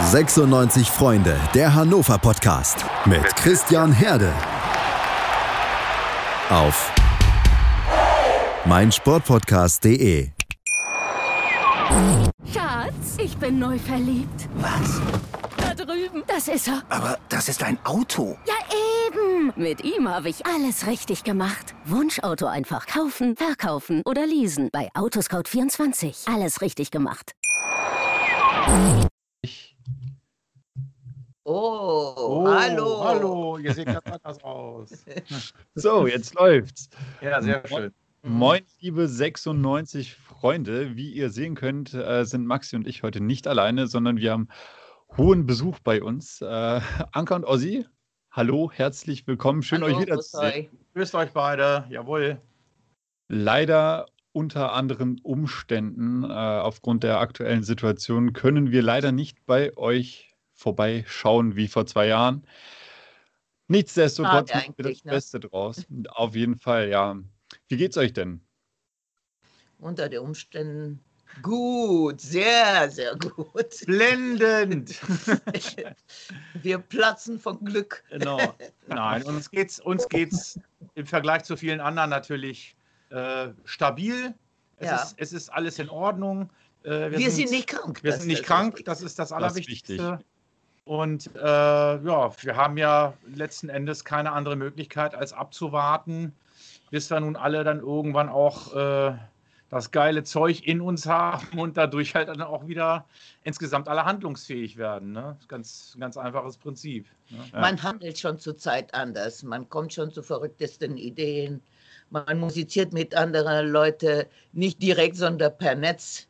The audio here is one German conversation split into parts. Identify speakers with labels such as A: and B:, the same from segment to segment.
A: 96 Freunde, der Hannover Podcast mit Christian Herde. Auf meinsportpodcast.de.
B: Schatz, ich bin neu verliebt.
C: Was?
B: Da drüben. Das ist er.
C: Aber das ist ein Auto.
B: Ja, eben. Mit ihm habe ich alles richtig gemacht. Wunschauto einfach kaufen, verkaufen oder leasen. Bei Autoscout24. Alles richtig gemacht.
D: Oh,
E: Oh,
D: hallo.
E: Hallo, ihr seht ganz anders aus.
F: So, jetzt läuft's.
E: Ja, sehr schön.
F: Moin, liebe 96 Freunde. Wie ihr sehen könnt, äh, sind Maxi und ich heute nicht alleine, sondern wir haben hohen Besuch bei uns. Äh, Anka und Ossi, hallo, herzlich willkommen. Schön,
D: Hallo,
F: euch wiederzusehen.
E: Grüßt euch beide. Jawohl.
F: Leider unter anderen Umständen, äh, aufgrund der aktuellen Situation, können wir leider nicht bei euch vorbeischauen wie vor zwei Jahren. Nichtsdestotrotz machen wir das
D: ne?
F: Beste draus. Auf jeden Fall, ja. Wie geht's euch denn?
D: Unter den Umständen gut, sehr, sehr gut.
E: Blendend.
D: Wir platzen von Glück.
E: genau. Nein, uns geht's, uns geht's im Vergleich zu vielen anderen natürlich äh, stabil. Es,
D: Ja.
E: ist, es ist alles in Ordnung. Äh,
D: Wir, sind, nicht krank.
E: Wir
D: das
E: sind nicht krank, das ist das
F: Das ist
E: Allerwichtigste. Und äh, ja, wir haben ja letzten Endes keine andere Möglichkeit, als abzuwarten, bis wir nun alle dann irgendwann auch äh, das geile Zeug in uns haben und dadurch halt dann auch wieder insgesamt alle handlungsfähig werden. Ne? Ganz, ganz einfaches Prinzip. Ne?
D: Man handelt schon zurzeit anders. Man kommt schon zu verrücktesten Ideen. Man musiziert mit anderen Leuten, nicht direkt, sondern per Netz.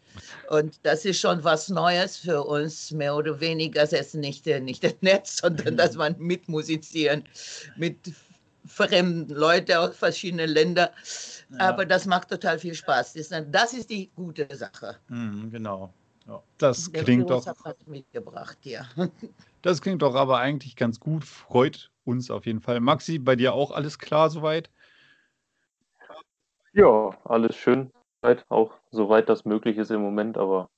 D: Und das ist schon was Neues für uns, mehr oder weniger. Es ist nicht, äh, nicht das Netz, sondern dass man mitmusizieren mit fremden Leuten aus verschiedenen Ländern. Aber das macht total viel Spaß. Das ist, das ist die gute Sache.
E: Mhm, genau.
F: Das
D: Der
F: klingt
D: Virus
F: doch,
D: hat mitgebracht, ja.
F: das klingt doch aber eigentlich ganz gut. Freut uns auf jeden Fall. Maxi, bei dir auch alles klar soweit?
G: Ja, alles schön. Auch soweit das möglich ist im Moment, aber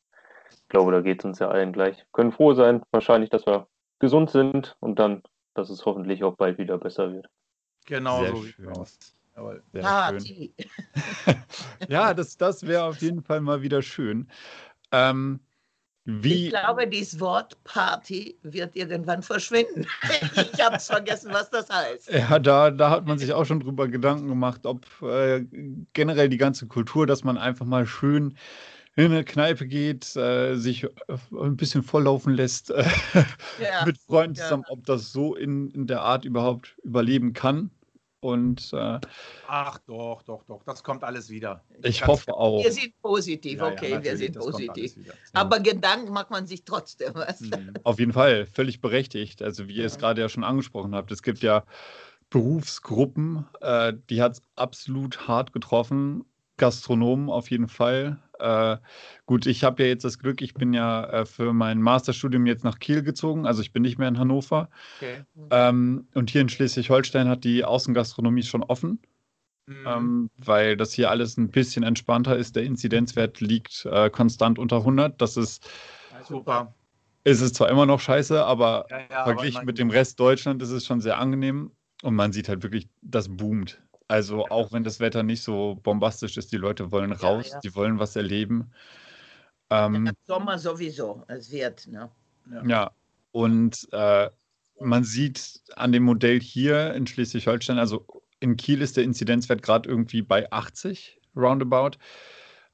G: ich glaube, da geht es uns ja allen gleich. Können froh sein, wahrscheinlich, dass wir gesund sind und dann, dass es hoffentlich auch bald wieder besser wird.
E: Genau
F: Sehr
E: so
F: schön.
E: aus. Jawohl.
F: Sehr schön. Ja, das, das wäre auf jeden Fall mal wieder schön. Ähm, wie,
D: Ich glaube, dieses Wort Party wird irgendwann verschwinden. ich habe es vergessen, was das heißt.
F: Ja, da, da hat man sich auch schon drüber Gedanken gemacht, ob äh, generell die ganze Kultur, dass man einfach mal schön in eine Kneipe geht, äh, sich äh, ein bisschen volllaufen lässt äh,
D: Ja,
F: mit Freunden
D: ja.
F: zusammen, ob das so in, in der Art überhaupt überleben kann. Und äh,
E: Ach doch, doch, doch. Das kommt alles wieder.
F: ich
E: Ganz
F: hoffe auch.
D: Wir sind positiv,
E: Ja, ja,
D: okay, wir
E: natürlich,
D: sind positiv. Aber Gedanken macht man sich trotzdem was.
E: Mhm.
F: Auf jeden Fall, völlig berechtigt. Also wie ihr es gerade ja schon angesprochen habt, es gibt ja Berufsgruppen, äh, die hat es absolut hart getroffen. Gastronomen auf jeden Fall. Äh, gut, ich habe ja jetzt das Glück, ich bin ja äh, für mein Masterstudium jetzt nach Kiel gezogen, also ich bin nicht mehr in Hannover.
E: Okay.
F: Ähm, und hier in Schleswig-Holstein hat die Außengastronomie schon offen,
E: Mhm.
F: ähm, weil das hier alles ein bisschen entspannter ist. Der Inzidenzwert liegt äh, konstant unter 100. Das ist,
E: Super.
F: ist es zwar immer noch scheiße, aber
E: Ja, ja,
F: verglichen
E: aber
F: mit dem Rest Deutschland ist es schon sehr angenehm und man sieht halt wirklich, das boomt. Also auch wenn das Wetter nicht so bombastisch ist, die Leute wollen raus,
D: ja.
F: die wollen was erleben. Ähm,
D: Im Sommer sowieso, es wird. Ne?
F: ja, und äh, man sieht an dem Modell hier in Schleswig-Holstein, also in Kiel ist der Inzidenzwert gerade irgendwie bei 80 roundabout.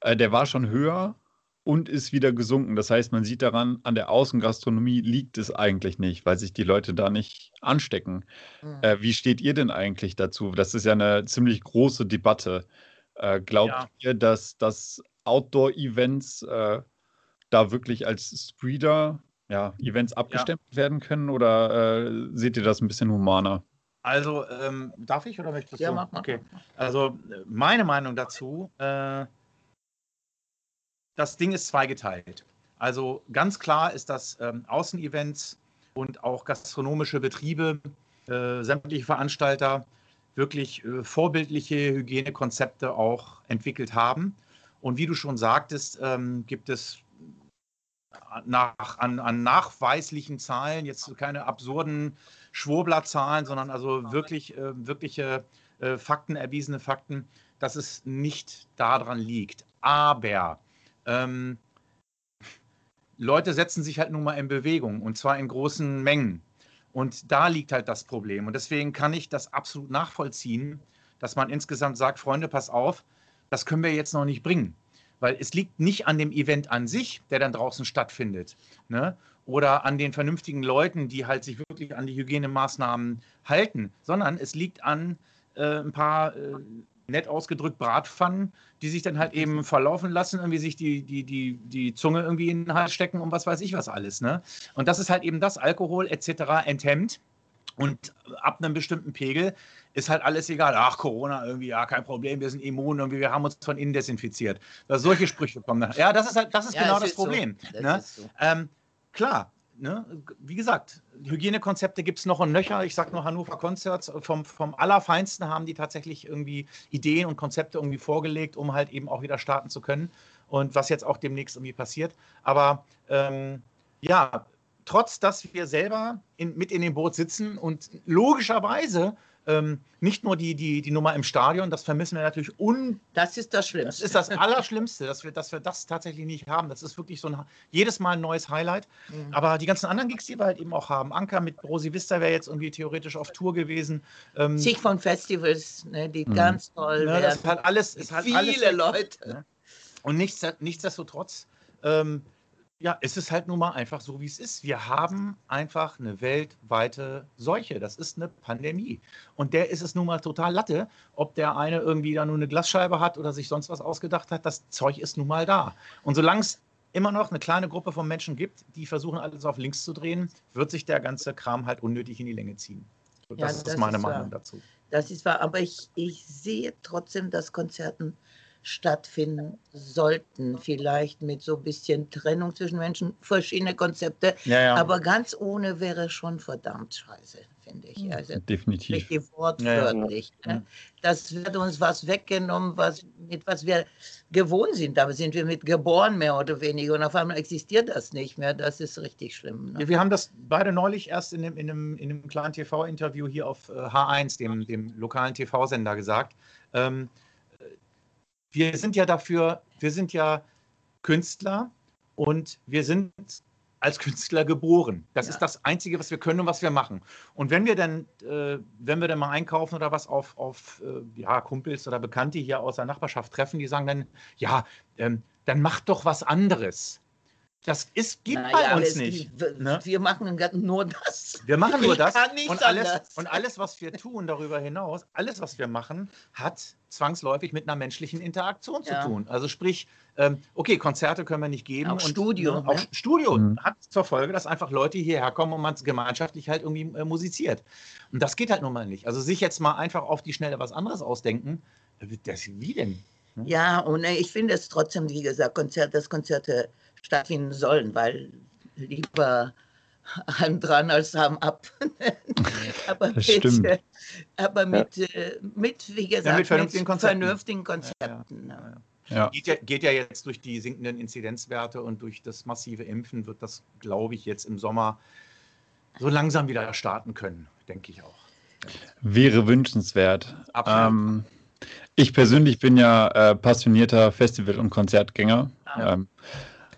F: Äh, der war schon höher und ist wieder gesunken. Das heißt, man sieht daran, an der Außengastronomie liegt es eigentlich nicht, weil sich die Leute da nicht anstecken.
D: Mhm.
F: Äh, wie steht ihr denn eigentlich dazu? Das ist ja eine ziemlich große Debatte. Äh, glaubt
E: Ja.
F: ihr, dass, dass Outdoor-Events äh, da wirklich als Spreader ja, Events abgestempelt werden können oder äh, seht ihr das ein bisschen humaner?
E: Also, ähm, darf ich oder möchtest
D: Ja,
E: du?
D: mach mal.
E: Okay. Also, meine Meinung dazu, äh, das Ding ist zweigeteilt. Also, ganz klar ist, dass ähm, Außenevents und auch gastronomische Betriebe, äh, sämtliche Veranstalter wirklich äh, vorbildliche Hygienekonzepte auch entwickelt haben. Und wie du schon sagtest, ähm, gibt es nach, an, an nachweislichen Zahlen, jetzt keine absurden Schwurblerzahlen, sondern also wirklich, äh, wirkliche äh, Fakten, erwiesene Fakten, dass es nicht daran liegt. Aber ähm, Leute setzen sich halt nun mal in Bewegung und zwar in großen Mengen. Und da liegt halt das Problem. Und deswegen kann ich das absolut nachvollziehen, dass man insgesamt sagt, Freunde, pass auf, das können wir jetzt noch nicht bringen. Weil es liegt nicht an dem Event an sich, der dann draußen stattfindet, ne? oder an den vernünftigen Leuten, die halt sich wirklich an die Hygienemaßnahmen halten, sondern es liegt an äh, ein paar äh, nett ausgedrückt Bratpfannen, die sich dann halt eben verlaufen lassen, irgendwie sich die, die, die, die Zunge irgendwie in den Hals stecken und was weiß ich was alles. Ne? Und das ist halt eben das, Alkohol etc. enthemmt. Und ab einem bestimmten Pegel ist halt alles egal. Ach, Corona irgendwie, ja, kein Problem, wir sind immun und wir haben uns von innen desinfiziert. Dass solche Sprüche kommen. Dann. Ja, das ist halt, das ist ja, genau das, Problem. So. Das ne? so. ähm, klar, ne, wie gesagt, Hygienekonzepte gibt es noch und nöcher. Ich sage nur Hannover Concerts. Vom, vom Allerfeinsten haben die tatsächlich irgendwie Ideen und Konzepte irgendwie vorgelegt, um halt eben auch wieder starten zu können. Und was jetzt auch demnächst irgendwie passiert. Aber ähm, ja, trotz dass wir selber in, mit in dem Boot sitzen und logischerweise ähm, nicht nur die, die, die Nummer im Stadion, das vermissen wir natürlich un.
D: Das ist das Schlimmste.
E: Das ist das Allerschlimmste, dass wir, dass wir das tatsächlich nicht haben. Das ist wirklich so ein jedes Mal ein neues Highlight. Mhm. Aber die ganzen anderen Gigs, die wir halt eben auch haben, Anker mit Rosi Vista wäre jetzt irgendwie theoretisch auf Tour gewesen.
D: Ähm, Sich von Festivals, ne, die mhm. ganz toll
E: ne, Das ist halt alles, ist halt
D: viele
E: alles,
D: Leute.
E: Ne? Und nichts, nichtsdestotrotz ähm, ja, es ist halt nun mal einfach so, wie es ist. Wir haben einfach eine weltweite Seuche. Das ist eine Pandemie. Und der ist es nun mal total Latte, ob der eine irgendwie da nur eine Glasscheibe hat oder sich sonst was ausgedacht hat. Das Zeug ist nun mal da. Und solange es immer noch eine kleine Gruppe von Menschen gibt, die versuchen, alles auf links zu drehen, wird sich der ganze Kram halt unnötig in die Länge ziehen. So, das, ja, das, ist meine ist Meinung dazu.
D: Das ist wahr, aber ich, ich sehe trotzdem, dass Konzerten stattfinden sollten. Vielleicht mit so ein bisschen Trennung zwischen Menschen, verschiedene Konzepte. Ja, ja. Aber ganz ohne wäre schon verdammt scheiße, finde ich.
F: Also Definitiv.
D: Richtig wortwörtlich. Ja, ne? Das wird uns was weggenommen, was, mit was wir gewohnt sind. Da sind wir mit geboren, mehr oder weniger. Und auf einmal existiert das nicht mehr. Das ist richtig schlimm.
E: Ne? Wir haben das beide neulich erst in einem, in einem, in einem kleinen TV-Interview hier auf H1, äh, dem, dem lokalen TV-Sender, gesagt. Ähm, wir sind ja dafür, wir sind ja Künstler und wir sind als Künstler geboren. Das ja. ist das Einzige, was wir können und was wir machen. Und wenn wir dann, äh, wenn wir dann mal einkaufen oder was auf, auf äh, ja, Kumpels oder Bekannte hier aus der Nachbarschaft treffen, die sagen dann, ja, ähm, dann macht doch was anderes. Das ist, gibt naja, bei uns nicht.
D: Gibt, ne? Wir machen nur das.
E: Wir machen nur das. Und alles, und alles, was wir tun darüber hinaus, alles, was wir machen, hat zwangsläufig mit einer menschlichen Interaktion ja. zu tun. Also sprich, ähm, okay, Konzerte können wir nicht geben.
D: Auch und, Studio.
E: Ne, auch Studio mhm. hat zur Folge, dass einfach Leute hierher kommen und man gemeinschaftlich halt irgendwie äh, musiziert. Und das geht halt nun mal nicht. Also sich jetzt mal einfach auf die Schnelle was anderes ausdenken, äh, das, wie denn?
D: Hm? Ja, und äh, ich finde es trotzdem, wie gesagt, Konzert, dass Konzerte stattfinden sollen, weil lieber Hand dran als Hand ab. aber, mit,
F: stimmt.
D: aber mit, ja. Äh, mit, wie gesagt, ja, mit vernünftigen, mit Konzepten. Vernünftigen Konzepten.
E: Ja, ja. Geht, ja, geht ja jetzt durch die sinkenden Inzidenzwerte und durch das massive Impfen wird das, glaube ich, jetzt im Sommer so langsam wieder starten können, denke ich auch.
F: Wäre wünschenswert. Ähm, ich persönlich bin ja äh, passionierter Festival- und Konzertgänger. Ähm,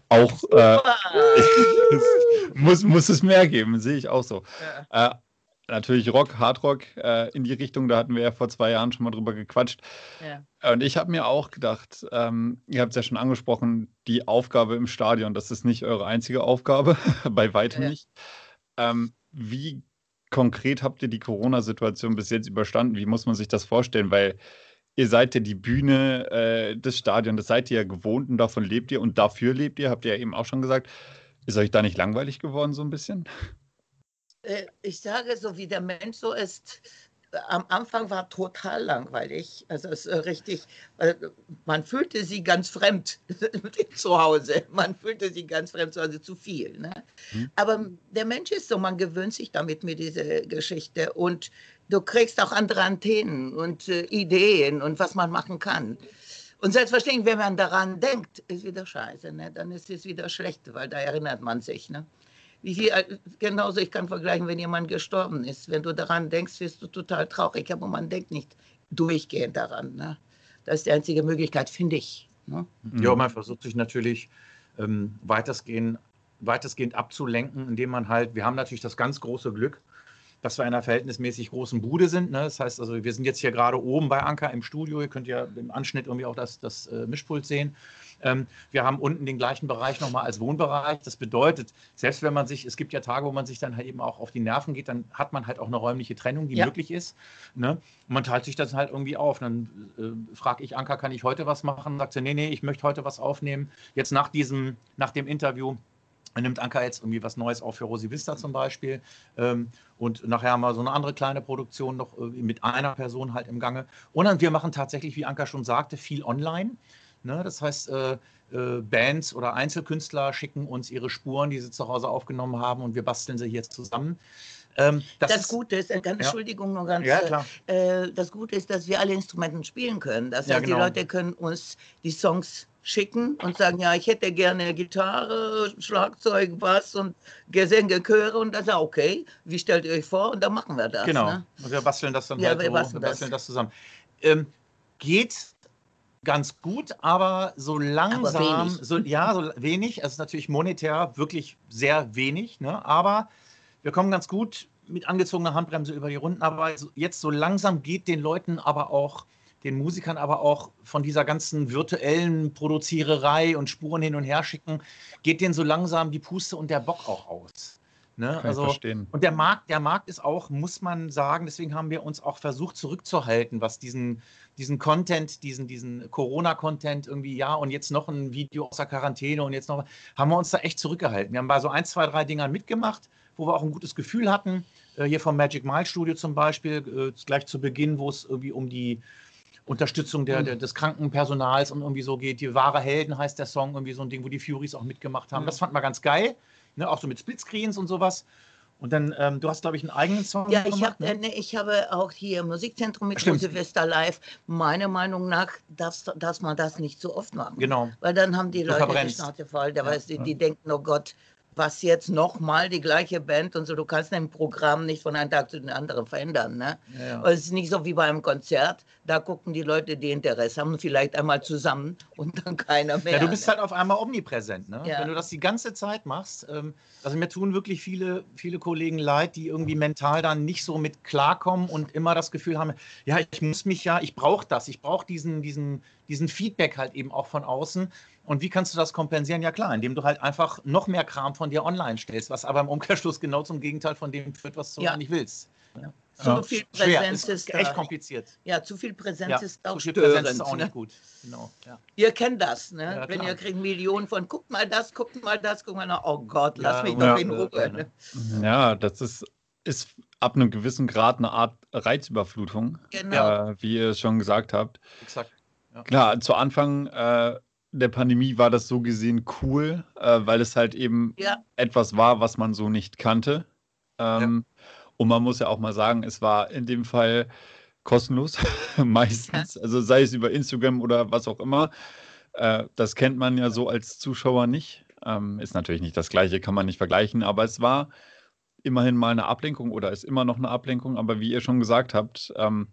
F: auch äh, muss, muss es mehr geben, sehe ich auch so. Ja. Äh, natürlich Rock, Hardrock äh, in die Richtung, da hatten wir ja vor zwei Jahren schon mal drüber gequatscht. Ja. Und ich habe mir auch gedacht, ähm, ihr habt es ja schon angesprochen, die Aufgabe im Stadion, das ist nicht eure einzige Aufgabe, bei weitem ja. nicht. Ähm, wie konkret habt ihr die Corona-Situation bis jetzt überstanden? Wie muss man sich das vorstellen? Weil ihr seid ja die Bühne äh, des Stadions, das seid ihr ja gewohnt und davon lebt ihr und dafür lebt ihr, habt ihr ja eben auch schon gesagt. Ist euch da nicht langweilig geworden, so ein bisschen?
D: Äh, ich sage, so wie der Mensch so ist, am Anfang war total langweilig. Also es ist richtig, man fühlte sie ganz fremd zu Hause. Man fühlte sie ganz fremd zu Hause, zu viel. Ne? Mhm. Aber der Mensch ist so, man gewöhnt sich damit mit dieser Geschichte und du kriegst auch andere Antennen und äh, Ideen und was man machen kann. Und selbstverständlich, wenn man daran denkt, ist wieder scheiße, ne? dann ist es wieder schlecht, weil da erinnert man sich. Ne? Wie viel, äh, genauso, ich kann vergleichen, wenn jemand gestorben ist. Wenn du daran denkst, wirst du total traurig, aber man denkt nicht durchgehend daran. Ne? Das ist die einzige Möglichkeit, finde ich. Ne?
E: Ja, man versucht sich natürlich ähm, weitestgehend, weitestgehend abzulenken, indem man halt, wir haben natürlich das ganz große Glück, dass wir in einer verhältnismäßig großen Bude sind. Ne? Das heißt also, wir sind jetzt hier gerade oben bei Anker im Studio. Ihr könnt ja im Anschnitt irgendwie auch das, das äh, Mischpult sehen. Ähm, wir haben unten den gleichen Bereich nochmal als Wohnbereich. Das bedeutet, selbst wenn man sich, es gibt ja Tage, wo man sich dann halt eben auch auf die Nerven geht, dann hat man halt auch eine räumliche Trennung, die
D: Ja.
E: möglich ist. Ne? Und man teilt sich das halt irgendwie auf. Dann äh, frage ich Anka, kann ich heute was machen? Sagt sie, nee, nee, ich möchte heute was aufnehmen. Jetzt nach diesem, nach dem Interview nimmt Anka jetzt irgendwie was Neues auf für Rosi Vista zum Beispiel. Ähm, und nachher haben wir so eine andere kleine Produktion noch äh, mit einer Person halt im Gange. Und dann, wir machen tatsächlich, wie Anka schon sagte, viel online. Ne? Das heißt, äh, äh, Bands oder Einzelkünstler schicken uns ihre Spuren, die sie zu Hause aufgenommen haben und wir basteln sie hier zusammen. Ähm, das,
D: Das, Gute ist, äh, ganz,
E: Ja.
D: Entschuldigung, nur ganz,
E: Ja, klar.
D: äh, das Gute ist, dass wir alle Instrumente spielen können. Das
E: Ja,
D: heißt,
E: genau.
D: die Leute können uns die Songs schicken und sagen, ja, ich hätte gerne Gitarre, Schlagzeug, Bass und Gesänge, Chöre und das ist ja okay. Wie stellt ihr euch vor? Und dann machen wir das.
E: Genau.
D: Ne?
E: Und wir basteln das dann
D: Ja,
E: halt
D: wir
E: so,
D: basteln
E: wir
D: das.
E: basteln das zusammen. Ähm, geht ganz gut, aber so langsam,
D: wenig.
E: so, ja, so wenig. Es ist natürlich monetär wirklich sehr wenig, ne? aber wir kommen ganz gut mit angezogener Handbremse über die Runden. Aber jetzt so langsam geht den Leuten aber auch, den Musikern aber auch von dieser ganzen virtuellen Produziererei und Spuren hin und her schicken, geht denen so langsam die Puste und der Bock auch aus. Ne?
F: Kann ich verstehen.
E: Und der Markt, der Markt ist auch, muss man sagen, deswegen haben wir uns auch versucht zurückzuhalten, was diesen, diesen Content, diesen, diesen Corona-Content irgendwie, ja, und jetzt noch ein Video aus der Quarantäne und jetzt noch, haben wir uns da echt zurückgehalten. Wir haben bei so ein, zwei, drei Dingern mitgemacht, wo wir auch ein gutes Gefühl hatten. Äh, hier vom Magic Mile Studio zum Beispiel, äh, gleich zu Beginn, wo es irgendwie um die Unterstützung der, der, des Krankenpersonals und irgendwie so geht. Die wahre Helden heißt der Song, irgendwie so ein Ding, wo die Furies auch mitgemacht haben. Das fand man ganz geil. Ne, auch so mit Splitscreens und sowas. Und dann, ähm, du hast, glaube ich, einen eigenen Song
D: Ja, ich,
E: gemacht.
D: hab, äh, ne, ich habe auch hier im Musikzentrum mit
E: Stimmt.
D: Silvester Live. Meiner Meinung nach darf, darf man das nicht so oft machen.
E: Genau.
D: Weil dann haben die
E: Du
D: Leute die
E: verbrennst.
D: Schnauze voll. Da
E: Ja,
D: weißt du,
E: ja.
D: die denken, oh Gott, was jetzt nochmal die gleiche Band und so. Du kannst ein Programm nicht von einem Tag zu den anderen verändern. Ne?
E: Ja,
D: es ist nicht so wie bei einem Konzert. Da gucken die Leute, die Interesse haben, vielleicht einmal zusammen und dann keiner mehr.
E: Ja, du bist
D: ne?
E: halt auf einmal omnipräsent. Ne?
D: Ja.
E: Wenn du das die ganze Zeit machst, ähm, also mir tun wirklich viele, viele Kollegen leid, die irgendwie mental dann nicht so mit klarkommen und immer das Gefühl haben, ja, ich muss mich ja, ich brauche das, ich brauche diesen, diesen, diesen Feedback halt eben auch von außen. Und wie kannst du das kompensieren? Ja klar, indem du halt einfach noch mehr Kram von dir online stellst, was aber im Umkehrschluss genau zum Gegenteil von dem führt, was du
D: Ja.
E: eigentlich willst.
D: Zu
F: Ja.
D: viel
E: Schwer,
D: Präsenz
E: ist
D: ist
E: echt kompliziert.
D: Ja, zu viel Präsenz
E: Ja,
D: ist auch
E: zu viel
D: störend.
E: Präsenz ist auch
D: ne?
E: nicht gut. Genau. Ja.
D: Ihr kennt das, ne?
E: Ja,
D: Wenn ihr kriegt Millionen von, guckt mal das, guckt mal das, guckt mal, nach, oh Gott, lass
E: Ja,
D: mich
F: ja.
D: doch in Ruhe.
E: Ja.
D: Ne?
F: Ja, das ist, ist ab einem gewissen Grad eine Art Reizüberflutung,
D: Genau.
F: äh, wie ihr es schon gesagt habt.
E: Exakt.
F: Klar, zu Anfang äh, der Pandemie war das so gesehen cool, äh, weil es halt eben
D: Ja.
F: etwas war, was man so nicht kannte. Ähm, Und man muss ja auch mal sagen, es war in dem Fall kostenlos, meistens. Also sei es über Instagram oder was auch immer. Äh, das kennt man ja so als Zuschauer nicht. Ähm, ist natürlich nicht das Gleiche, kann man nicht vergleichen, aber es war immerhin mal eine Ablenkung oder ist immer noch eine Ablenkung. Aber wie ihr schon gesagt habt, ähm,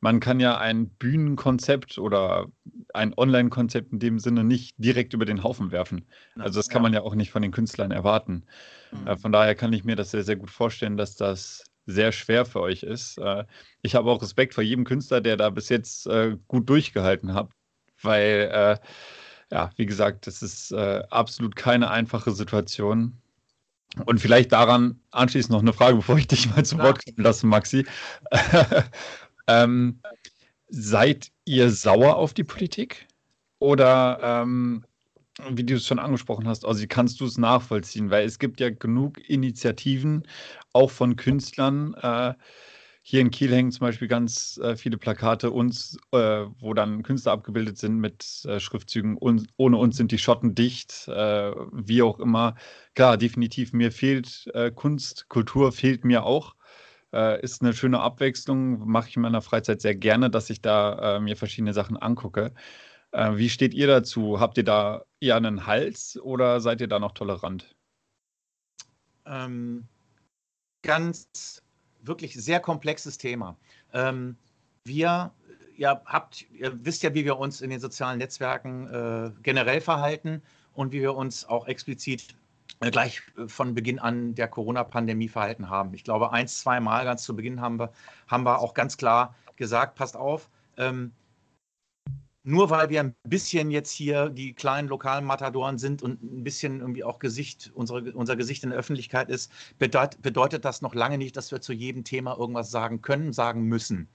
F: man kann ja ein Bühnenkonzept oder ein Online-Konzept in dem Sinne nicht direkt über den Haufen werfen. Also das kann man ja auch nicht von den Künstlern erwarten.
D: Mhm.
F: Äh, von daher kann ich mir das sehr, sehr gut vorstellen, dass das sehr schwer für euch ist. Äh, ich habe auch Respekt vor jedem Künstler, der da bis jetzt äh, gut durchgehalten hat, weil, ja, wie gesagt, das ist absolut keine einfache Situation. Und vielleicht daran anschließend noch eine Frage, bevor ich dich mal zu. Wort kommen lasse, Maxi. ähm, seid ihr sauer auf die Politik? Oder ähm, wie du es schon angesprochen hast, Ossi, kannst du es nachvollziehen? Weil es gibt ja genug Initiativen, auch von Künstlern. Äh, hier in Kiel hängen zum Beispiel ganz äh, viele Plakate, uns, äh, wo dann Künstler abgebildet sind mit äh, Schriftzügen, uns, ohne uns sind die Schotten dicht, äh, wie auch immer. Klar, definitiv, mir fehlt äh, Kunst, Kultur fehlt mir auch. Äh, ist eine schöne Abwechslung, mache ich in meiner Freizeit sehr gerne, dass ich da äh, mir verschiedene Sachen angucke. Äh, wie steht ihr dazu? Habt ihr da eher einen Hals oder seid ihr da noch tolerant?
E: Ähm, ganz wirklich sehr komplexes Thema. Ähm, wir, ihr habt, ihr wisst ja, wie wir uns in den sozialen Netzwerken äh, generell verhalten und wie wir uns auch explizit gleich äh, von Beginn an der Corona-Pandemie verhalten haben. Ich glaube, eins, zwei Mal ganz zu Beginn haben wir, haben wir auch ganz klar gesagt, passt auf, ähm, nur weil wir ein bisschen jetzt hier die kleinen lokalen Matadoren sind und ein bisschen irgendwie auch Gesicht, unsere, unser Gesicht in der Öffentlichkeit ist, bedeutet, bedeutet das noch lange nicht, dass wir zu jedem Thema irgendwas sagen können, sagen müssen.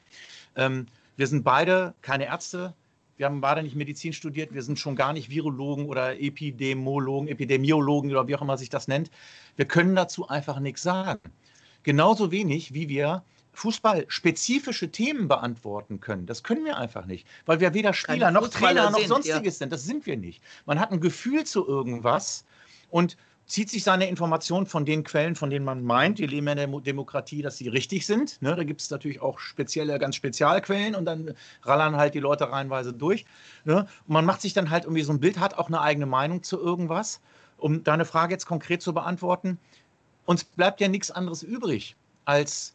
E: Ähm, wir sind beide keine Ärzte, wir haben beide nicht Medizin studiert, wir sind schon gar nicht Virologen oder Epidemiologen, Epidemiologen oder wie auch immer sich das nennt. Wir können dazu einfach nichts sagen. Genauso wenig, wie wir fußballspezifische Themen beantworten können. Das können wir einfach nicht, weil wir weder Spieler noch Trainer noch sonstiges ja. sind. Das sind wir nicht. Man hat ein Gefühl zu irgendwas und zieht sich seine Informationen von den Quellen, von denen man meint, wir leben in der Demokratie, dass sie richtig sind. Ne? Da gibt es natürlich auch spezielle, ganz Spezialquellen und dann rallern halt die Leute reihenweise durch. Ne? Und man macht sich dann halt irgendwie so ein Bild, hat auch eine eigene Meinung zu irgendwas. Um deine Frage jetzt konkret zu beantworten, uns bleibt ja nichts anderes übrig, als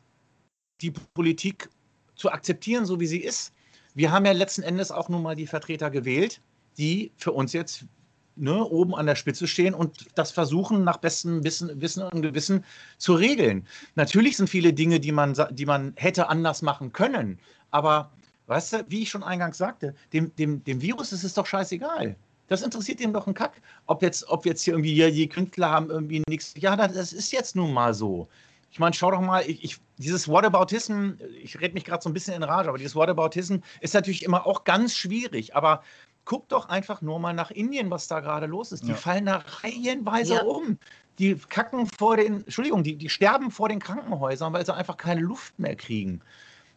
E: die Politik zu akzeptieren, so wie sie ist. Wir haben ja letzten Endes auch nun mal die Vertreter gewählt, die für uns jetzt ne, oben an der Spitze stehen und das versuchen, nach bestem Wissen, Wissen und Gewissen zu regeln. Natürlich sind viele Dinge, die man, die man hätte anders machen können, aber weißt du, wie ich schon eingangs sagte, dem, dem, dem Virus ist es doch scheißegal. Das interessiert ihm doch einen Kack. Ob jetzt, ob jetzt hier irgendwie hier die Künstler haben irgendwie nichts. Ja, das ist jetzt nun mal so. Ich meine, schau doch mal, ich, ich, dieses Whataboutism, ich rede mich gerade so ein bisschen in Rage, aber dieses Whataboutism ist natürlich immer auch ganz schwierig. Aber guck doch einfach nur mal nach Indien, was da gerade los ist. Die ja. fallen da reihenweise ja. um. Die kacken vor den, Entschuldigung, die, die sterben vor den Krankenhäusern, weil sie einfach keine Luft mehr kriegen.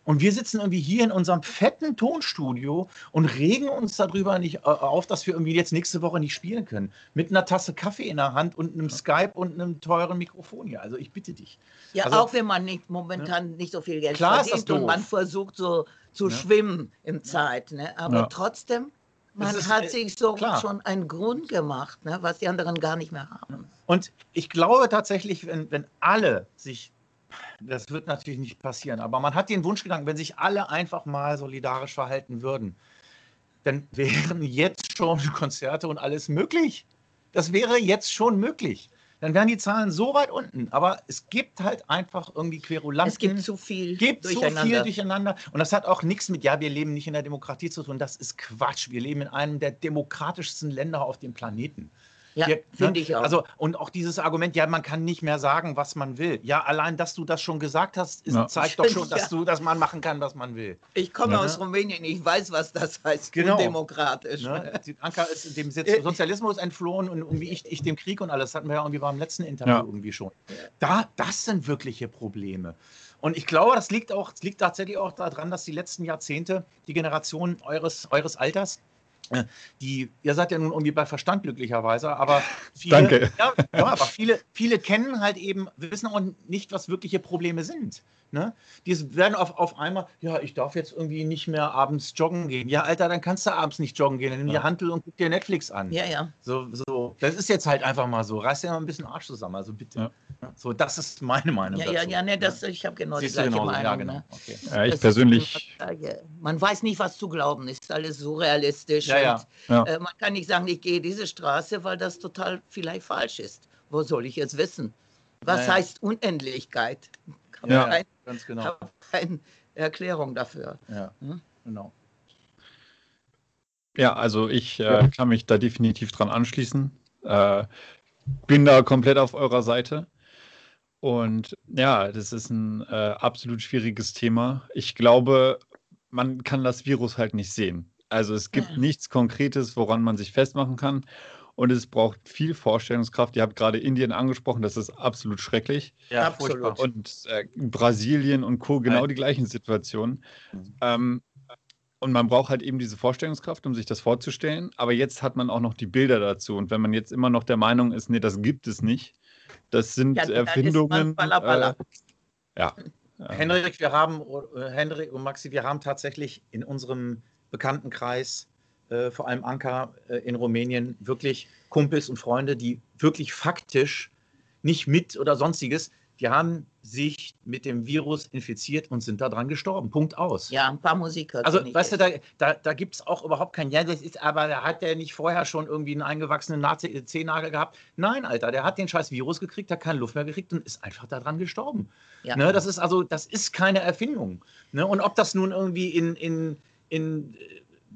E: Und wir sitzen irgendwie hier in unserem fetten Tonstudio und regen uns darüber nicht äh, auf, dass wir irgendwie jetzt nächste Woche nicht spielen können. Mit einer Tasse Kaffee in der Hand und einem Skype und einem teuren Mikrofon hier. Also ich bitte dich.
D: Ja,
E: also,
D: auch wenn man nicht, momentan
E: ne?
D: nicht so viel Geld
E: Klar
D: verdient und man versucht so zu ja. schwimmen im Zeit. Ne? Aber ja. trotzdem, man ist, hat äh, sich so klar. schon einen Grund gemacht, ne? was die anderen gar nicht mehr haben.
E: Und ich glaube tatsächlich, wenn, wenn alle sich das wird natürlich nicht passieren, aber man hat den Wunschgedanken, wenn sich alle einfach mal solidarisch verhalten würden, dann wären jetzt schon Konzerte und alles möglich. Das wäre jetzt schon möglich. Dann wären die Zahlen so weit unten. Aber es gibt halt einfach irgendwie Querulanten.
D: Es gibt zu viel
E: gibt durcheinander. Zu viel durcheinander. Und das hat auch nichts mit, ja, wir leben nicht in der Demokratie zu tun. Das ist Quatsch. Wir leben in einem der demokratischsten Länder auf dem Planeten.
D: Ja, finde ne? ich auch.
E: Also, und auch dieses Argument, ja, man kann nicht mehr sagen, was man will. Ja, allein, dass du das schon gesagt hast, ist, ja. zeigt doch schon, dass, ja. du, dass man machen kann, was man will.
D: Ich komme ja. aus Rumänien, ich weiß, was das heißt,
E: genau.
D: demokratisch.
E: Ne? Anka ist dem Sozialismus entflohen und irgendwie ich, ich dem Krieg und alles, hatten wir ja irgendwie beim letzten Interview irgendwie schon. Da, das sind wirkliche Probleme. Und ich glaube, das liegt auch, das liegt tatsächlich auch daran, dass die letzten Jahrzehnte, die Generation eures, eures Alters, äh, die, ihr seid ja nun irgendwie bei Verstand glücklicherweise, aber viele,
F: Danke.
E: Ja, ja, aber viele, viele kennen halt eben, wissen auch nicht, was wirkliche Probleme sind. Ne? Die werden auf, auf einmal, ja, ich darf jetzt irgendwie nicht mehr abends joggen gehen. Ja, Alter, dann kannst du abends nicht joggen gehen. Dann nimm ja. dir Handel und guck dir Netflix an.
D: Ja, ja.
E: So, so. Das ist jetzt halt einfach mal so. Reiß dir mal ein bisschen Arsch zusammen, also bitte. Ja. So, das ist meine Meinung.
D: Ja, dazu. ja, ja, ne, das, ich habe genau Siehst die gleiche Meinung. Ja, genau.
F: Ne? Okay. Ja, ich das persönlich.
D: Man weiß nicht, was zu glauben ist. Alles surrealistisch.
E: Ja, ja.
D: Und, äh, man kann nicht sagen, ich gehe diese Straße, weil das total vielleicht falsch ist. Wo soll ich jetzt wissen? Was heißt Unendlichkeit?
E: Kann ja. Ganz genau. Ich
D: habe keine Erklärung dafür.
E: Ja, hm? genau.
F: Ja, also ich äh, kann mich da definitiv dran anschließen. Äh, bin da komplett auf eurer Seite. Und ja, das ist ein äh, absolut schwieriges Thema. Ich glaube, man kann das Virus halt nicht sehen. Also es gibt nichts Konkretes, woran man sich festmachen kann und es braucht viel Vorstellungskraft. Ihr habt gerade Indien angesprochen, das ist absolut schrecklich.
E: Ja, absolut.
F: Und äh, Brasilien und Co. genau Nein. die gleichen Situationen. Mhm. Ähm, und man braucht halt eben diese Vorstellungskraft, um sich das vorzustellen. Aber jetzt hat man auch noch die Bilder dazu. Und wenn man jetzt immer noch der Meinung ist, nee, das gibt es nicht, das sind ja, Erfindungen. Balla, balla. Äh, ja.
E: Henrik, wir haben, äh, Henrik und Maxi, wir haben tatsächlich in unserem Bekanntenkreis äh, vor allem Anker äh, in Rumänien, wirklich Kumpels und Freunde, die wirklich faktisch nicht mit oder sonstiges, die haben sich mit dem Virus infiziert und sind daran gestorben. Punkt aus.
D: Ja, ein paar Musiker.
E: Also, weißt du, da, da, da gibt es auch überhaupt kein, ja, das ist, aber da hat der nicht vorher schon irgendwie einen eingewachsenen Nazi- Zehennagel gehabt. Nein, Alter, der hat den scheiß Virus gekriegt, hat keine Luft mehr gekriegt und ist einfach daran gestorben.
D: Ja.
E: Ne, das ist also, das ist keine Erfindung. Ne? Und ob das nun irgendwie in, in, in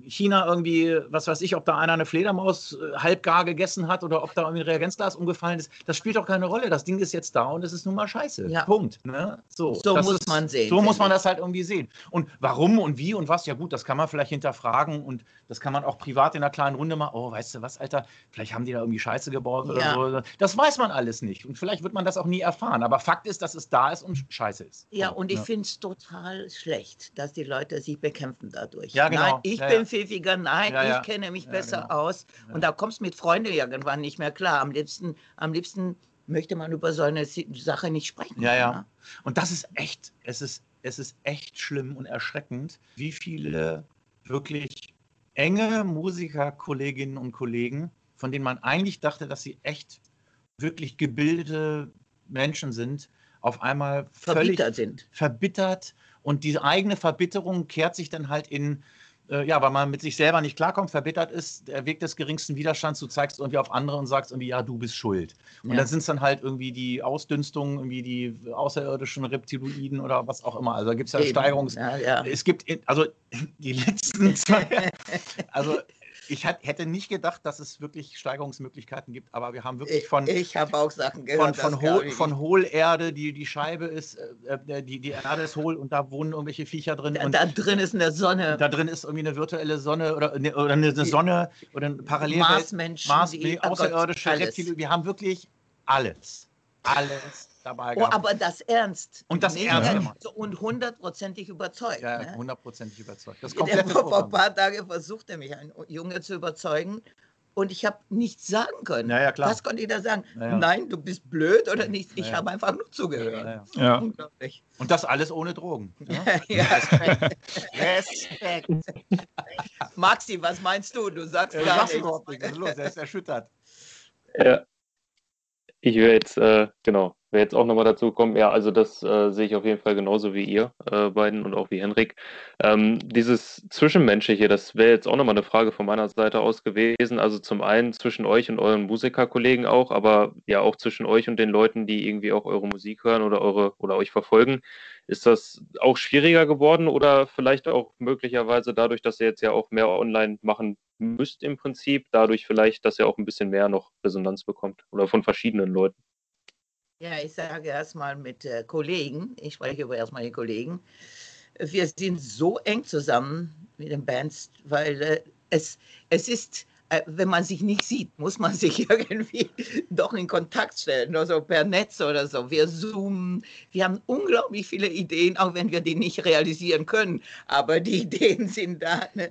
E: China irgendwie, was weiß ich, ob da einer eine Fledermaus äh, halbgar gegessen hat oder ob da irgendwie ein Reagenzglas umgefallen ist, das spielt doch keine Rolle. Das Ding ist jetzt da und es ist nun mal scheiße.
D: Ja.
E: Punkt. Ne? So,
D: So muss
E: ist,
D: man sehen,
E: So muss man das halt irgendwie sehen. Und warum und wie und was, ja gut, das kann man vielleicht hinterfragen und das kann man auch privat in einer kleinen Runde machen. Oh, weißt du was, Alter, vielleicht haben die da irgendwie Scheiße gebaut
D: Ja.
E: oder so. Das weiß man alles nicht. Und vielleicht wird man das auch nie erfahren. Aber Fakt ist, dass es da ist und scheiße ist.
D: Ja,
E: So,
D: und ich
E: ne?
D: finde es total schlecht, dass die Leute sich bekämpfen dadurch.
E: Ja, genau.
D: Nein, ich
E: Ja,
D: bin pfiffiger, nein,
E: Ja, ja.
D: ich kenne mich besser
E: genau.
D: aus. Und da kommst du mit Freunden irgendwann nicht mehr klar. Am liebsten, am liebsten möchte man über so eine Sache nicht sprechen.
E: Ja, ja.
D: ne?
E: Und das ist echt, es ist, es ist echt schlimm und erschreckend, wie viele wirklich enge Musiker, Kolleginnen und Kollegen, von denen man eigentlich dachte, dass sie echt wirklich gebildete Menschen sind, auf einmal völlig
D: Verbittert sind.
E: verbittert und diese eigene Verbitterung kehrt sich dann halt in, äh, ja, weil man mit sich selber nicht klarkommt, verbittert ist, der Weg des geringsten Widerstands, du zeigst irgendwie auf andere und sagst irgendwie, ja, du bist schuld. Und
D: Ja.
E: dann sind es dann halt irgendwie die Ausdünstungen, irgendwie die außerirdischen Reptiloiden oder was auch immer. Also da gibt es ja. Steigerungs...
D: Ja, ja.
E: Es gibt, also die letzten zwei, also ich hätte nicht gedacht, dass es wirklich Steigerungsmöglichkeiten gibt, aber wir haben wirklich
D: Ich,
E: von,
D: ich habe auch Sachen
E: von,
D: gehört.
E: von,
D: das
E: Hohl,
D: ich
E: von. Hohlerde, die, die Scheibe ist, äh, äh, die, die Erde ist hohl und da wohnen irgendwelche Viecher drin.
D: da,
E: und
D: da drin ist eine Sonne.
E: da drin ist irgendwie eine virtuelle Sonne oder eine, oder eine eine Sonne oder ein Parallelwelt.
D: Marsmenschen,
E: Mars,
D: die- oh
E: außerirdische
D: alles.
E: Reptilien. Wir haben wirklich alles. Alles dabei
D: Oh,
E: gehabt.
D: aber das ernst.
E: Und das
D: Nicht
E: ernst gemeint.
D: so und hundertprozentig überzeugt.
E: ja,
D: ne?
E: hundertprozentig überzeugt. Das
D: Der
E: komplette
D: vor, ein paar Tagen versuchte mich ein Junge zu überzeugen und ich habe nichts sagen können.
E: Ja, ja, klar.
D: Was konnte ich da sagen?
E: Ja, ja.
D: Nein, du bist blöd oder nicht? Ich
E: Ja, ja.
D: habe einfach nur zugehört.
E: Ja, ja.
F: Ja.
D: Unglaublich.
E: Und das alles ohne Drogen. Ja?
D: Ja. Respekt. Maxi, was meinst du? Du sagst
E: Äh,
D: gar nichts.
E: überhaupt nicht. Was ist los? Er ist erschüttert.
G: Ja. Ich wäre jetzt, äh, genau, wäre jetzt auch nochmal dazu gekommen, ja, also das äh, sehe ich auf jeden Fall genauso wie ihr äh, beiden und auch wie Henrik. Ähm, dieses Zwischenmenschliche, das wäre jetzt auch nochmal eine Frage von meiner Seite aus gewesen. Also zum einen zwischen euch und euren Musikerkollegen auch, aber ja auch zwischen euch und den Leuten, die irgendwie auch eure Musik hören oder eure oder euch verfolgen. Ist das auch schwieriger geworden oder vielleicht auch möglicherweise dadurch, dass ihr jetzt ja auch mehr online machen müsst im Prinzip, dadurch vielleicht, dass ihr auch ein bisschen mehr noch Resonanz bekommt oder von verschiedenen Leuten?
D: Ja, ich sage erstmal mit äh, Kollegen, ich spreche über erstmal die Kollegen. Wir sind so eng zusammen mit den Bands, weil äh, es, es ist, äh, wenn man sich nicht sieht, muss man sich irgendwie doch in Kontakt stellen, also per Netz oder so. Wir zoomen, wir haben unglaublich viele Ideen, auch wenn wir die nicht realisieren können, aber die Ideen sind da ne?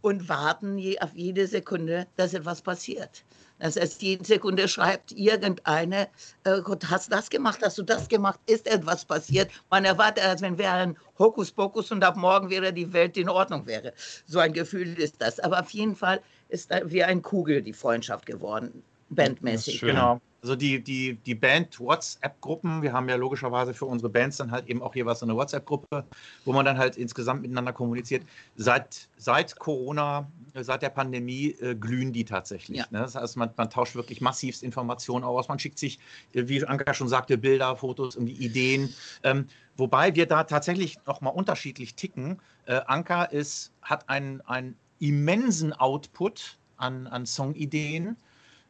D: und warten je, auf jede Sekunde, dass etwas passiert. Das heißt, jede Sekunde schreibt irgendeine, äh, Gott, hast das gemacht, hast du das gemacht, ist etwas passiert. Man erwartet, als wenn wäre ein Hokuspokus und ab morgen wäre die Welt in Ordnung wäre. So ein Gefühl ist das. Aber auf jeden Fall ist da wie ein Kugel die Freundschaft geworden, bandmäßig.
E: Genau. Also die, die, die Band-WhatsApp-Gruppen, wir haben ja logischerweise für unsere Bands dann halt eben auch jeweils so eine WhatsApp-Gruppe, wo man dann halt insgesamt miteinander kommuniziert. Seit, seit Corona, äh, seit der Pandemie äh, glühen die tatsächlich.
D: Ja.
E: Ne? Das heißt, man, man tauscht wirklich massivst Informationen aus, man schickt sich, äh, wie Anka schon sagte, Bilder, Fotos, irgendwie Ideen. Ähm, wobei wir da tatsächlich nochmal unterschiedlich ticken. Äh, Anka ist, hat einen, einen immensen Output an, an Songideen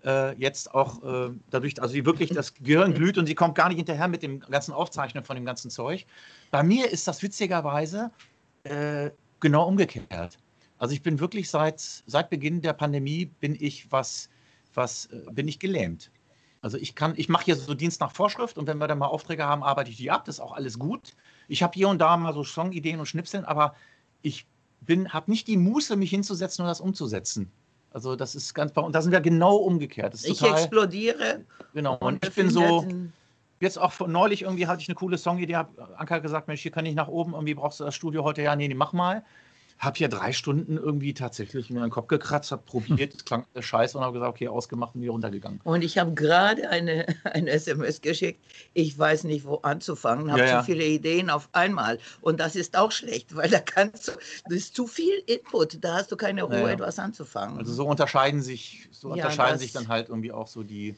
E: äh, jetzt auch äh, dadurch, also die wirklich das Gehirn glüht und sie kommt gar nicht hinterher mit dem ganzen Aufzeichnen von dem ganzen Zeug. Bei mir ist das witzigerweise äh, genau umgekehrt. Also ich bin wirklich seit, seit Beginn der Pandemie bin ich was, was äh, bin ich gelähmt. Also ich kann, ich mache hier so Dienst nach Vorschrift und wenn wir dann mal Aufträge haben, arbeite ich die ab. Das ist auch alles gut. Ich habe hier und da mal so Songideen und Schnipseln, aber ich habe nicht die Muße, mich hinzusetzen und das umzusetzen. Also das ist ganz, und da sind wir genau umgekehrt.
D: Ich
E: total,
D: explodiere.
E: genau. Und ich bin so, jetzt auch von neulich irgendwie hatte ich eine coole Songidee, habe Anka gesagt, Mensch, hier kann ich nach oben, irgendwie brauchst du das Studio heute, ja, nee, nee, mach mal. Habe ja drei Stunden irgendwie tatsächlich mir den Kopf gekratzt, habe probiert, es klang scheiße und habe gesagt, okay, ausgemacht und wieder runtergegangen.
D: Und ich habe gerade eine, eine SMS geschickt. Ich weiß nicht, wo anzufangen, habe
E: Ja,
D: zu
E: ja.
D: viele Ideen auf einmal. Und das ist auch schlecht, weil da kannst du, das ist zu viel Input, da hast du keine Ruhe,
E: Ja,
D: etwas anzufangen.
E: Also so unterscheiden sich, so unterscheiden sich dann halt irgendwie auch so die.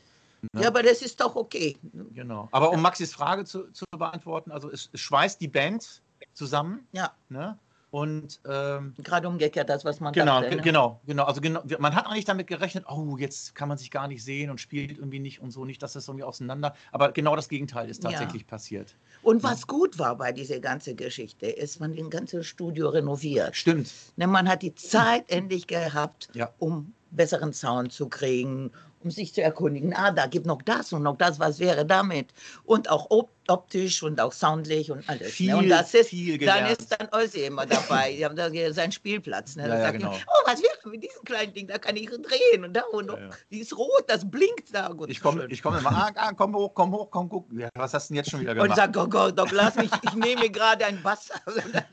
E: ne?
D: ja, aber das ist doch okay.
E: Genau. Aber um Maxis Frage zu, zu beantworten, also es, es schweißt die Band zusammen.
D: Ja.
E: Ne? Und ähm,
D: Gerade umgekehrt, das, was man
E: genau,
D: dachte. ne?
E: genau, genau. Also genau, man hat eigentlich damit gerechnet, oh, jetzt kann man sich gar nicht sehen und spielt irgendwie nicht und so, nicht, dass das irgendwie auseinander. Aber genau das Gegenteil ist
D: Ja.
E: tatsächlich passiert.
D: Und was gut war bei dieser ganzen Geschichte, ist, man den ganzen Studio renoviert.
E: Stimmt.
D: Ne, man hat die Zeit endlich gehabt,
E: Ja.
D: um besseren Sound zu kriegen, um sich zu erkundigen. Ah, da gibt noch das und noch das, was wäre damit? Und auch op optisch und auch soundlich und alles.
E: Viel,
D: ne? Und das ist,
E: viel
D: dann
E: gelernt.
D: ist dann Ossi immer dabei. Die haben da seinen Spielplatz. Ne?
E: Ja,
D: Da
E: ja,
D: sagt
E: genau.
D: er, oh, was wäre mit diesem kleinen Ding? Da kann ich drehen und da und noch.
E: Ja.
D: Die ist rot, das blinkt da. Gut,
E: Ich komme ich komm immer, ah, ah, komm hoch, komm hoch, komm, guck. Was hast du denn jetzt schon wieder
D: und
E: gemacht?
D: sag, oh Gott, doch lass mich, ich nehme gerade ein
E: ja.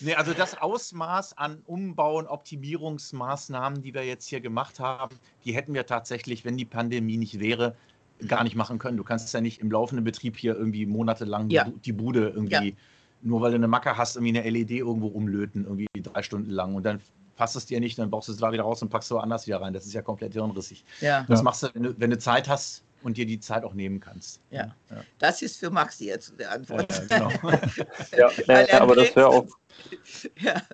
E: Nee, also das Ausmaß an Umbau- und Optimierungsmaßnahmen, die wir jetzt hier gemacht haben, die hätten wir tatsächlich, wenn die Pandemie nicht wäre, gar nicht machen können. Du kannst ja nicht im laufenden Betrieb hier irgendwie monatelang die
D: Ja.
E: Die Bude irgendwie, nur weil du eine Macke hast, irgendwie eine LED irgendwo umlöten, irgendwie drei Stunden lang und dann passt es dir nicht, dann baust du es da wieder raus und packst du woanders wieder rein. Das ist ja komplett hirnrissig.
D: ja.
E: Das
F: Ja.
E: machst du, wenn du, wenn du Zeit hast und dir die Zeit auch nehmen kannst.
D: Ja.
E: ja.
D: Das ist für Maxi jetzt die Antwort.
E: ja, genau.
G: Ja,
D: er
G: aber das wäre auch,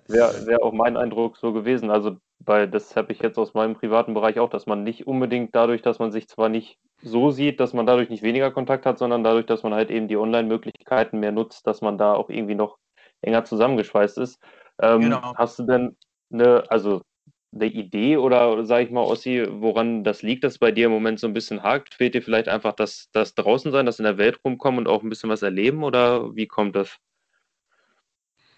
G: wär, wär auch mein Eindruck so gewesen. Also, weil das habe ich jetzt aus meinem privaten Bereich auch, dass man nicht unbedingt dadurch, dass man sich zwar nicht so sieht, dass man dadurch nicht weniger Kontakt hat, sondern dadurch, dass man halt eben die Online-Möglichkeiten mehr nutzt, dass man da auch irgendwie noch enger zusammengeschweißt ist. Ähm,
E: Genau.
G: Hast du denn eine, also eine Idee oder sage ich mal, Ossi, woran das liegt, dass bei dir im Moment so ein bisschen hakt? Fehlt dir vielleicht einfach das, das draußen sein, das in der Welt rumkommen und auch ein bisschen was erleben oder wie kommt das?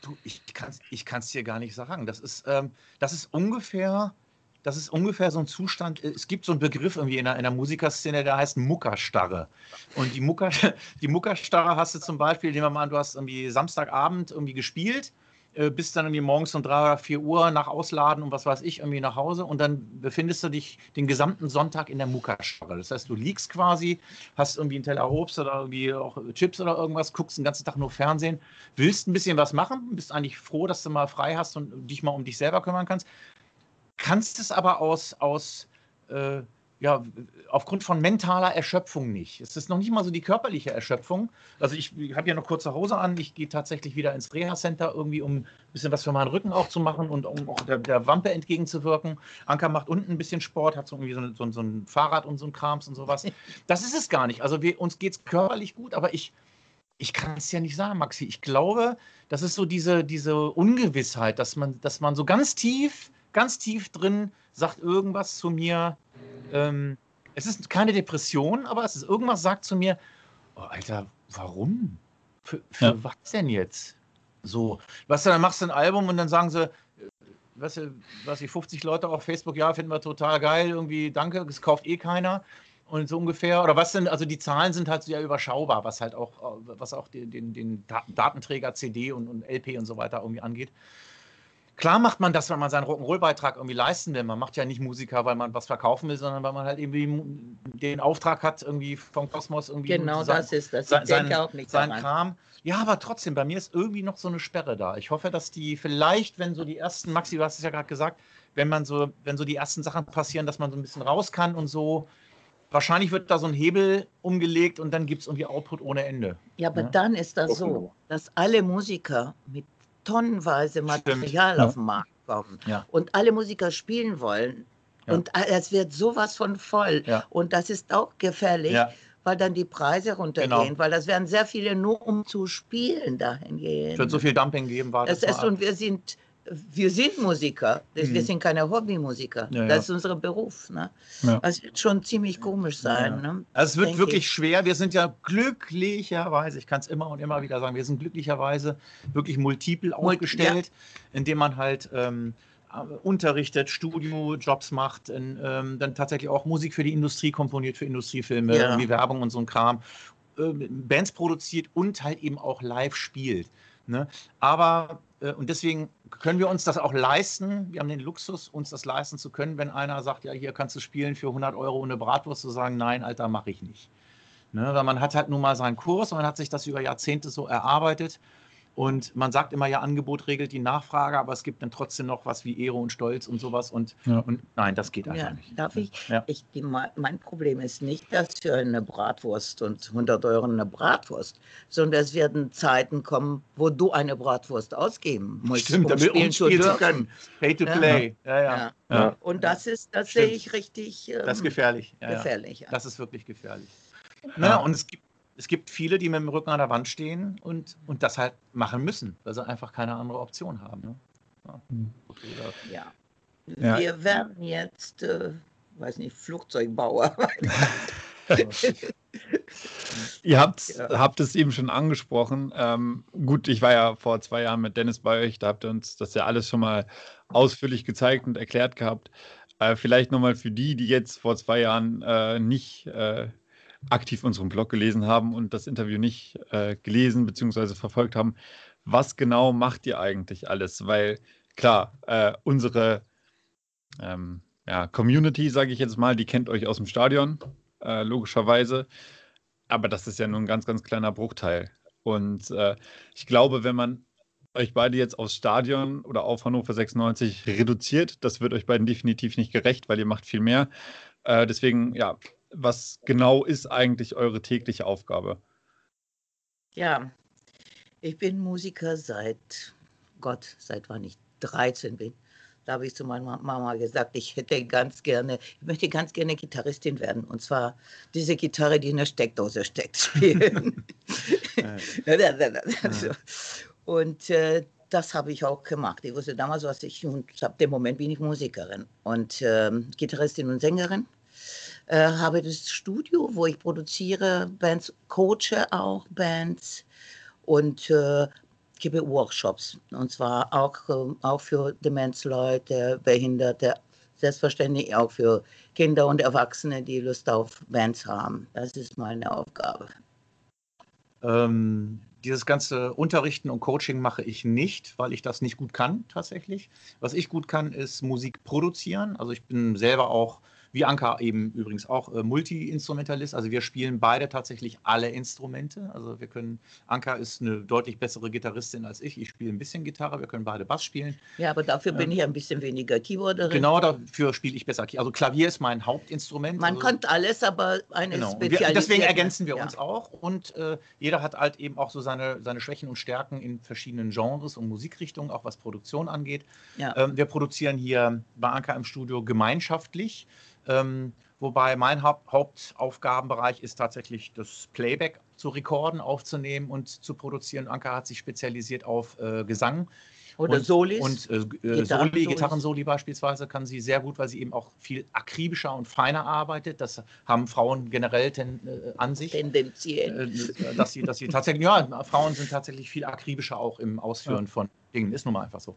E: Du, ich kann es ich kann's dir gar nicht sagen. Das ist, ähm, das ist ungefähr, das ist ungefähr so ein Zustand. äh, Es gibt so einen Begriff irgendwie in der, in der Musikerszene, der heißt Muckerstarre. Und die, Mucker, die Muckerstarre hast du zum Beispiel, nehmen wir mal an, du hast irgendwie Samstagabend irgendwie gespielt, äh, bist dann irgendwie morgens um drei oder vier Uhr nach Ausladen und was weiß ich, irgendwie nach Hause und dann befindest du dich den gesamten Sonntag in der Muckerstarre. Das heißt, du liegst quasi, hast irgendwie einen Teller Obst oder irgendwie auch Chips oder irgendwas, guckst den ganzen Tag nur Fernsehen, willst ein bisschen was machen, bist eigentlich froh, dass du mal frei hast und dich mal um dich selber kümmern kannst, kannst es aber aus, aus äh, ja, aufgrund von mentaler Erschöpfung nicht. Es ist noch nicht mal so die körperliche Erschöpfung. Also ich, habe ja noch kurze Hose an, ich gehe tatsächlich wieder ins Reha-Center irgendwie, um ein bisschen was für meinen Rücken auch zu machen und um auch der, der Wampe entgegenzuwirken. Anker macht unten ein bisschen Sport, hat so irgendwie so, ein- so, so ein Fahrrad und so ein Krams und sowas. Das ist es gar nicht. Also wir, uns geht es körperlich gut, aber ich, ich kann es ja nicht sagen, Maxi. Ich glaube, das ist so diese, diese Ungewissheit, dass man, dass man so ganz tief, ganz tief drin sagt irgendwas zu mir. Ähm, es ist keine Depression, aber es ist irgendwas sagt zu mir, oh, Alter, warum? Für, für
F: Ja.
E: was denn jetzt? So, weißt du, dann machst du ein Album und dann sagen sie, du, was ich, 50 Leute auf Facebook, ja, finden wir total geil, irgendwie, danke, es kauft eh keiner. Und so ungefähr, oder was denn, also die Zahlen sind halt sehr überschaubar, was halt auch, äh, was auch den, den, den Da- Datenträger CD und, und LP und so weiter irgendwie angeht. Klar macht man das, wenn man seinen Rock'n'Roll-Beitrag irgendwie leisten will. Man macht ja nicht Musiker, weil man was verkaufen will, sondern weil man halt irgendwie den Auftrag hat, irgendwie vom Kosmos irgendwie
D: Genau
E: sein-
D: das ist das. Ich
E: sein,
D: denke
E: sein,
D: auch nicht
E: sein
D: daran.
E: Kram. Ja, aber trotzdem, bei mir ist irgendwie noch so eine Sperre da. Ich hoffe, dass die vielleicht, wenn so die ersten, Maxi, du hast es ja gerade gesagt, wenn man so, wenn so die ersten Sachen passieren, dass man so ein bisschen raus kann und so. Wahrscheinlich wird da so ein Hebel umgelegt und dann gibt es irgendwie Output ohne Ende.
D: Ja, aber
E: Ja.
D: dann ist das so, dass alle Musiker mit tonnenweise Material
F: Ja.
D: auf den Markt kommen
E: Ja.
D: und alle Musiker spielen wollen.
E: Ja.
D: Und es wird sowas von voll.
E: Ja.
D: Und das ist auch gefährlich, weil dann die Preise runtergehen,
E: Genau.
D: weil das werden sehr viele nur um zu spielen dahin gehen.
E: Es wird so viel Dumping geben, war
D: Es ist, und wir sind, wir sind Musiker, das- wir
E: Mhm.
D: sind keine Hobbymusiker.
E: Ja, ja.
D: Das ist unser Beruf. Ne?
F: Ja.
D: Das wird schon ziemlich komisch sein. Ne?
E: Also es wird wirklich
D: ich.
E: schwer. Wir sind ja glücklicherweise, ich kann es immer und immer wieder sagen, wir sind glücklicherweise wirklich multiple
D: Mul-
E: aufgestellt, indem man halt ähm, äh, unterrichtet, Studiojobs macht, in, ähm, dann tatsächlich auch Musik für die Industrie komponiert, für Industriefilme,
D: Ja.
E: irgendwie Werbung und so ein Kram, ähm, Bands produziert und halt eben auch live spielt. Ne? Aber äh, und deswegen können wir uns das auch leisten. Wir haben den Luxus, uns das leisten zu können, wenn einer sagt, ja, hier kannst du spielen für 100 Euro ohne Bratwurst, zu sagen, nein, Alter, mache ich nicht. Ne, weil man hat halt nun mal seinen Kurs und man hat sich das über Jahrzehnte so erarbeitet. Und man sagt immer ja, Angebot regelt die Nachfrage, aber es gibt dann trotzdem noch was wie Ehre und Stolz und sowas. Und,
F: Ja.
E: und nein, das geht einfach
D: Ja,
E: nicht.
D: darf ich?
E: Ja.
D: ich die, mein Problem ist nicht, dass für eine Bratwurst und 100 Euro eine Bratwurst, sondern es werden Zeiten kommen, wo du eine Bratwurst ausgeben musst,
E: Stimmt,
D: um
E: damit
D: spielen
E: um
D: zu
E: spielen zu können. Pay to
D: Ja.
E: play. Ja, ja.
D: Ja.
F: Ja.
D: Und das ist, das
E: Stimmt.
D: sehe ich richtig ähm,
E: Das ist gefährlich. Ja, ja.
D: gefährlich. Ja.
E: Das ist wirklich gefährlich. Naja, und es gibt, es gibt viele, die mit dem Rücken an der Wand stehen und, und das halt machen müssen, weil sie einfach keine andere Option haben. Ne? Ja.
F: Hm.
D: Ja.
F: Ja.
D: Wir werden jetzt, äh, weiß nicht, Flugzeugbauer.
F: Ihr habt,
D: Ja.
F: habt es eben schon angesprochen. Ähm, gut, ich war ja vor zwei Jahren mit Dennis bei euch, da habt ihr uns das ja alles schon mal ausführlich gezeigt und erklärt gehabt. Äh, vielleicht nochmal für die, die jetzt vor zwei Jahren äh, nicht äh, aktiv unseren Blog gelesen haben und das Interview nicht äh, gelesen bzw. verfolgt haben. Was genau macht ihr eigentlich alles? Weil klar, äh, unsere ähm, ja, Community, sage ich jetzt mal, die kennt euch aus dem Stadion, äh, logischerweise. Aber das ist ja nur ein ganz, ganz kleiner Bruchteil. Und äh, ich glaube, wenn man euch beide jetzt aufs Stadion oder auf Hannover 96 reduziert, das wird euch beiden definitiv nicht gerecht, weil ihr macht viel mehr. Äh, deswegen, ja, was genau ist eigentlich eure tägliche Aufgabe?
D: Ja, ich bin Musiker seit Gott, seit wann ich 13 bin. Da habe ich zu meiner Mama gesagt, ich hätte ganz gerne, ich möchte ganz gerne Gitarristin werden. Und zwar diese Gitarre, die in der Steckdose steckt, spielen. Und äh, das habe ich auch gemacht. Ich wusste damals, was ich und ab dem Moment bin ich Musikerin und ähm, Gitarristin und Sängerin. Äh, habe das Studio, wo ich produziere Bands, coache auch Bands und äh, gebe Workshops. Und zwar auch, äh, auch für Demenzleute, Behinderte, selbstverständlich auch für Kinder und Erwachsene, die Lust auf Bands haben. Das ist meine Aufgabe.
E: Ähm, dieses ganze Unterrichten und Coaching mache ich nicht, weil ich das nicht gut kann tatsächlich. Was ich gut kann, ist Musik produzieren. Also ich bin selber auch, wie Anka eben übrigens auch, äh, Multi-Instrumentalist. Also wir spielen beide tatsächlich alle Instrumente. Also wir können, Anka ist eine deutlich bessere Gitarristin als ich. Ich spiele ein bisschen Gitarre, wir können beide Bass spielen.
D: Ja, aber dafür bin
E: Ähm,
D: ich ein bisschen weniger Keyboarderin.
E: Genau dafür spiele ich besser. Also Klavier ist mein Hauptinstrument.
D: Man
E: also,
D: kann alles, aber eine
E: Genau.
D: Spezialität.
E: deswegen ergänzen wir
D: ja.
E: uns auch und äh, jeder hat halt eben auch so seine, seine Schwächen und Stärken in verschiedenen Genres und Musikrichtungen, auch was Produktion angeht.
D: Ja.
E: Ähm, wir produzieren hier bei Anka im Studio gemeinschaftlich, ähm, wobei mein Haupt Hauptaufgabenbereich ist tatsächlich das Playback zu rekorden, aufzunehmen und zu produzieren. Anka hat sich spezialisiert auf äh, Gesang.
D: Oder
E: und,
D: Solis.
E: Und äh, äh,
D: Gitarrensolis.
E: Soli, Gitarrensoli beispielsweise kann sie sehr gut, weil sie eben auch viel akribischer und feiner arbeitet. Das haben Frauen generell ten, äh, an sich.
D: tendenziell.
E: Äh, dass sie, dass sie tatsächlich, ja, Frauen sind tatsächlich viel akribischer auch im Ausführen von Dingen, ist nun mal einfach so.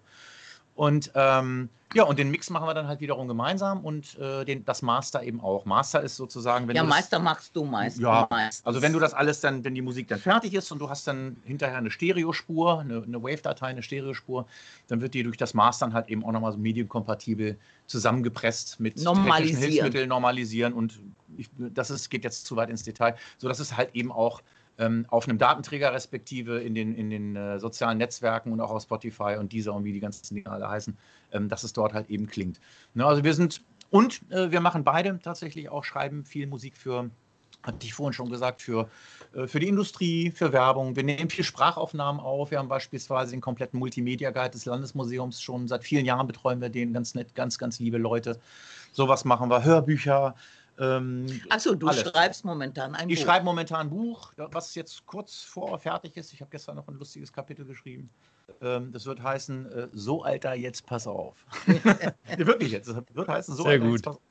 E: Und ähm, ja, und den Mix machen wir dann halt wiederum gemeinsam und äh, den, das Master eben auch. Master ist sozusagen, wenn
D: ja,
E: du das-
D: Meister machst du meist.
E: ja,
D: meistens.
E: also wenn du das alles dann, wenn die Musik dann fertig ist und du hast dann hinterher eine Stereospur, eine, eine Wave-Datei, eine Stereospur, dann wird die durch das Mastern halt eben auch nochmal so medienkompatibel zusammengepresst mit technischen. Hilfsmitteln, normalisieren und ich, das ist, geht jetzt zu weit ins Detail, sodass es halt eben auch ähm, auf einem Datenträger respektive in den, in den äh, sozialen Netzwerken und auch auf Spotify und dieser und wie die ganzen Dinge alle heißen, ähm, dass es dort halt eben klingt. Ne, also wir sind und äh, wir machen beide tatsächlich auch, schreiben viel Musik für, hatte ich vorhin schon gesagt, für, äh, für die Industrie, für Werbung. Wir nehmen viel Sprachaufnahmen auf. Wir haben beispielsweise den kompletten Multimedia Guide des Landesmuseums schon seit vielen Jahren betreuen wir den ganz nett, ganz, ganz liebe Leute. Sowas machen wir, Hörbücher. Ähm,
D: Achso, du
E: alles.
D: schreibst momentan ein
E: ich
D: Buch.
E: schreibe momentan ein Buch, was jetzt kurz vor fertig ist. Ich habe gestern noch ein lustiges Kapitel geschrieben. Ähm, das wird heißen, äh, so Alter, jetzt pass auf. Wirklich jetzt. Das wird heißen, so
F: Sehr
E: Alter,
F: gut.
E: jetzt pass auf.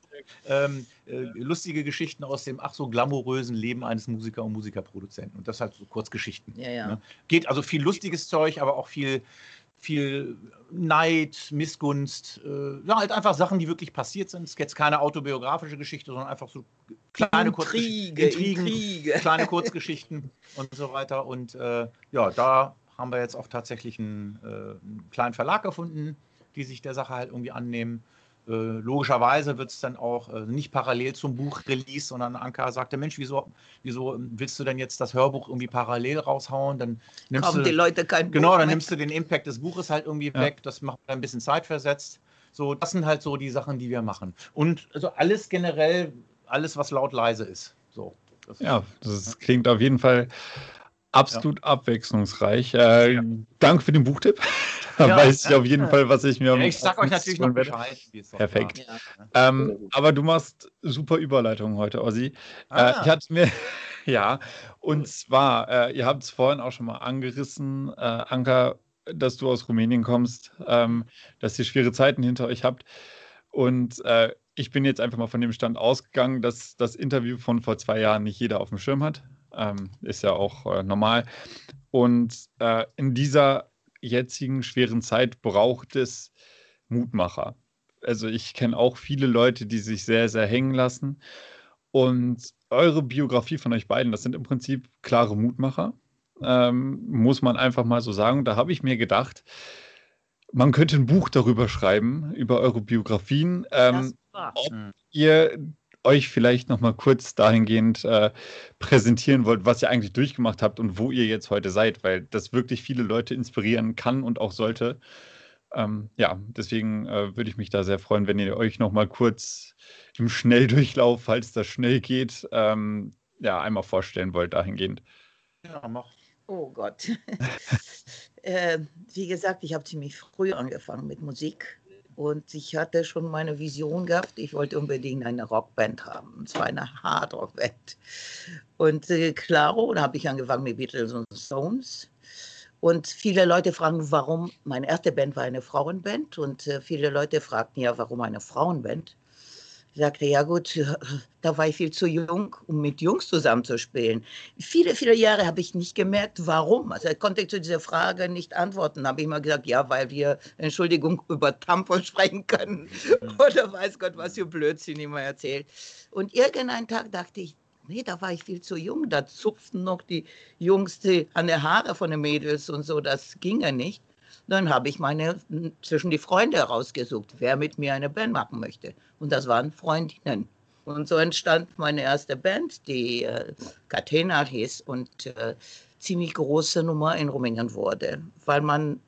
E: Ähm, äh, lustige Geschichten aus dem ach so glamourösen Leben eines Musiker und Musikerproduzenten. Und das halt so Kurzgeschichten.
D: Ja, ja.
E: Ne? Geht also viel lustiges Zeug, aber auch viel, viel Neid, Missgunst. Äh, ja, halt einfach Sachen, die wirklich passiert sind. Es ist jetzt keine autobiografische Geschichte, sondern einfach so kleine Kurzgeschichten.
D: Intrige, Intrige.
E: kleine Kurzgeschichten und so weiter. Und äh, ja, da haben wir jetzt auch tatsächlich einen, äh, einen kleinen Verlag gefunden, die sich der Sache halt irgendwie annehmen. Äh, logischerweise wird es dann auch äh, nicht parallel zum Buch-Release, sondern Anka sagte, Mensch, wieso, wieso willst du denn jetzt das Hörbuch irgendwie parallel raushauen? Dann nimmst
D: Kommen
E: du,
D: die Leute kein
E: genau,
D: Buch
E: dann
D: mit.
E: nimmst du den Impact des Buches halt irgendwie
F: Ja.
E: weg. Das macht ein bisschen zeitversetzt. So, das sind halt so die Sachen, die wir machen. Und also alles generell, alles, was laut leise ist. So. Das
F: Ja, das klingt auf jeden Fall absolut abwechslungsreich. Äh, Danke für den Buchtipp. Da
E: Ja,
F: weiß ich
E: ja.
F: auf jeden Fall, was ich mir.
E: ich sag euch natürlich noch. Bescheid.
F: Perfekt.
D: Ja.
F: Ähm, aber du machst super Überleitung heute, Ossi. Äh,
E: Ah.
F: ich hatte mir, ja, und zwar, äh, ihr habt es vorhin auch schon mal angerissen, äh, Anka, dass du aus Rumänien kommst, ähm, dass ihr schwere Zeiten hinter euch habt. Und äh, ich bin jetzt einfach mal von dem Stand ausgegangen, dass das Interview von vor zwei Jahren nicht jeder auf dem Schirm hat. Ähm, ist ja auch äh, normal. Und äh, in dieser jetzigen schweren Zeit braucht es Mutmacher. Also ich kenne auch viele Leute, die sich sehr, sehr hängen lassen. Und eure Biografie von euch beiden, das sind im Prinzip klare Mutmacher. Ähm, muss man einfach mal so sagen. Da habe ich mir gedacht, man könnte ein Buch darüber schreiben, über eure Biografien. Ähm, ob
E: Hm.
F: ihr euch vielleicht noch mal kurz dahingehend äh, präsentieren wollt, was ihr eigentlich durchgemacht habt und wo ihr jetzt heute seid, weil das wirklich viele Leute inspirieren kann und auch sollte. Ähm, ja, deswegen äh, würde ich mich da sehr freuen, wenn ihr euch noch mal kurz im Schnelldurchlauf, falls das schnell geht, ähm, ja, einmal vorstellen wollt dahingehend.
E: Ja, mach.
D: Oh Gott. äh, wie gesagt, ich habe ziemlich früh angefangen mit Musik und ich hatte schon meine Vision gehabt. Ich wollte unbedingt eine Rockband haben, und zwar eine Hardrockband. Und äh, klaro, da habe ich angefangen mit Beatles und Stones. Und viele Leute fragen, warum, meine erste Band war eine Frauenband und äh, viele Leute fragten ja, warum eine Frauenband. Ich sagte, ja gut, da war ich viel zu jung, um mit Jungs zusammenzuspielen. Viele, viele Jahre habe ich nicht gemerkt, warum. Also ich konnte zu dieser Frage nicht antworten. Habe ich immer gesagt, ja, weil wir, Entschuldigung, über Tampon sprechen können. Oder weiß Gott, was für Blödsinn immer erzählt. Und irgendeinen Tag dachte ich, nee, da war ich viel zu jung. Da zupften noch die Jungs die, an der Haare von den Mädels und so. Das ging ja nicht. Dann habe ich meine zwischen die Freunde herausgesucht, wer mit mir eine Band machen möchte. Und das waren Freundinnen. Und so entstand meine erste Band, die äh, Catena hieß und äh, ziemlich große Nummer in Rumänien wurde, weil man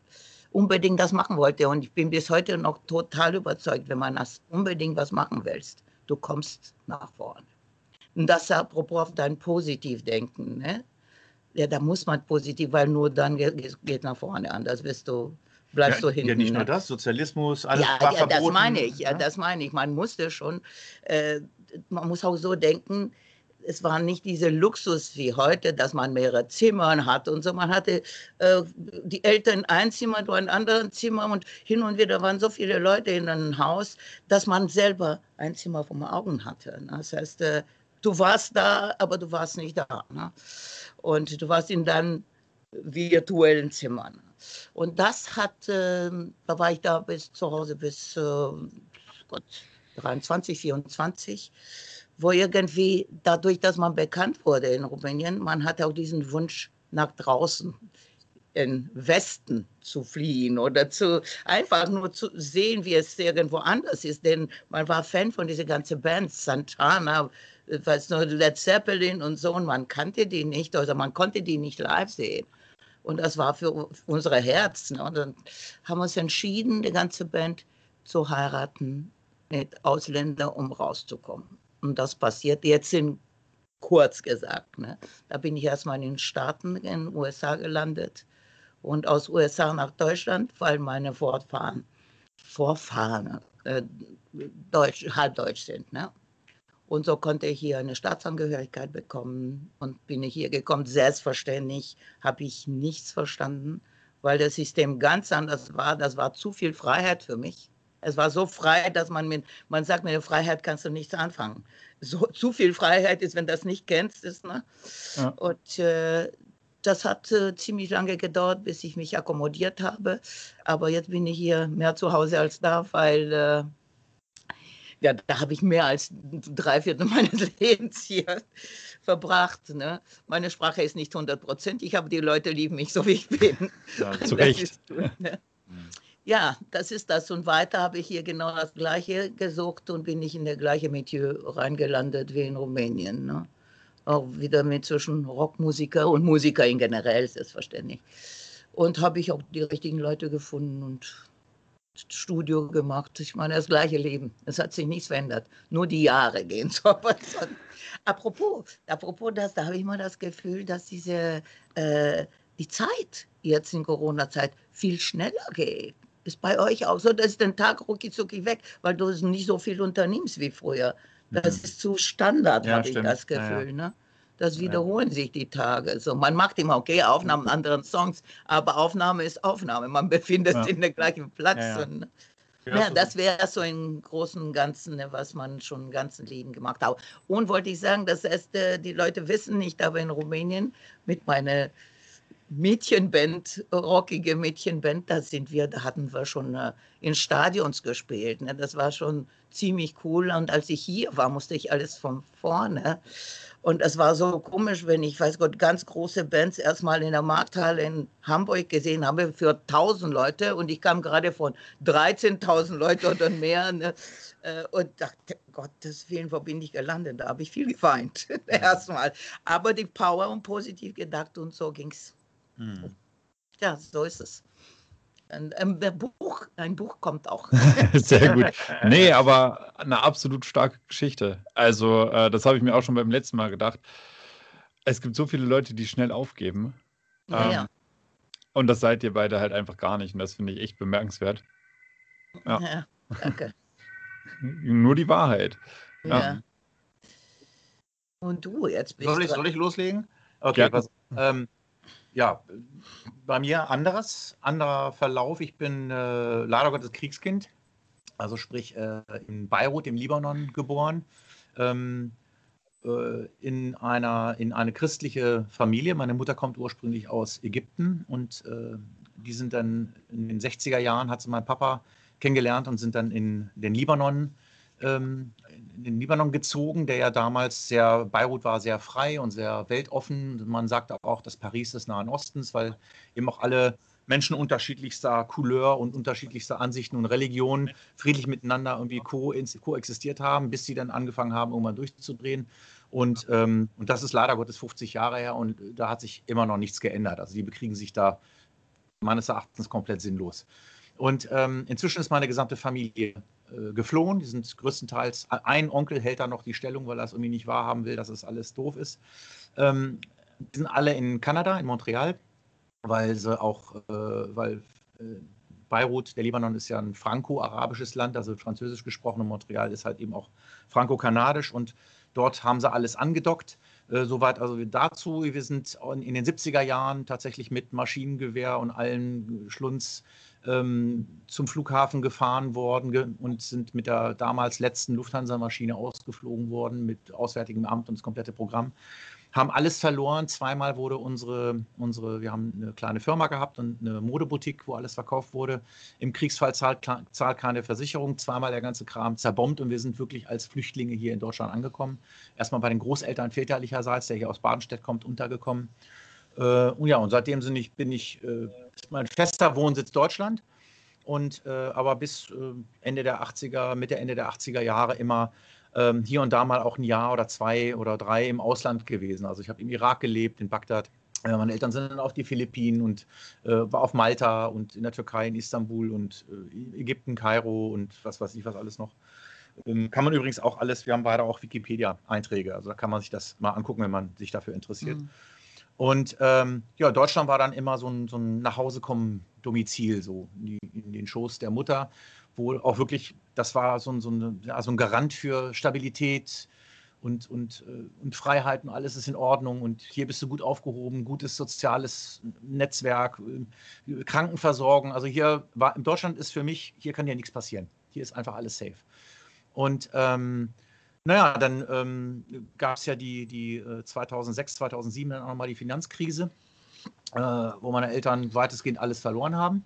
D: unbedingt das machen wollte. Und ich bin bis heute noch total überzeugt, wenn man das unbedingt was machen willst, du kommst nach vorne. Und das apropos auf dein Positivdenken. Ne? Ja, da muss man positiv, weil nur dann geht, geht nach vorne. Anders wirst du, bleibst
E: ja,
D: du hinten.
E: Ja, nicht nur
D: ne?
E: das, Sozialismus, alles
D: ja,
E: war
D: ja,
E: verboten.
D: das meine ich, ja,
E: ne?
D: das meine ich. Man musste schon, äh, man muss auch so denken, es war nicht dieser Luxus wie heute, dass man mehrere Zimmer hat und so. Man hatte äh, die Eltern ein Zimmer, du ein anderes Zimmer und hin und wieder waren so viele Leute in einem Haus, dass man selber ein Zimmer vor Augen hatte. Ne? Das heißt, äh, du warst da, aber du warst nicht da. Ne? Und du warst in deinem virtuellen Zimmer. Und das hat, äh, da war ich da bis zu Hause bis äh, Gott, 23, 24, wo irgendwie dadurch, dass man bekannt wurde in Rumänien, man hatte auch diesen Wunsch nach draußen in Westen zu fliehen oder zu einfach nur zu sehen, wie es irgendwo anders ist. Denn man war Fan von dieser ganzen Band, Santana, weiß nur Led Zeppelin und so, und man kannte die nicht, also man konnte die nicht live sehen. Und das war für unsere Herzen. Und dann haben wir uns entschieden, die ganze Band zu heiraten mit Ausländern, um rauszukommen. Und das passiert jetzt in kurz gesagt. Ne? Da bin ich erstmal in den Staaten, in den USA gelandet und aus USA nach Deutschland, weil meine Vorfahren, Vorfahren äh, Deutsch, halb deutsch sind. Ne? Und so konnte ich hier eine Staatsangehörigkeit bekommen und bin ich hier gekommen. Selbstverständlich habe ich nichts verstanden, weil das System ganz anders war. Das war zu viel Freiheit für mich. Es war so frei, dass man mit, man sagt, mit der Freiheit kannst du nichts anfangen. So, zu viel Freiheit ist, wenn du das nicht kennst, ist, ne?
F: Ja.
D: Und äh, das hat äh, ziemlich lange gedauert, bis ich mich akkommodiert habe. Aber jetzt bin ich hier mehr zu Hause als da, weil äh, ja, da habe ich mehr als drei Viertel meines Lebens hier verbracht. Ne? Meine Sprache ist nicht hundertprozentig, aber die Leute lieben mich so, wie ich bin.
F: Ja, zu Recht.
D: Ist, ne? Ja, das ist das. Und weiter habe ich hier genau das Gleiche gesucht und bin nicht in der gleiche Milieu reingelandet wie in Rumänien. Ne? Auch wieder mit zwischen Rockmusiker und Musiker in generell, selbstverständlich. Und habe ich auch die richtigen Leute gefunden und Studio gemacht. Ich meine, das gleiche Leben. Es hat sich nichts verändert. Nur die Jahre gehen so. apropos, apropos das, da habe ich mal das Gefühl, dass diese, äh, die Zeit jetzt in Corona-Zeit viel schneller geht. Ist bei euch auch so, dass ist den Tag rucki weg, weil du nicht so viel unternimmst wie früher. Das mhm. ist zu Standard, ja, habe ich das Gefühl. Ja, ja. Ne? Das wiederholen sich die Tage. So, man macht immer, okay, Aufnahmen anderen Songs, aber Aufnahme ist Aufnahme. Man befindet sich in der gleichen Platz. Und, ja, das wäre so im Großen und Ganzen, ne, was man schon im ganzen Leben gemacht hat. Und wollte ich sagen, das erste, äh, die Leute wissen nicht, aber in Rumänien mit meiner Mädchenband, rockige Mädchenband, da sind wir, da hatten wir schon äh, in Stadions gespielt. Ne? Das war schon ziemlich cool. Und als ich hier war, musste ich alles von vorne. Und es war so komisch, wenn ich, weiß Gott, ganz große Bands erstmal in der Markthalle in Hamburg gesehen habe für 1000 Leute und ich kam gerade von 13.000 Leute oder mehr ne? Äh, und dachte, Gottes Willen, wo bin ich gelandet? Da habe ich viel geweint, erstmal. Aber die Power und positiv gedacht und so ging es. Hm. Ja, so ist es. Ein, ein, Buch, ein Buch kommt auch.
F: Sehr gut. Nee, aber eine absolut starke Geschichte. Also, äh, das habe ich mir auch schon beim letzten Mal gedacht. Es gibt so viele Leute, die schnell aufgeben.
D: Ja, ähm, ja.
F: Und das seid ihr beide halt einfach gar nicht. Und das finde ich echt bemerkenswert.
D: Ja, ja danke.
F: Nur die Wahrheit. Ja.
D: Und du jetzt
E: bist soll ich, soll ich loslegen? Okay, was, ähm, ja, bei mir anderes, anderer Verlauf. Ich bin äh, leider Gottes Kriegskind, also sprich äh, in Beirut im Libanon geboren, ähm, äh, in, einer, in eine christliche Familie. Meine Mutter kommt ursprünglich aus Ägypten und äh, die sind dann in den 60er Jahren, hat sie mein Papa kennengelernt und sind dann in den Libanon ähm, in den Libanon gezogen, der ja damals sehr, Beirut war sehr frei und sehr weltoffen. Man sagt auch das Paris des Nahen Ostens, weil eben auch alle Menschen unterschiedlichster Couleur und unterschiedlichster Ansichten und Religionen friedlich miteinander irgendwie ko koexistiert haben, bis sie dann angefangen haben, irgendwann durchzudrehen. Und, ähm, und das ist leider Gottes 50 Jahre her und da hat sich immer noch nichts geändert. Also die bekriegen sich da meines Erachtens komplett sinnlos. Und ähm, inzwischen ist meine gesamte Familie äh, geflohen. Die sind größtenteils, ein Onkel hält da noch die Stellung, weil er es irgendwie nicht wahrhaben will, dass es alles doof ist. Ähm, die sind alle in Kanada, in Montreal, weil sie auch, äh, weil äh, Beirut, der Libanon ist ja ein franco-arabisches Land, also französisch gesprochen und Montreal ist halt eben auch franco-kanadisch und dort haben sie alles angedockt. Äh, soweit also dazu. Wir sind in den 70er Jahren tatsächlich mit Maschinengewehr und allen Schlunz ähm, zum Flughafen gefahren worden und sind mit der damals letzten Lufthansa-Maschine ausgeflogen worden mit Auswärtigem Amt und das komplette Programm. Haben alles verloren. Zweimal wurde unsere, unsere, wir haben eine kleine Firma gehabt und eine Modeboutique, wo alles verkauft wurde. Im Kriegsfall zahlt, zahlt keine Versicherung. Zweimal der ganze Kram zerbombt und wir sind wirklich als Flüchtlinge hier in Deutschland angekommen. Erstmal bei den Großeltern väterlicherseits, der hier aus Badenstedt kommt, untergekommen. Äh, und ja, und seitdem bin ich, bin ich äh, mein fester Wohnsitz Deutschland. Und äh, aber bis äh, Ende der 80er, Mitte Ende der 80er Jahre immer ähm, hier und da mal auch ein Jahr oder zwei oder drei im Ausland gewesen. Also ich habe im Irak gelebt, in Bagdad. Äh, meine Eltern sind dann auf die Philippinen und äh, war auf Malta und in der Türkei, in Istanbul und Ägypten, Kairo und was weiß ich was alles noch. Ähm, kann man übrigens auch alles, wir haben beide auch Wikipedia-Einträge, also da kann man sich das mal angucken, wenn man sich dafür interessiert. Mhm. Und ähm, ja, Deutschland war dann immer so ein, so ein Nachhausekommen-Domizil, so in, die, in, den Schoß der Mutter, wo auch wirklich, das war so ein, so ein, ja, so ein Garant für Stabilität und, und, äh, und Freiheit und alles ist in Ordnung und hier bist du gut aufgehoben, gutes soziales Netzwerk, äh, Krankenversorgung. Also hier war, in Deutschland ist für mich, hier kann ja nichts passieren. Hier ist einfach alles safe. Und ähm, naja, dann ähm, gab es ja die, die äh, 2006, 2007 dann auch nochmal die Finanzkrise, äh, wo meine Eltern weitestgehend alles verloren haben.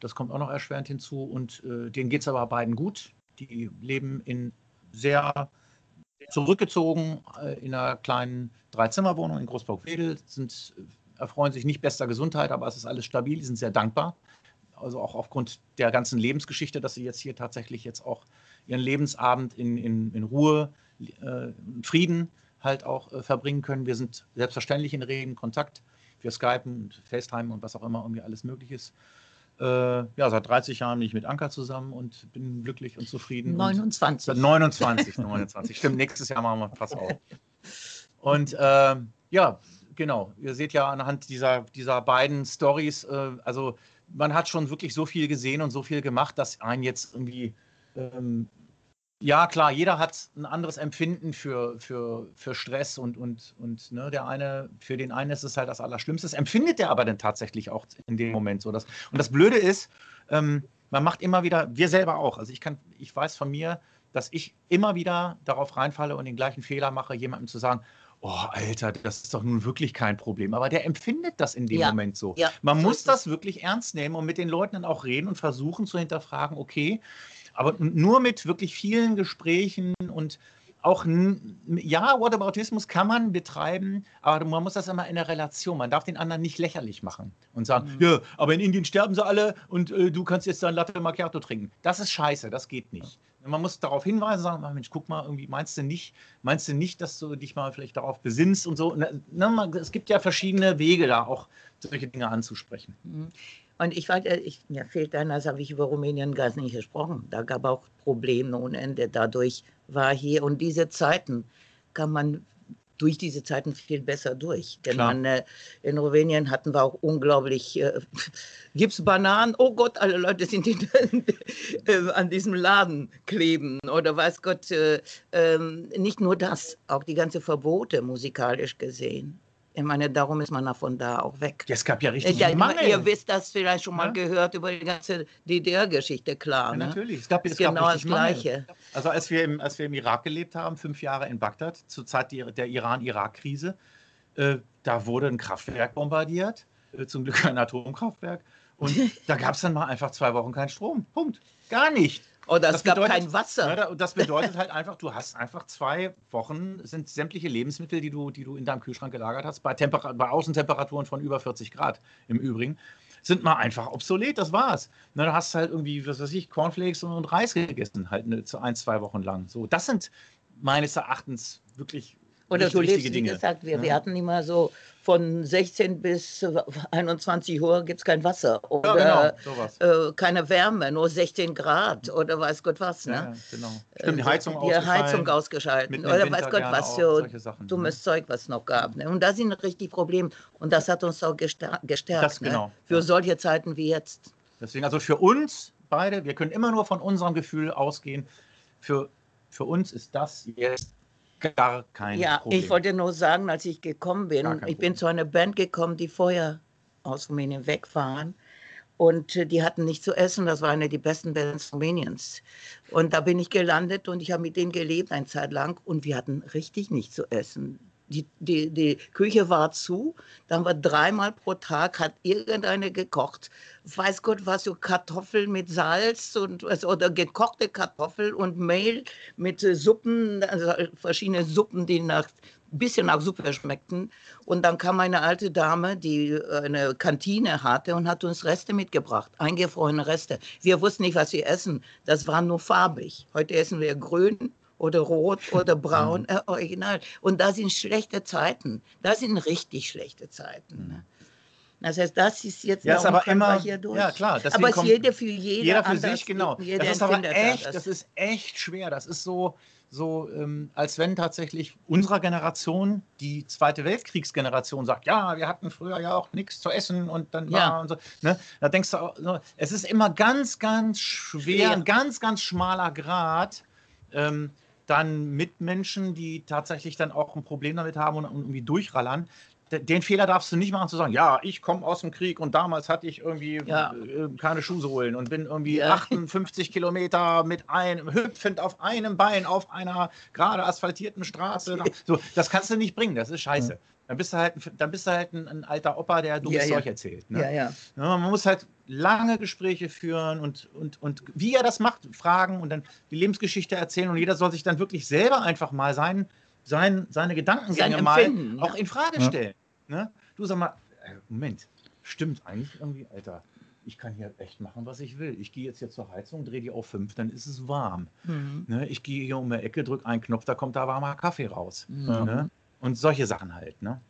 E: Das kommt auch noch erschwerend hinzu. Und äh, denen geht es aber beiden gut. Die leben in sehr zurückgezogen äh, in einer kleinen Dreizimmerwohnung in Großburg-Wedel, sind erfreuen sich nicht bester Gesundheit, aber es ist alles stabil, die sind sehr dankbar. Also auch aufgrund der ganzen Lebensgeschichte, dass sie jetzt hier tatsächlich jetzt auch ihren Lebensabend in, in, in Ruhe, äh, Frieden halt auch äh, verbringen können. Wir sind selbstverständlich in regen Kontakt. Wir skypen und FaceTime und was auch immer irgendwie alles möglich ist. Äh, ja, seit 30 Jahren bin ich mit Anker zusammen und bin glücklich und zufrieden.
D: 29.
E: Und, 29, 29. Stimmt, nächstes Jahr machen wir Pass auf. Und äh, ja, genau. Ihr seht ja anhand dieser, dieser beiden Stories, äh, also man hat schon wirklich so viel gesehen und so viel gemacht, dass einen jetzt irgendwie, ähm, ja klar, jeder hat ein anderes Empfinden für, für, für Stress und, und, und ne, der eine, für den einen ist es halt das Allerschlimmste. Das empfindet der aber dann tatsächlich auch in dem Moment so. Dass, und das Blöde ist, ähm, man macht immer wieder, wir selber auch, also ich kann, ich weiß von mir, dass ich immer wieder darauf reinfalle und den gleichen Fehler mache, jemandem zu sagen, oh, Alter, das ist doch nun wirklich kein Problem. Aber der empfindet das in dem ja. Moment so. Ja, Man muss das wirklich ernst nehmen und mit den Leuten dann auch reden und versuchen zu hinterfragen, okay, aber nur mit wirklich vielen Gesprächen und auch, ja, Whataboutismus kann man betreiben, aber man muss das immer in der Relation. Man darf den anderen nicht lächerlich machen und sagen, mhm. ja, aber in Indien sterben sie alle und äh, du kannst jetzt dann Latte Macchiato trinken. Das ist scheiße, das geht nicht. Man muss darauf hinweisen, sagen, Mensch, guck mal, irgendwie meinst du nicht, meinst du nicht, dass du dich mal vielleicht darauf besinnst und so. Ne, ne es gibt ja verschiedene Wege, da auch solche Dinge anzusprechen.
D: Mhm. Und ich weiß, ich, mir fehlt einer, das habe ich über Rumänien gar nicht gesprochen. Da gab auch Probleme ohne Ende. Dadurch war hier und diese Zeiten kann man durch diese Zeiten viel besser durch. Denn man, äh, in Rumänien hatten wir auch unglaublich, äh, gibt es Bananen? Oh Gott, alle Leute sind in, äh, an diesem Laden kleben. Oder weiß Gott, äh, ähm, nicht nur das, auch die ganzen Verbote musikalisch gesehen. Ich meine, darum ist man von da auch weg.
E: Es gab ja richtig ja, Mangel.
D: Ihr wisst das vielleicht schon mal ja? gehört über die ganze DDR-Geschichte, klar. Ja,
E: ne? natürlich. Es gab, es genau das Gleiche. Also als wir, im, als wir im Irak gelebt haben, fünf Jahre in Bagdad, zur Zeit der Iran-Irak-Krise, äh, da wurde ein Kraftwerk bombardiert, äh, zum Glück ein Atomkraftwerk. Und da gab es dann mal einfach zwei Wochen keinen Strom. Punkt. Gar nicht.
D: Oder es gab bedeutet, kein Wasser.
E: Ja, das bedeutet halt einfach, du hast einfach zwei Wochen, sind sämtliche Lebensmittel, die du, die du in deinem Kühlschrank gelagert hast, bei, Temper bei Außentemperaturen von über 40 Grad im Übrigen, sind mal einfach obsolet, das war's. Na, da hast du halt irgendwie, was weiß ich, Cornflakes und, und Reis gegessen, halt eine, ein, zwei Wochen lang. So, das sind meines Erachtens wirklich
D: oder du lebst, wie gesagt, wir, ja. wir hatten immer so von 16 bis 21 Uhr gibt es kein Wasser oder ja, genau, äh, keine Wärme, nur 16 Grad oder weiß Gott was. Ne? Ja,
E: genau. Stimmt, die Heizung,
D: die Heizung ausgeschalten oder weiß Gott was für dummes ne? Zeug, was es noch gab. Ne? Und da sind richtig Probleme und das hat uns auch gestärkt, das, ne? genau, für solche Zeiten wie jetzt.
E: Deswegen also für uns beide, wir können immer nur von unserem Gefühl ausgehen. Für, für uns ist das jetzt gar kein
D: ja,
E: Problem.
D: Ja, ich wollte nur sagen, als ich gekommen bin, ich bin zu einer Band gekommen, die vorher aus Rumänien weg waren. Und äh, die hatten nicht zu essen. Das war eine der besten Bands Rumäniens. Und da bin ich gelandet und ich habe mit denen gelebt eine Zeit lang. Und wir hatten richtig nichts zu essen die, die, die Küche war zu, dann war dreimal pro Tag, hat irgendeine gekocht. Weiß Gott was, so Kartoffeln mit Salz und, oder gekochte Kartoffeln und Mehl mit Suppen, also verschiedene Suppen, die nach bisschen nach Suppe schmeckten. Und dann kam eine alte Dame, die eine Kantine hatte und hat uns Reste mitgebracht, eingefrorene Reste. Wir wussten nicht, was wir essen. Das war nur farbig. Heute essen wir grün oder rot oder braun, äh, original. Und da sind schlechte Zeiten. Das sind richtig schlechte Zeiten. Ne? Das heißt, das ist jetzt
E: ja, ist aber immer
D: hier durch.
E: Ja, klar.
D: Aber es ist jeder für jeder.
E: Jeder für sich, genau. Das ist aber echt, das. das ist echt schwer. Das ist so, so ähm, als wenn tatsächlich unserer Generation, die Zweite Weltkriegsgeneration, sagt, ja, wir hatten früher ja auch nichts zu essen und dann ja. und so. Ne? Da denkst du, auch, es ist immer ganz, ganz schwer, schwer. ein ganz, ganz schmaler Grad. Ähm, dann Mitmenschen, die tatsächlich dann auch ein Problem damit haben und irgendwie durchrallern, den Fehler darfst du nicht machen, zu sagen, ja, ich komme aus dem Krieg und damals hatte ich irgendwie
D: Ja.
E: äh, keine Schuhsohlen und bin irgendwie
D: Ja.
E: 58 Kilometer mit einem, hüpfend auf einem Bein auf einer gerade asphaltierten Straße. So, das kannst du nicht bringen, das ist scheiße. Dann bist du halt, ein- dann bist du halt ein, ein alter Opa, der dummes
D: Ja, ja.
E: Zeug erzählt. Ne?
D: Ja, ja.
E: Ja, man muss halt lange Gespräche führen und, und, und wie er das macht, fragen und dann die Lebensgeschichte erzählen und jeder soll sich dann wirklich selber einfach mal sein, sein, seine Gedankengänge
D: Sein
E: mal
D: Empfinden,
E: auch
D: ja.
E: in Frage
F: Ja.
E: stellen. Ne? Du sag mal, äh, Moment, stimmt eigentlich irgendwie, Alter. Ich kann hier echt machen, was ich will. Ich gehe jetzt hier zur Heizung, drehe die auf fünf, dann ist es warm.
D: Mhm.
E: Ne? Ich gehe hier um die Ecke, drücke einen Knopf, da kommt da warmer Kaffee raus.
D: Mhm.
E: Ne? Und solche Sachen halt. Ne?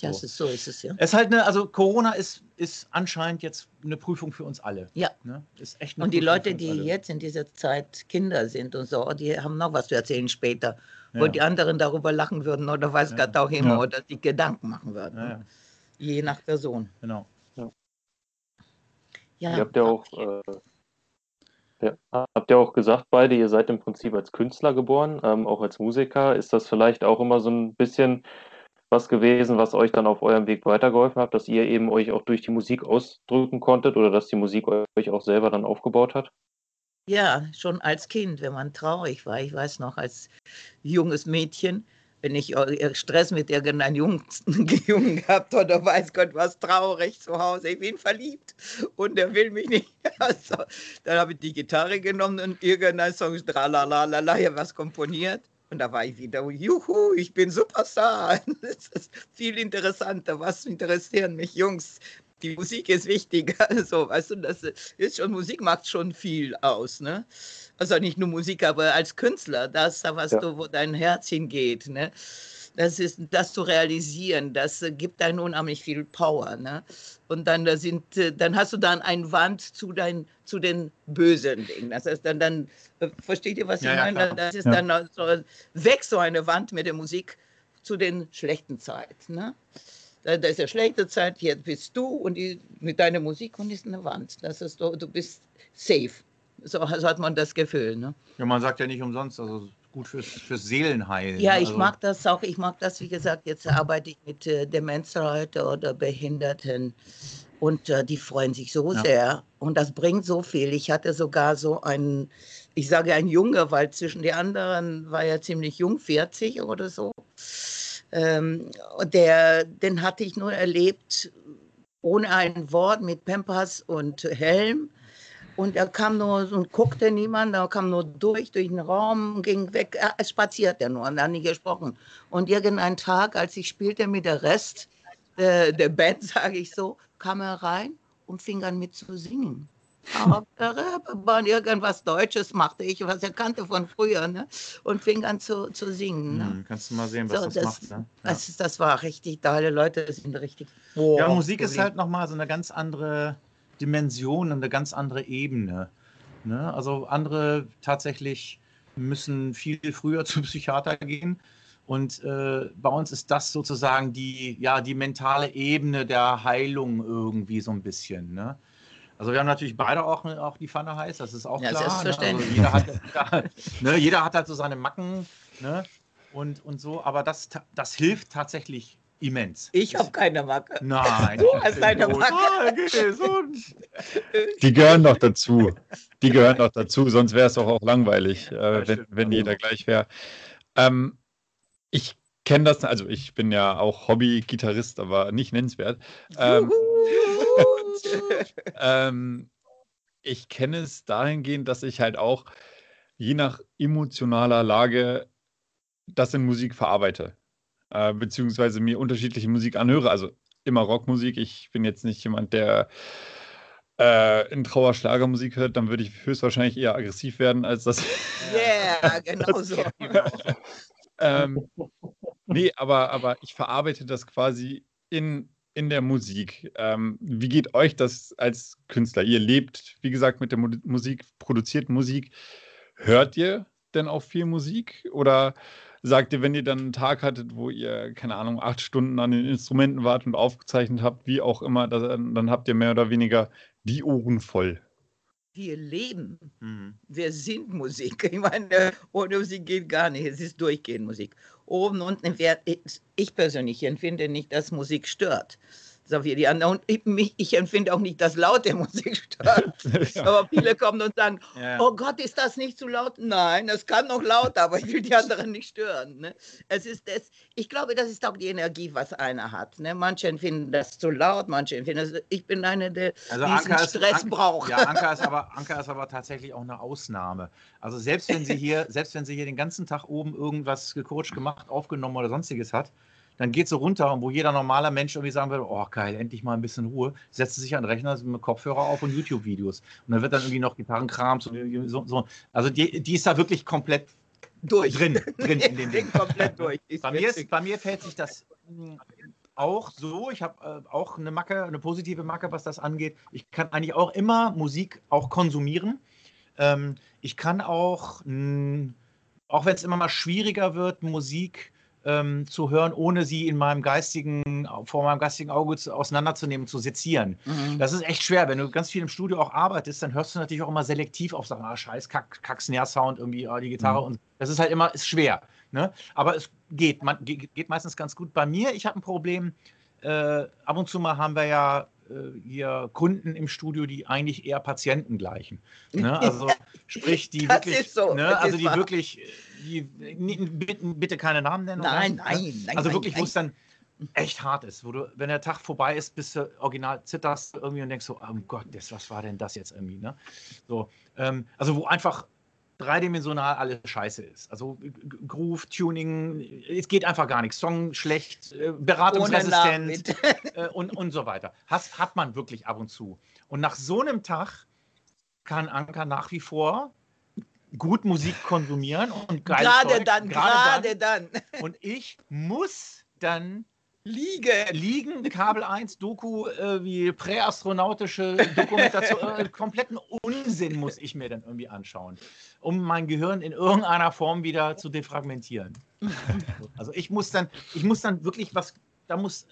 D: Ja,
E: So.
D: es ist so ist es ja.
E: Es ist halt eine, also Corona ist, ist anscheinend jetzt eine Prüfung für uns alle.
D: Ja.
E: Ne? Ist echt eine
D: Und die
E: Prüfung
D: Leute, die
E: alle.
D: jetzt in dieser Zeit Kinder sind und so, die haben noch was zu erzählen später. Wo
E: Ja.
D: die anderen darüber lachen würden oder weiß
E: Ja.
D: Gott auch immer
F: Ja.
D: oder die Gedanken machen würden.
E: Ja, ja,
D: Je nach Person.
E: genau.
D: Ja,
G: Ihr habt ja auch, äh, ja, habt ja auch gesagt, beide, ihr seid im Prinzip als Künstler geboren, ähm, auch als Musiker. Ist das vielleicht auch immer so ein bisschen was gewesen, was euch dann auf eurem Weg weitergeholfen hat, dass ihr eben euch auch durch die Musik ausdrücken konntet oder dass die Musik euch auch selber dann aufgebaut hat?
D: Ja, schon als Kind, wenn man traurig war. Ich weiß noch, als junges Mädchen, wenn ich äh, Stress mit irgendeinem Jungen, Jungen gehabt oder weiß Gott was traurig zu Hause, ich bin verliebt und der will mich nicht. Also, dann habe ich die Gitarre genommen und irgendein Song, tralalala, ja, was komponiert. Und da war ich wieder, juhu, ich bin Superstar. Das ist viel interessanter. Was interessieren mich Jungs? Die Musik ist wichtiger. So, weißt du, das ist schon, Musik macht schon viel aus, ne? Also nicht nur Musik, aber als Künstler, das, da was
G: Ja.
D: du, wo dein Herz hingeht, ne? Das ist, das zu realisieren, das äh, gibt einem unheimlich viel Power, ne? Und dann da sind, äh, dann hast du dann ein Wand zu dein, zu den bösen Dingen. Das heißt, dann, dann äh, versteht ihr, was
E: Ja,
D: ich
E: ja,
D: meine?
E: klar.
D: Das ist
F: Ja.
D: dann so, weg so eine Wand mit der Musik zu den schlechten Zeiten, ne? Da, da ist eine schlechte Zeit, hier bist du und die, mit deiner Musik und ist eine Wand. Das ist, du, du bist safe. So, so hat man das Gefühl. Ne?
E: Ja, man sagt ja nicht umsonst, also gut fürs, fürs Seelenheil.
D: Ja,
E: ne?
D: ich
E: also,
D: mag das auch. Ich mag das, wie gesagt, jetzt arbeite ich mit äh, Demenzleuten oder Behinderten und äh, die freuen sich so
E: Ja.
D: sehr und das bringt so viel. Ich hatte sogar so einen, ich sage ein Junge, weil zwischen den anderen war er ziemlich jung, 40 oder so. Ähm, der, den hatte ich nur erlebt ohne ein Wort mit Pampers und Helm. Und er kam nur und guckte niemand, er kam nur durch, durch den Raum, ging weg, er spazierte nur und hat nicht gesprochen. Und irgendeinen Tag, als ich spielte mit der Rest der, der Band, sage ich so, kam er rein und fing an mit zu singen. Auf der Reeperbahn irgendwas Deutsches machte ich, was er kannte von früher, ne? und fing an zu, zu singen. Ne?
E: Hm, kannst du mal sehen, was
D: So,
E: das,
D: das,
E: macht. Ne? Ja.
D: das, das war richtig, da alle Leute sind richtig.
E: ja,
D: wow,
E: Musik ist halt nochmal so eine ganz andere Dimension, eine ganz andere Ebene. Ne? Also andere tatsächlich müssen viel früher zum Psychiater gehen. Und äh, bei uns ist das sozusagen die, ja, die mentale Ebene der Heilung irgendwie so ein bisschen. Ne? Also wir haben natürlich beide auch, auch die Pfanne heiß, das ist auch
D: Ja,
E: klar. Ne? Also
D: selbstverständlich.
E: jeder, hat, jeder, ne? jeder hat halt so seine Macken ne? und, und so, aber das, das hilft tatsächlich immens.
D: Ich habe keine Macke.
E: Nein.
D: Du hast eine. Macke.
E: Ah.
F: Die gehören doch dazu. Die gehören doch dazu, sonst wäre es doch auch langweilig, äh, wenn, wenn jeder gleich wäre. Ähm, ich kenne das, also ich bin ja auch Hobby-Gitarrist, aber nicht nennenswert. Ähm, ähm, ich kenne es dahingehend, dass ich halt auch je nach emotionaler Lage das in Musik verarbeite, äh, beziehungsweise mir unterschiedliche Musik anhöre. Also immer Rockmusik. Ich bin jetzt nicht jemand, der äh, in Trauerschlagermusik hört, dann würde ich höchstwahrscheinlich eher aggressiv werden, als das.
D: Yeah, genau so.
F: ähm, nee, aber, aber ich verarbeite das quasi in, in der Musik. Ähm, wie geht euch das als Künstler? Ihr lebt, wie gesagt, mit der Mu Musik, produziert Musik. Hört ihr denn auch viel Musik? Oder sagt ihr, wenn ihr dann einen Tag hattet, wo ihr, keine Ahnung, acht Stunden an den Instrumenten wart und aufgezeichnet habt, wie auch immer, dann, dann habt ihr mehr oder weniger die Ohren voll?
D: Wir leben,
E: Mhm.
D: wir sind Musik. Ich meine, ohne Musik geht gar nicht. Es ist durchgehend Musik. oben, unten. Ich persönlich empfinde nicht, dass Musik stört so wie die anderen. Und ich, ich empfinde auch nicht, dass laute Musik stört. ja. Aber viele kommen und sagen, ja. oh Gott, ist das nicht zu laut? Nein, es kann noch lauter, aber ich will die anderen nicht stören. Ne? Es ist das, ich glaube, das ist auch die Energie, was einer hat. Ne? Manche empfinden das zu laut, manche empfinden das, ich bin eine, der
E: also diesen Anker Stress ist, braucht. Ja, Anker ist, aber, Anker ist aber tatsächlich auch eine Ausnahme. Also selbst wenn sie hier, selbst wenn sie hier den ganzen Tag oben irgendwas gecoacht, gemacht, aufgenommen oder sonstiges hat, dann geht sie runter und wo jeder normaler Mensch irgendwie sagen würde, oh geil, endlich mal ein bisschen Ruhe, setzt sich an den Rechner mit Kopfhörer auf und YouTube-Videos. Und dann wird dann irgendwie noch Gitarrenkrams und so. so. Also die, die ist da wirklich komplett durch. Drin, drin in dem Ding. komplett durch. Bei mir, ist, bei mir fällt sich das hm, auch so. Ich habe äh, auch eine Macke, eine positive Macke, was das angeht. Ich kann eigentlich auch immer Musik auch konsumieren. Ähm, ich kann auch, mh, hm, auch wenn es immer mal schwieriger wird, Musik ähm, zu hören, ohne sie in meinem geistigen, vor meinem geistigen Auge zu, auseinanderzunehmen, zu sezieren. Mhm. Das ist echt schwer. Wenn du ganz viel im Studio auch arbeitest, dann hörst du natürlich auch immer selektiv auf Sachen, ah, scheiß, Kack, Kack Snare-Sound, irgendwie, ah, die Gitarre mhm. und das ist halt immer, ist schwer. Ne? Aber es geht, man, geht meistens ganz gut. Bei mir, ich habe ein Problem, äh, ab und zu mal haben wir ja äh, hier Kunden im Studio, die eigentlich eher Patienten gleichen. Ne? Also sprich, die das wirklich, so, ne? also die wahr. wirklich, die, bitte keine Namen nennen.
D: Nein, nein, nein.
E: Also wirklich, wo es dann echt hart ist, wo du, wenn der Tag vorbei ist, bist du original zitterst irgendwie und denkst so, oh Gott, das, was war denn das jetzt irgendwie, ne? So, ähm, also wo einfach dreidimensional alles scheiße ist. Also Groove, Tuning, es geht einfach gar nichts. Song schlecht, äh, beratungsresistent äh, und, und so weiter. Has, hat man wirklich ab und zu. Und nach so einem Tag kann Anker nach wie vor gut Musik konsumieren und
D: geil Gerade dann, gerade dann. dann.
E: Und ich muss dann
D: Liegen.
E: Liegen, Kabel 1, Doku, äh, wie präastronautische Dokumentation, äh, kompletten Unsinn muss ich mir dann irgendwie anschauen, um mein Gehirn in irgendeiner Form wieder zu defragmentieren. Also ich muss dann, ich muss dann wirklich was, da muss,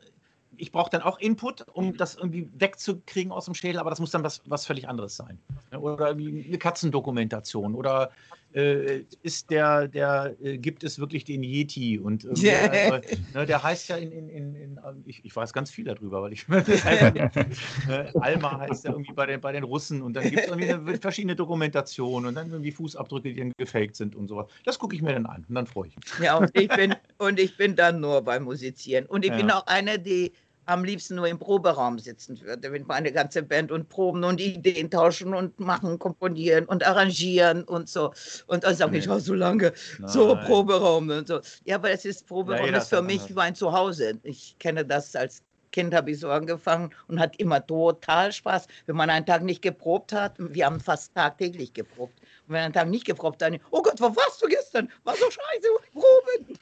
E: ich brauche dann auch Input, um das irgendwie wegzukriegen aus dem Schädel, aber das muss dann was, was völlig anderes sein. Oder wie eine Katzendokumentation oder äh, ist der, der äh, gibt es wirklich den Yeti und yeah. äh, ne, der heißt ja in, in, in, in ich, ich, weiß ganz viel darüber, weil ich ne, Alma heißt ja irgendwie bei den, bei den Russen und dann gibt es irgendwie verschiedene Dokumentationen und dann irgendwie Fußabdrücke, die dann gefaked sind und sowas. Das gucke ich mir dann an und dann freue ich mich.
D: Ja, und ich bin, und ich bin dann nur beim Musizieren. Und ich ja. bin auch eine, die am liebsten nur im Proberaum sitzen würde, wenn meine ganze Band und proben und Ideen tauschen und machen, komponieren und arrangieren und so. Und dann sage ich, oh, so lange, Nein. so Proberaum und so. Ja, aber es ist Proberaum, ja, ist für mich mein Zuhause. Ich kenne das als Kind habe ich so angefangen und hat immer total Spaß. Wenn man einen Tag nicht geprobt hat, wir haben fast tagtäglich geprobt. Und wenn einen Tag nicht geprobt hat, oh Gott, wo warst du gestern? War so scheiße, proben.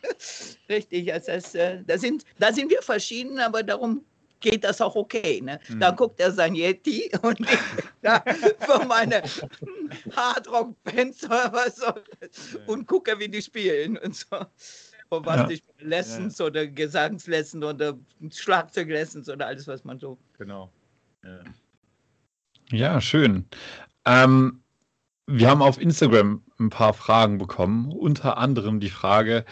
D: Richtig, also das, äh, da, sind, da sind wir verschieden, aber darum geht das auch okay. Ne? Mhm. Dann guckt er sein Yeti und ich da für meine Hardrock-Bands so, und gucke, wie die spielen und so von was ja. ich Lessons ja. oder Gesangslessons oder Schlagzeuglessons oder alles, was man so.
E: Genau. Ja,
F: ja schön. Ähm, wir haben auf Instagram ein paar Fragen bekommen, unter anderem die Frage,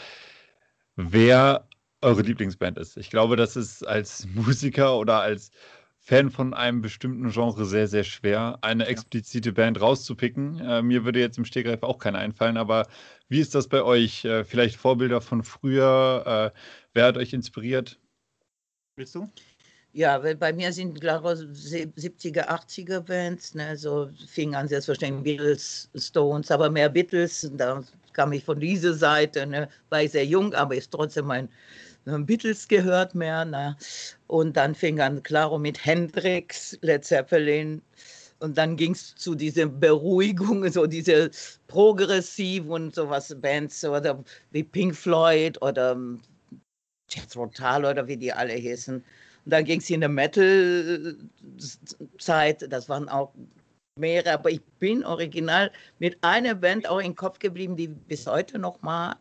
F: wer eure Lieblingsband ist. Ich glaube, das ist als Musiker oder als Fan von einem bestimmten Genre sehr, sehr schwer, eine explizite Band rauszupicken. Äh, mir würde jetzt im Stegreif auch keine einfallen, aber wie ist das bei euch? Äh, vielleicht Vorbilder von früher? Äh, wer hat euch inspiriert?
E: Willst du?
D: Ja, weil bei mir sind klare 70er, 80er Bands. Ne? So fing an selbstverständlich Beatles, Stones, aber mehr Beatles. Da kam ich von dieser Seite. Ne? War ich sehr jung, aber ist trotzdem mein Beatles gehört mehr. Ne? Und dann fing an Claro mit Hendrix, Led Zeppelin. Und dann ging es zu dieser Beruhigung, so diese progressiv und sowas Bands oder wie Pink Floyd oder Jazz Rotal oder wie die alle hießen. Und dann ging es in der Metal-Zeit, das waren auch mehrere, aber ich bin original mit einer Band auch im Kopf geblieben, die ich bis heute noch mag.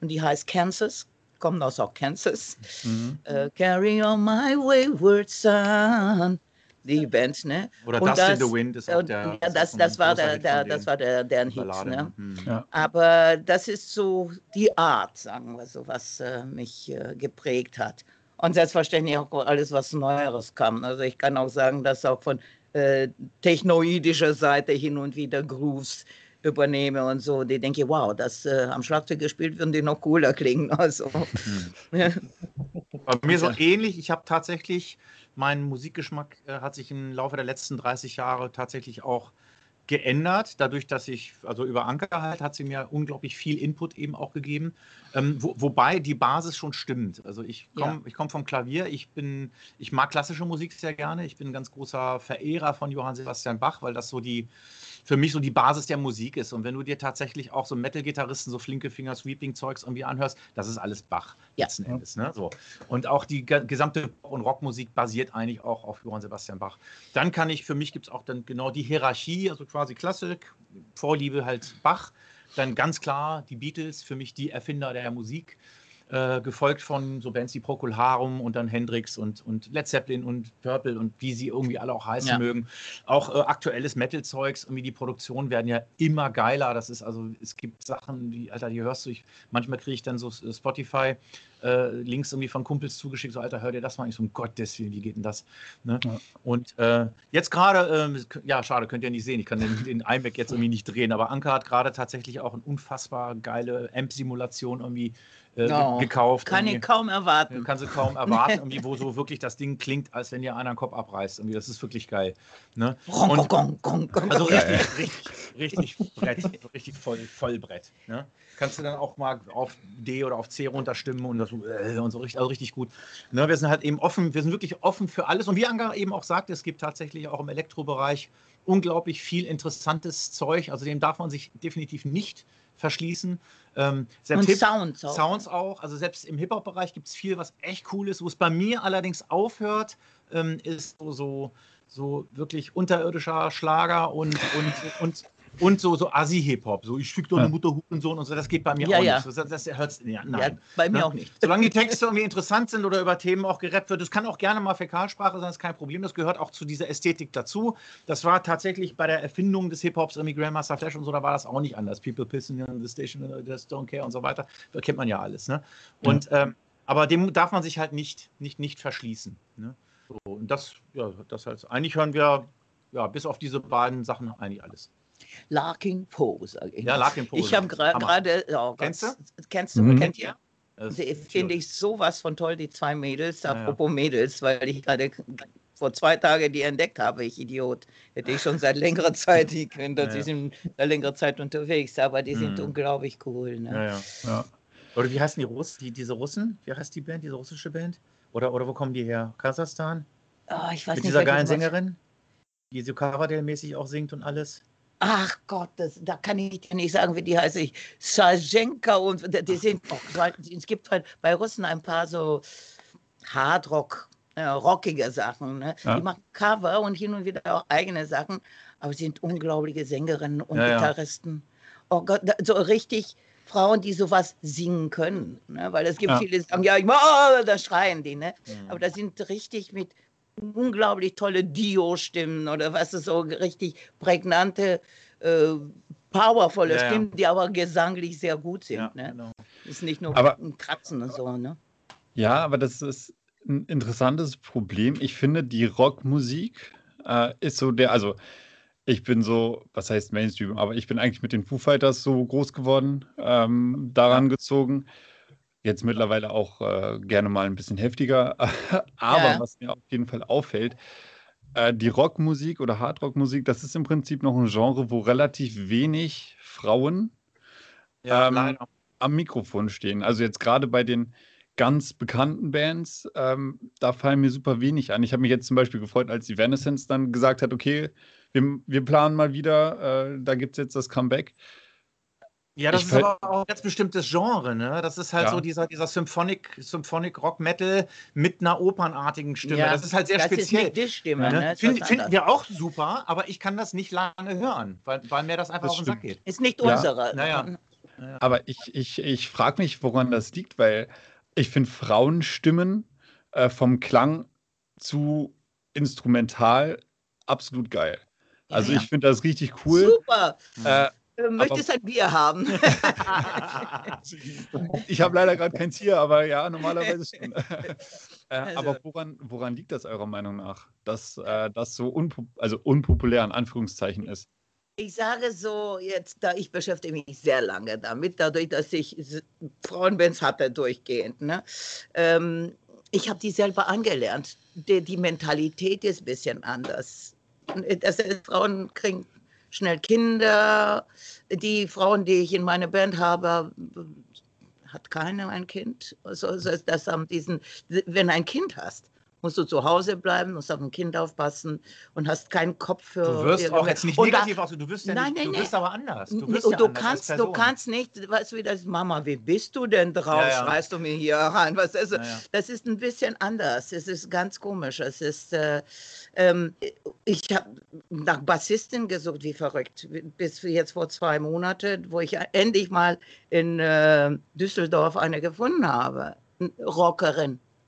D: Und die heißt Kansas kommen aus Kansas. Mhm. Uh, carry on my wayward son. die Band, ne?
E: Oder
D: Und
E: Dust in
D: das-
E: the Wind ist auch der.
D: ja, das,
E: auch
D: das war der,
E: Hit
D: der, das war der, deren Hit,
E: Ballade,
D: ne?
E: Hm.
F: Ja.
D: Aber das ist so die Art, sagen wir so, was äh, mich äh, geprägt hat. Und selbstverständlich auch alles, was Neueres kam. Also ich kann auch sagen, dass auch von äh, technoidischer Seite hin und wieder Grooves übernehme und so. Die denke, wow, das äh, am Schlagzeug gespielt würden die noch cooler klingen. Also, ja.
E: Bei mir so ähnlich. Ich habe tatsächlich, mein Musikgeschmack äh, hat sich im Laufe der letzten 30 Jahre tatsächlich auch geändert. Dadurch, dass ich, also über Anker halt, hat sie mir unglaublich viel Input eben auch gegeben. Ähm, wo, wobei die Basis schon stimmt. Also ich komme
D: Ja.
E: ich komm vom Klavier. Ich bin, ich mag klassische Musik sehr gerne. Ich bin ein ganz großer Verehrer von Johann Sebastian Bach, weil das so die, für mich so die Basis der Musik ist. Und wenn du dir tatsächlich auch so Metal-Gitarristen, so flinke Finger, Sweeping-Zeugs irgendwie anhörst, das ist alles Bach
D: Ja.
E: letzten Endes. Ne? So. Und auch die ge- gesamte Pop- und Rockmusik basiert eigentlich auch auf Johann Sebastian Bach. Dann kann ich, für mich gibt es auch dann genau die Hierarchie, also quasi Klassik, Vorliebe halt Bach. Dann ganz klar die Beatles, für mich die Erfinder der Musik. Äh, gefolgt von so Bands wie Procol Harum und dann Hendrix und, und Led Zeppelin und Purple und wie sie irgendwie alle auch heißen
D: Ja.
E: mögen. Auch äh, aktuelles Metal-Zeugs, irgendwie die Produktionen werden ja immer geiler. Das ist also, es gibt Sachen, die, Alter, die hörst du, ich, manchmal kriege ich dann so äh, Spotify äh, Links irgendwie von Kumpels zugeschickt, so Alter, hör dir das mal. Ich so, um Gottes Willen, wie geht denn das? Ne?
F: Ja.
E: Und äh, jetzt gerade, ähm, ja, schade, könnt ihr nicht sehen, ich kann den, den iMac jetzt irgendwie nicht drehen, aber Anker hat gerade tatsächlich auch eine unfassbar geile Amp-Simulation irgendwie äh,
D: Oh,
E: ge- gekauft.
D: kann ich kaum erwarten.
E: Kann sie kaum erwarten, irgendwie, wo so wirklich das Ding klingt, als wenn dir einer den Kopf abreißt. Irgendwie, das ist wirklich geil. Ne? Und- also richtig, richtig, richtig Brett, richtig voll, Vollbrett. Ne? Kannst du dann auch mal auf D oder auf C runterstimmen und, das, so, äh, und so richtig, also richtig gut. Ne? Wir sind halt eben offen, wir sind wirklich offen für alles. Und wie Anga eben auch sagt, es gibt tatsächlich auch im Elektrobereich unglaublich viel interessantes Zeug. Also dem darf man sich definitiv nicht verschließen. Ähm,
D: Und
E: Hip-
D: Sounds auch.
E: Sounds auch. Also selbst im Hip-Hop-Bereich gibt es viel, was echt cool ist. Wo es bei mir allerdings aufhört, ähm, ist so, so, so wirklich unterirdischer Schlager und, und, und, und so, so Assi-Hip-Hop. So, ich fick doch eine. Mutter Hurensohn und so. Das geht bei mir
D: Ja,
E: auch
D: ja.
E: nicht. Das, das hört's, ja,
D: Ja,
E: nein.
D: bei mir
E: Ne?
D: auch nicht.
E: Solange die Texte irgendwie interessant sind oder über Themen auch gerappt wird, das kann auch gerne mal Fäkalsprache sein, ist kein Problem. Das gehört auch zu dieser Ästhetik dazu. Das war tatsächlich bei der Erfindung des Hip-Hops, irgendwie Grandmaster Flash und so, da war das auch nicht anders. People pissing on the station, just don't care und so weiter. Da kennt man ja alles. Ne? Und, ähm, aber dem darf man sich halt nicht, nicht, nicht verschließen. Ne? So, und das, ja, das heißt, eigentlich hören wir, ja, bis auf diese beiden Sachen eigentlich alles.
D: Larkin Poe, sage ich.
E: Ja, Larkin Poe.
D: Ich habe gerade. Oh.
E: Kennst du?
D: Kennst du?
F: Mhm.
D: Kennt ihr? Finde ich sowas von toll, die zwei Mädels.
E: Ja, ja.
D: Apropos Mädels, weil ich gerade vor zwei Tagen die entdeckt habe, ich Idiot. Hätte ich schon seit längerer Zeit, die können,
E: Ja,
D: die
E: ja.
D: sind seit längerer Zeit unterwegs, aber die sind
E: Mhm.
D: unglaublich cool. Ne?
E: Ja, ja.
F: Ja.
E: Oder wie heißen die Russen? Die, diese Russen? Wie heißt die Band, diese russische Band? Oder, oder wo kommen die her? Kasachstan?
D: Oh, ich weiß
E: Mit
D: nicht,
E: dieser geilen Sängerin? Die so Coverdale-mäßig auch singt und alles?
D: Ach Gott, das, da kann ich dir nicht sagen, wie die heißt. Ich, Sarjenka und die sind, es gibt halt bei Russen ein paar so Hardrock, äh, rockige Sachen. Ne?
F: Ja.
D: Die machen Cover und hin und wieder auch eigene Sachen, aber sie sind unglaubliche Sängerinnen und
E: Ja, ja.
D: Gitarristen. Oh Gott, da, so richtig Frauen, die sowas singen können. Ne? Weil es gibt
F: Ja.
D: viele, die sagen, ja, ich mach, oh, da schreien die. Ne?
E: Mhm.
D: Aber das sind richtig mit unglaublich tolle Dio-Stimmen oder was ist so richtig prägnante, äh, powervolle
E: Ja, ja.
D: Stimmen, die aber gesanglich sehr gut sind.
E: Ja,
D: ne?
E: genau.
D: Ist nicht nur
F: Aber-
D: ein Kratzen und so. Ne?
F: Ja, aber das ist ein interessantes Problem. Ich finde, die Rockmusik äh, ist so der, also ich bin so, was heißt Mainstream, aber ich bin eigentlich mit den Foo Fighters so groß geworden, ähm, daran gezogen. Jetzt mittlerweile auch äh, gerne mal ein bisschen heftiger. aber
D: Ja.
F: was mir auf jeden Fall auffällt, äh, die Rockmusik oder Hardrockmusik, das ist im Prinzip noch ein Genre, wo relativ wenig Frauen
E: Ja,
F: Ähm, am Mikrofon stehen. Also jetzt gerade bei den ganz bekannten Bands, ähm, da fallen mir super wenig an. Ich habe mich jetzt zum Beispiel gefreut, als Evanescence dann gesagt hat, okay, wir, wir planen mal wieder, äh, da gibt es jetzt das Comeback.
E: Ja, das
F: Ich
E: ist aber auch ein ganz bestimmtes Genre, ne? Das ist halt
F: Ja.
E: so dieser, dieser Symphonic, Symphonic Rock Metal mit einer opernartigen Stimme.
D: Ja,
E: das ist halt sehr
D: das
E: speziell.
D: ist nicht die Stimme.
E: ne?
D: Ne?
E: Find, finden wir auch super, aber ich kann das nicht lange hören, weil, weil mir das einfach
F: Das
E: auf den Sack
F: stimmt.
E: geht.
D: Ist nicht
F: Ja.
D: unsere.
E: Naja.
F: Aber ich, ich, ich frage mich, woran das liegt, weil ich finde Frauenstimmen äh, vom Klang zu instrumental absolut geil.
D: Ja,
F: Also
D: ja.
F: ich finde das richtig cool.
D: Super.
F: Äh,
D: Äh, Möchtest ein Bier haben?
F: ich habe leider gerade keins hier, aber ja, normalerweise schon. äh,
D: Also-
F: Aber woran, woran liegt das eurer Meinung nach, dass äh, das so unpo also unpopulär in Anführungszeichen ist?
D: Ich sage so jetzt, da ich beschäftige mich sehr lange damit, dadurch, dass ich Frauenbands hatte durchgehend. Ne? Ähm, ich habe die selber angelernt. Die, die Mentalität ist ein bisschen anders. Das heißt, Frauen kriegen schnell Kinder. Die Frauen, die ich in meiner Band habe, hat keine ein Kind. Also, das, haben diesen, wenn ein Kind hast, musst du zu Hause bleiben, musst auf ein Kind aufpassen und hast keinen Kopf für.
E: Du wirst auch jetzt nicht negativ aus, du wirst ja
D: Nein,
E: nicht,
D: nein,
E: du
D: nein.
E: wirst aber anders. Du,
D: und
E: ja
D: du
E: anders
D: kannst, du kannst nicht, weißt du, wie das, Mama, wie bist du denn drauf?
E: Ja, ja.
D: Schreist du mir hier rein? Was ist,
E: Ja, ja.
D: Das ist ein bisschen anders. Es ist ganz komisch. Es ist, äh, ähm, ich habe nach Bassistin gesucht, wie verrückt. Bis jetzt vor zwei Monaten, wo ich endlich mal in äh, Düsseldorf eine gefunden habe. Eine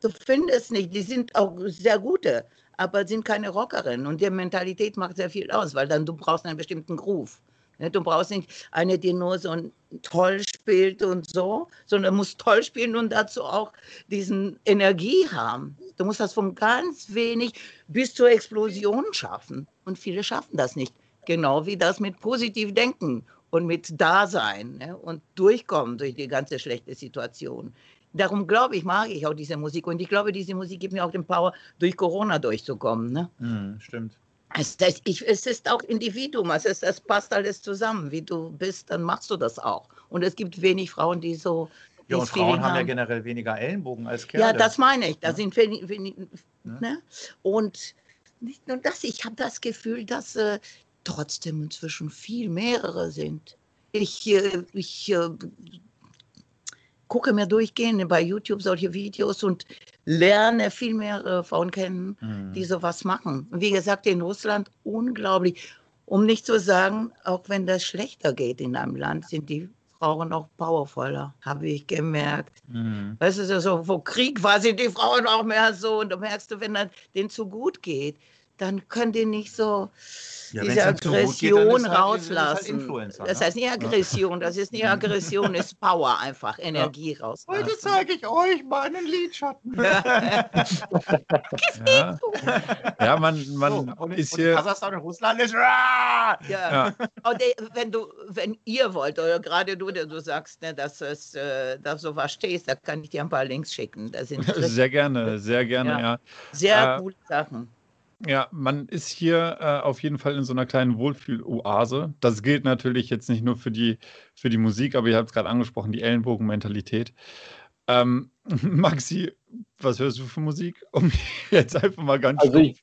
D: Du findest nicht, die sind auch sehr gute, aber sind keine Rockerinnen. Und die Mentalität macht sehr viel aus, weil dann du brauchst einen bestimmten Groove. Ne, Du brauchst nicht eine, die nur so toll spielt und so, sondern muss toll spielen und dazu auch diesen Energie haben. Du musst das von ganz wenig bis zur Explosion schaffen. Und viele schaffen das nicht. Genau wie das mit positiv denken und mit Dasein ne? und durchkommen durch die ganze schlechte Situation. Darum glaube ich, mag ich auch diese Musik. Und ich glaube, diese Musik gibt mir auch den Power, durch Corona durchzukommen. Ne?
E: Hm, stimmt.
D: Es, das, ich, es ist auch Individuum, es ist, das passt alles zusammen. Wie du bist, dann machst du das auch. Und es gibt wenig Frauen, die so.
E: Ja, und Frauen haben ja generell weniger Ellenbogen als Kerle.
D: Ja, das meine ich. Da
E: Ja.
D: sind wenig
E: Ja.
D: ne? Und nicht nur das, ich habe das Gefühl, dass äh, trotzdem inzwischen viel mehrere sind. Ich, äh, ich äh, gucke mir durchgehend bei YouTube solche Videos und lerne viel mehr äh, Frauen kennen,
E: Hm.
D: die sowas machen. Wie gesagt, in Russland unglaublich. Um nicht zu sagen, auch wenn das schlechter geht in einem Land, sind die Frauen auch powervoller, habe ich gemerkt.
E: Hm.
D: Weißt du, so, wo Krieg war, sind die Frauen auch mehr so. Und du merkst du, wenn denen zu gut geht, dann können die nicht so
E: Ja,
D: diese
E: zu gut geht,
D: Aggression
E: ist halt- halt
D: rauslassen. Das
E: ne?
D: heißt nicht Aggression, das ist nicht Aggression, ist Power einfach, Energie rauslassen.
E: zeige ich euch meinen Lidschatten.
F: Ja, ja man, man
E: So,
F: ist
E: und
F: hier.
E: Kasachstan und Russland ist. Ah!
D: Ja. Und wenn du, wenn ihr wollt, oder gerade du, der du sagst, ne, dass es, äh, da so was stehst, da kann ich dir ein paar Links schicken. Da sind
F: Sehr gerne, sehr gerne,
D: Ja.
F: ja.
D: sehr
F: äh,
D: coole Sachen.
F: Ja, man ist hier äh, auf jeden Fall in so einer kleinen Wohlfühl-Oase. Das gilt natürlich jetzt nicht nur für die, für die Musik, aber ihr habt es gerade angesprochen, die Ellenbogenmentalität. Ähm, Maxi, was hörst du für Musik? Um jetzt einfach mal ganz
G: Also ich,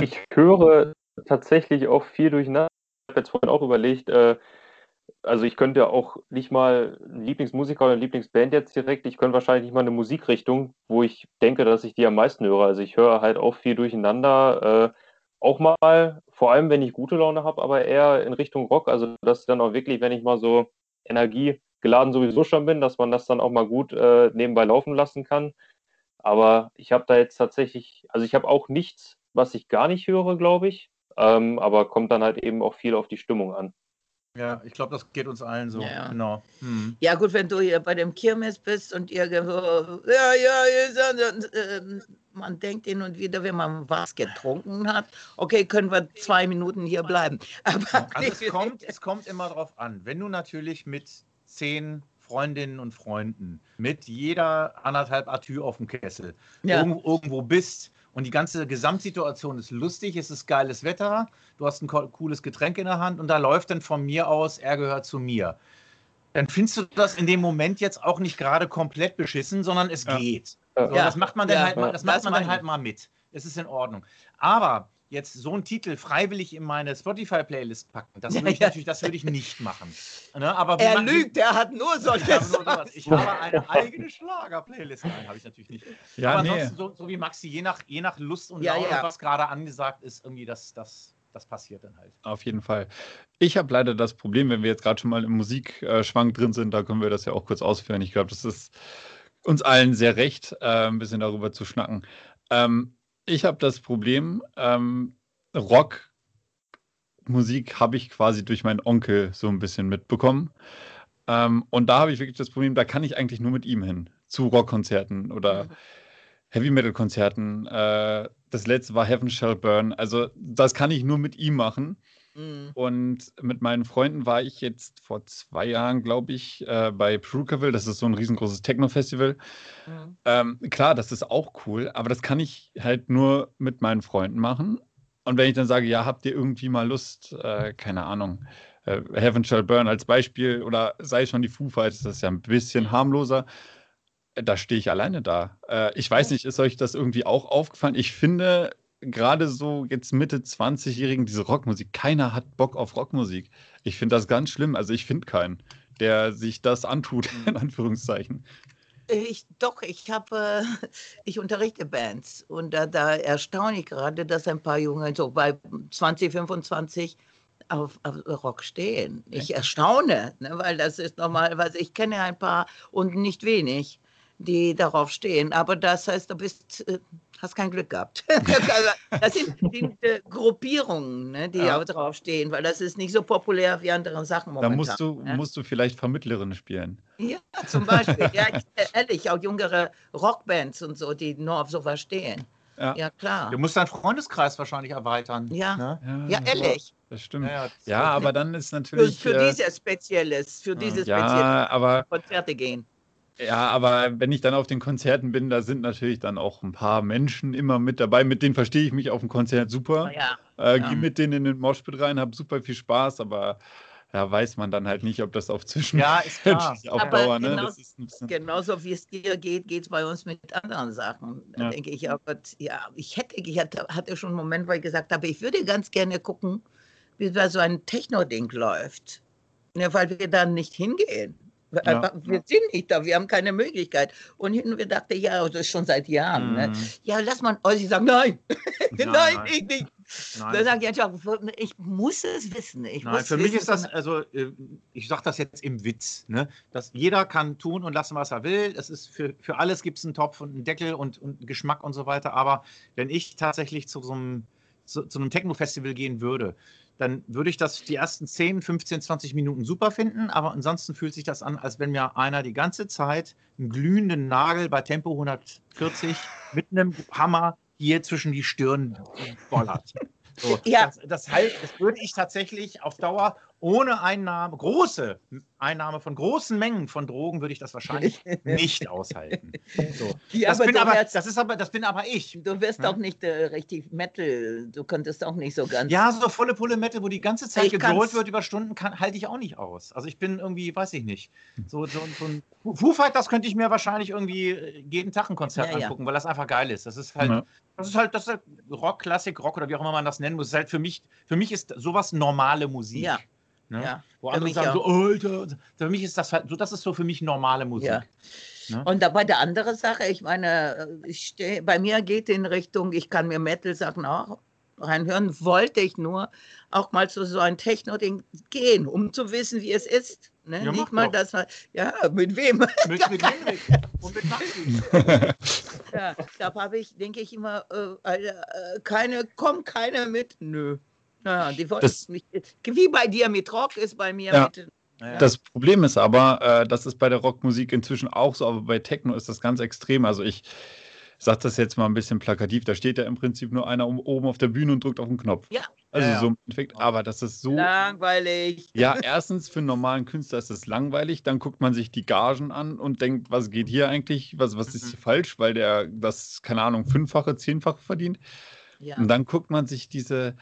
G: ich höre tatsächlich auch viel durcheinander. Ich habe jetzt vorhin auch überlegt, äh, also ich könnte auch nicht mal einen Lieblingsmusiker oder eine Lieblingsband jetzt direkt, ich könnte wahrscheinlich nicht mal eine Musikrichtung, wo ich denke, dass ich die am meisten höre. Also ich höre halt auch viel durcheinander, äh, auch mal, vor allem wenn ich gute Laune habe, aber eher in Richtung Rock. Also dass dann auch wirklich, wenn ich mal so energiegeladen sowieso schon bin, dass man das dann auch mal gut äh, nebenbei laufen lassen kann. Aber ich habe da jetzt tatsächlich, also ich habe auch nichts, was ich gar nicht höre, glaube ich. Ähm, aber kommt dann halt eben auch viel auf die Stimmung an.
E: Ja, ich glaube, das geht uns allen so.
D: Ja.
E: Genau. Hm.
D: Ja, gut, wenn du hier bei dem Kirmes bist und irgendwo, ja, ja, und, ähm, man denkt hin und wieder, wenn man was getrunken hat, okay, können wir zwei Minuten hier bleiben. Aber
E: Also es kommt, es kommt immer darauf an. Wenn du natürlich mit zehn Freundinnen und Freunden, mit jeder anderthalb Atü auf dem Kessel,
D: Ja.
E: irgendwo, irgendwo bist und die ganze Gesamtsituation ist lustig, es ist geiles Wetter, du hast ein co- cooles Getränk in der Hand und da läuft dann von mir aus, er gehört zu mir. Dann findest du das in dem Moment jetzt auch nicht gerade komplett beschissen, sondern es
F: Ja.
E: geht.
G: Ja.
E: So,
D: Ja.
E: Das macht man dann
D: Ja.
E: halt mal, das macht man dann halt mal mit. Es ist in Ordnung. Aber jetzt so einen Titel freiwillig in meine Spotify-Playlist packen, das würde ich
D: Ja.
E: natürlich, das würde ich nicht machen. Ne? Aber
D: er
E: man-
D: lügt, er hat nur
E: Ich
D: solche
E: habe, nur ich habe eine eigene Schlager-Playlist. Nein, habe ich natürlich nicht.
F: Ja,
E: Aber
F: nee.
E: ansonsten, so, so wie Maxi, je nach, je nach Lust und
D: Ja,
E: Laune,
D: ja.
E: was gerade angesagt ist, irgendwie das, das, das passiert dann halt.
F: Auf jeden Fall. Ich habe leider das Problem, wenn wir jetzt gerade schon mal im Musikschwank drin sind, da können wir das ja auch kurz ausführen. Ich glaube, das ist uns allen sehr recht, äh, ein bisschen darüber zu schnacken. Ähm, ich habe das Problem, ähm, Rockmusik habe ich quasi durch meinen Onkel so ein bisschen mitbekommen. Ähm, und da habe ich wirklich das Problem, da kann ich eigentlich nur mit ihm hin. Zu Rockkonzerten oder Heavy Metal Konzerten. Äh, das letzte war Heaven Shall Burn. Also das kann ich nur mit ihm machen.
D: Mhm.
F: Und mit meinen Freunden war ich jetzt vor zwei Jahren, glaube ich, äh, bei Prucaville. Das ist so ein riesengroßes Techno-Festival.
D: Mhm.
F: Ähm, klar, das ist auch cool, aber das kann ich halt nur mit meinen Freunden machen. Und wenn ich dann sage, ja, habt ihr irgendwie mal Lust, äh, keine Ahnung, äh, Heaven Shall Burn als Beispiel oder sei schon die Foo Fighters, das ist ja ein bisschen harmloser. Äh, Da stehe ich alleine da. Äh, ich weiß nicht, ist euch das irgendwie auch aufgefallen? Ich finde, gerade so jetzt Mitte 20-Jährigen, diese Rockmusik, keiner hat Bock auf Rockmusik. Ich finde das ganz schlimm. Also ich finde keinen, der sich das antut, in Anführungszeichen.
D: Ich, doch, ich habe, äh, ich unterrichte Bands und da, da erstaune ich gerade, dass ein paar Junge so bei 20, 25 auf, auf Rock stehen. Ich erstaune, ne, weil das ist normalerweise, ich kenne ein paar und nicht wenig, die darauf stehen. Aber das heißt, du bist, äh, hast kein Glück gehabt. das sind bestimmte Gruppierungen, ne, die
F: Ja.
D: auch drauf stehen, weil das ist nicht so populär wie andere Sachen
F: Da
D: momentan.
F: musst du,
D: ne?
F: musst du vielleicht Vermittlerin spielen.
D: Ja, zum Beispiel. Ja, ich, äh, ehrlich, auch jüngere Rockbands und so, die nur auf sowas stehen.
F: Ja.
D: Ja, klar.
E: Du musst deinen Freundeskreis wahrscheinlich erweitern.
D: Ja.
E: Ne?
D: Ja, ehrlich.
F: Das stimmt.
E: Ja,
F: Ja,
E: ja, das-
F: aber dann ist
D: Für,
F: natürlich.
D: für
F: äh,
D: dieses Spezielles, für diese speziellen
F: ja, aber
D: Konzerte gehen.
F: Ja, aber wenn ich dann auf den Konzerten bin, da sind natürlich dann auch ein paar Menschen immer mit dabei. Mit denen verstehe ich mich auf dem Konzert super.
D: Ja,
F: Äh,
D: ja.
F: Gehe mit denen in den Moshpit rein, habe super viel Spaß, aber da weiß man dann halt nicht, ob das auf zwischen
E: Ja, ist klar.
F: auf Dauer, ne?
D: genau- genauso wie es dir geht, geht es bei uns mit anderen Sachen. Da
F: Ja.
D: denke ich, oh Gott, ja, ich hätte, ich hatte, hatte schon einen Moment, wo ich gesagt habe, ich würde ganz gerne gucken, wie da so ein Techno-Ding läuft. Ja, weil wir dann nicht hingehen. Wir-
F: Ja.
D: Wir sind nicht da, wir haben keine Möglichkeit. Und hin und wir dachten, ja, das ist schon seit Jahren. Ne?
E: Mhm.
D: Ja, lass mal, oh, sie sagen, nein, nein,
E: Nein, nein.
D: ich nicht.
E: Nein.
D: Dann sage ich, ja, ich muss es wissen. Ich
E: Nein,
D: muss
E: für mich ist das, also äh, ich sage das jetzt im Witz, ne? dass jeder kann tun und lassen, was er will. Es ist für, für alles gibt es einen Topf und einen Deckel und, und einen Geschmack und so weiter. Aber wenn ich tatsächlich zu so einem, zu, zu einem Techno-Festival gehen würde, dann würde ich das die ersten 10, 15, 20 Minuten super finden. Aber ansonsten fühlt sich das an, als wenn mir einer die ganze Zeit einen glühenden Nagel bei Tempo 140 mit einem Hammer hier zwischen die Stirn bollert. So,
D: Ja.
E: das, das, halt, das würde ich tatsächlich auf Dauer ohne Einnahme, große Einnahme von großen Mengen von Drogen, würde ich das wahrscheinlich nicht aushalten. So.
D: Ja,
E: Das,
D: aber
E: bin aber,
D: wärst-
E: das, ist aber, das bin aber ich.
D: Du wirst
E: Ja.
D: auch nicht äh, richtig Metal, du könntest auch nicht so ganz.
E: Ja, so volle Pulle Metal, wo die ganze Zeit gegrollt
D: kann's.
E: wird über Stunden, kann, halte ich auch nicht aus. Also ich bin irgendwie, weiß ich nicht. So, so, so ein Foo Fighters könnte ich mir wahrscheinlich irgendwie äh, jeden Tag ein Konzert
D: Ja, ja.
E: angucken, weil das einfach geil ist. Das ist halt,
F: Ja.
E: das ist halt, das ist halt Rock, Klassik, Rock oder wie auch immer man das nennen muss. Das ist halt für mich, für mich ist sowas normale Musik.
D: Ja.
E: Ne?
D: Ja,
E: Wo
D: für
E: andere
D: mich
E: sagen
D: auch.
E: so, Alter, für mich ist das halt, so, das ist so für mich normale Musik.
D: Ja.
E: Ne?
D: Und dabei der andere Sache, ich meine, äh, ich steh, bei mir geht in Richtung, ich kann mir Metal-Sachen auch reinhören, wollte ich nur auch mal zu so ein Techno-Ding gehen, um zu wissen, wie es ist. Ne?
E: Ja,
D: Nicht mal,
E: doch.
D: dass man, ja, mit wem?
E: Mit, mit Henrik und mit Maxi.
D: ja, da habe ich, denke ich immer, äh, äh, keine, kommt keiner mit? Nö. Naja, die wollten
F: Das-
D: nicht. Wie bei dir mit Rock ist bei mir
F: Ja.
D: mit.
E: Ja.
F: Das Problem ist aber, äh, das ist bei der Rockmusik inzwischen auch so, aber bei Techno ist das ganz extrem. Also ich sage das jetzt mal ein bisschen plakativ, da steht ja im Prinzip nur einer oben auf der Bühne und drückt auf den Knopf.
D: Ja.
F: Also
E: Ja, ja.
F: so im Endeffekt, aber das ist so.
D: Langweilig.
F: Ja, erstens für einen normalen Künstler ist es langweilig, dann guckt man sich die Gagen an und denkt, was geht hier eigentlich, was, was ist
E: Mhm.
F: hier falsch, weil der das, keine Ahnung, fünffache, zehnfache verdient.
D: Ja.
F: Und dann guckt man sich diese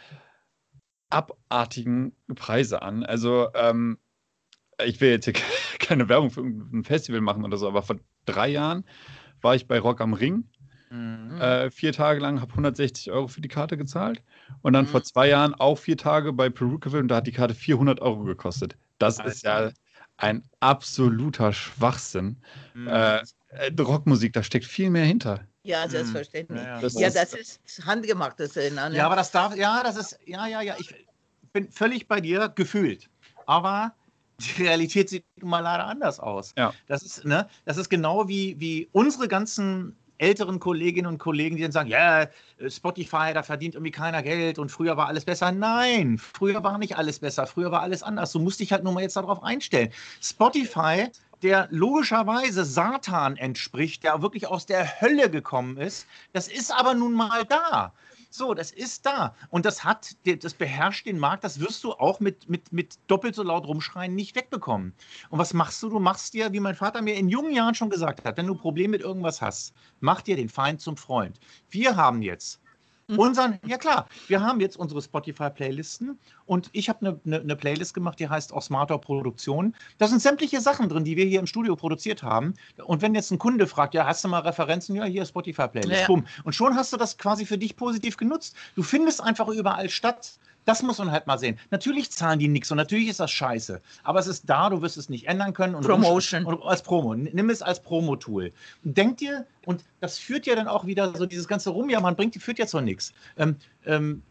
F: abartigen Preise an. Also, ähm, ich will jetzt hier keine Werbung für ein Festival machen oder so, aber vor drei Jahren war ich bei Rock am Ring.
E: Mhm.
F: Äh, vier Tage lang, habe 160 Euro für die Karte gezahlt. Und dann
D: Mhm.
F: vor zwei Jahren auch vier Tage bei Perukaville und da hat die Karte 400 Euro gekostet. Das ist ja
E: Alter.
F: ein absoluter Schwachsinn.
E: Mhm.
F: Äh, äh, Rockmusik, da steckt viel mehr hinter.
D: Ja,
E: Hm.
D: selbstverständlich.
E: Ja, ja.
F: Das
D: Ja,
F: ist-
D: das ist handgemachtes. Ne?
E: Ja, aber das darf, ja, das ist, ja, ja, ja, ich bin völlig bei dir gefühlt. Aber die Realität sieht nun mal leider anders aus.
F: Ja.
E: Das ist, ne, das ist genau wie, wie unsere ganzen älteren Kolleginnen und Kollegen, die dann sagen, ja, äh, Spotify, da verdient irgendwie keiner Geld und früher war alles besser. Nein, früher war nicht alles besser, früher war alles anders. Du musst dich halt nur mal jetzt darauf einstellen. Spotify der logischerweise Satan entspricht, der wirklich aus der Hölle gekommen ist. Das ist aber nun mal da. So, das ist da. Und das hat, das beherrscht den Markt, das wirst du auch mit, mit, mit doppelt so laut rumschreien nicht wegbekommen. Und was machst du? Du machst dir, wie mein Vater mir in jungen Jahren schon gesagt hat, wenn du Probleme mit irgendwas hast, mach dir den Feind zum Freund. Wir haben jetzt. Unseren, ja klar, wir haben jetzt unsere Spotify-Playlisten und ich habe eine ne, ne Playlist gemacht, die heißt auch Smarter Produktion. Da sind sämtliche Sachen drin, die wir hier im Studio produziert haben. Und wenn jetzt ein Kunde fragt, ja, hast du mal Referenzen? Ja, hier Spotify-Playlist. Ja. Und schon hast du das quasi für dich positiv genutzt. Du findest einfach überall statt. Das muss man halt mal sehen. Natürlich zahlen die nichts und natürlich ist das scheiße. Aber es ist da, du wirst es nicht ändern können. Und
D: Promotion.
E: Und als Promo. Nimm es als Promo-Tool. Denk dir, und das führt ja dann auch wieder so dieses ganze Rumjammern, bringt, führt ja zu nichts. Ähm, ähm,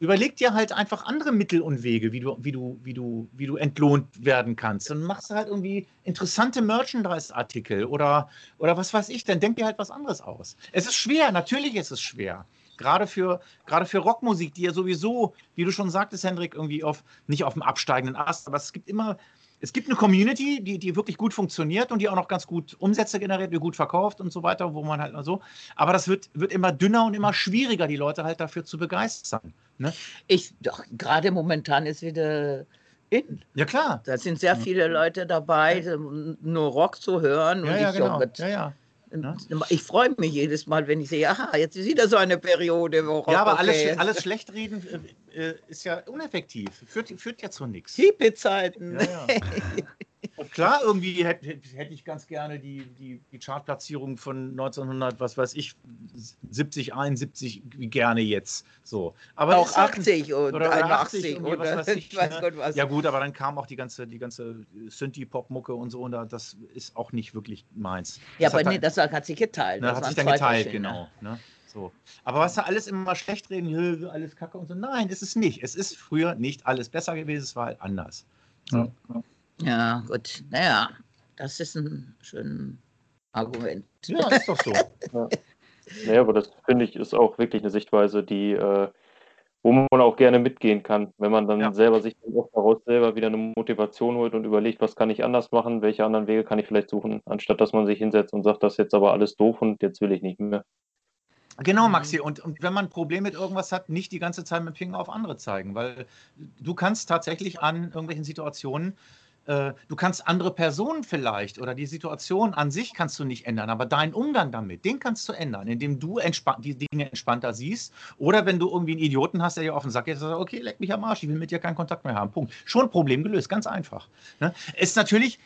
E: überleg dir halt einfach andere Mittel und Wege, wie du, wie du, wie du, wie du entlohnt werden kannst. Dann machst du halt irgendwie interessante Merchandise-Artikel oder, oder was weiß ich, dann denk dir halt was anderes aus. Es ist schwer, natürlich ist es schwer gerade für, gerade für Rockmusik, die ja sowieso, wie du schon sagtest, Hendrik, irgendwie auf, nicht auf dem absteigenden Ast, aber es gibt immer, es gibt eine Community, die, die wirklich gut funktioniert und die auch noch ganz gut Umsätze generiert, die gut verkauft und so weiter, wo man halt mal so. Aber das wird, wird immer dünner und immer schwieriger, die Leute halt dafür zu begeistern. Ne?
D: Ich, doch, gerade momentan ist wieder in.
E: Ja, klar.
D: Da sind sehr viele Leute dabei, nur Rock zu hören.
E: Ja, ja, genau. ja, ja.
D: Ne? Ich freue mich jedes Mal, wenn ich sehe, aha, jetzt ist wieder so eine Periode,
E: wo Ja, aber okay alles, alles schlecht reden äh, äh, ist ja uneffektiv, führt, führt ja zu nichts.
D: Hippie-Zeiten. Ja, ja.
E: Klar, irgendwie hätte, hätte ich ganz gerne die, die, die Chartplatzierung von 1900, was weiß ich, 70, 71 gerne jetzt. So.
D: Aber auch 80 und
E: oder 81 oder was weiß ich. Weiß ne? was. Ja gut, aber dann kam auch die ganze, die ganze Synthie-Pop-Mucke und so und das ist auch nicht wirklich meins.
D: Ja, das aber nee, das hat sich geteilt.
E: Ne, das hat sich dann geteilt, genau. Ne? So. Aber was da alles immer schlecht reden, alles Kacke und so. Nein, ist es nicht. Es ist früher nicht alles besser gewesen, es war halt anders.
D: So. Ja. Ja, gut. Naja, das ist ein schönes Argument.
E: Ja, ist doch so.
G: ja. Naja, aber das finde ich ist auch wirklich eine Sichtweise, die, äh, wo man auch gerne mitgehen kann, wenn man dann ja. selber sich daraus selber wieder eine Motivation holt und überlegt, was kann ich anders machen, welche anderen Wege kann ich vielleicht suchen, anstatt dass man sich hinsetzt und sagt, das ist jetzt aber alles doof und jetzt will ich nicht mehr.
E: Genau, mhm. Maxi. Und, und wenn man ein Problem mit irgendwas hat, nicht die ganze Zeit mit dem Finger auf andere zeigen, weil du kannst tatsächlich an irgendwelchen Situationen äh, du kannst andere Personen vielleicht oder die Situation an sich kannst du nicht ändern, aber deinen Umgang damit, den kannst du ändern, indem du die Dinge entspannter siehst. Oder wenn du irgendwie einen Idioten hast, der dir auf den Sack geht, sagt, okay, leck mich am Arsch, ich will mit dir keinen Kontakt mehr haben. Punkt. Schon Problem gelöst, ganz einfach. Ne? Ist natürlich,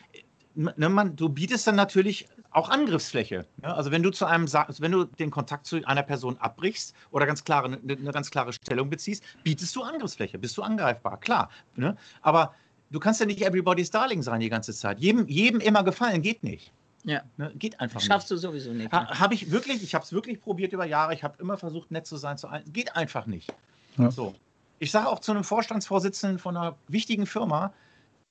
E: ne, man, du bietest dann natürlich auch Angriffsfläche. Ne? Also wenn du zu einem wenn du den Kontakt zu einer Person abbrichst oder ganz klare, eine, eine ganz klare Stellung beziehst, bietest du Angriffsfläche, bist du angreifbar, klar. Ne? Aber du kannst ja nicht everybody's darling sein die ganze Zeit. Jedem, jedem immer gefallen geht nicht.
D: Ja.
E: Ne? Geht einfach
D: nicht. Schaffst du sowieso nicht.
E: Ha, habe ich wirklich, ich habe es wirklich probiert über Jahre. Ich habe immer versucht, nett zu sein. Zu allen. Geht einfach nicht. Ja. So. Ich sage auch zu einem Vorstandsvorsitzenden von einer wichtigen Firma,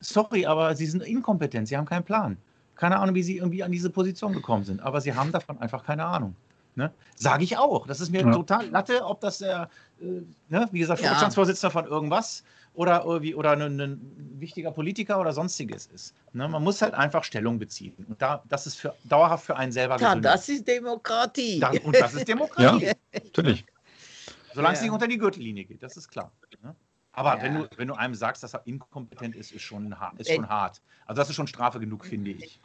E: sorry, aber Sie sind inkompetent, Sie haben keinen Plan. Keine Ahnung, wie Sie irgendwie an diese Position gekommen sind, aber Sie haben davon einfach keine Ahnung. Ne? Sage ich auch. Das ist mir ja. total Latte, ob das der, äh, ne? wie gesagt, Vorstandsvorsitzender von irgendwas oder irgendwie oder ein, ein, wichtiger Politiker oder sonstiges ist. Ne? Man muss halt einfach Stellung beziehen. Und da, das ist für, dauerhaft für einen selber
D: ja, das ist Demokratie.
E: Da, und das ist Demokratie.
F: ja, natürlich.
E: Solange es nicht unter die Gürtellinie geht, das ist klar. Ne? Aber ja. wenn, du, wenn du einem sagst, dass er inkompetent ist, ist schon, ist schon hart. Also das ist schon Strafe genug, finde ich.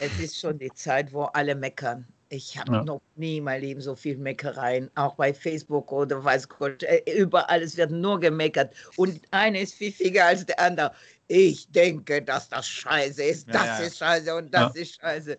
D: Es ist schon die Zeit, wo alle meckern. Ich habe ja. noch nie in meinem Leben so viel Meckereien, auch bei Facebook oder weiß Gott, äh, überall, es wird nur gemeckert. Und einer ist pfiffiger als der andere. Ich denke, dass das scheiße ist, ja, das ja. ist scheiße und das ist scheiße.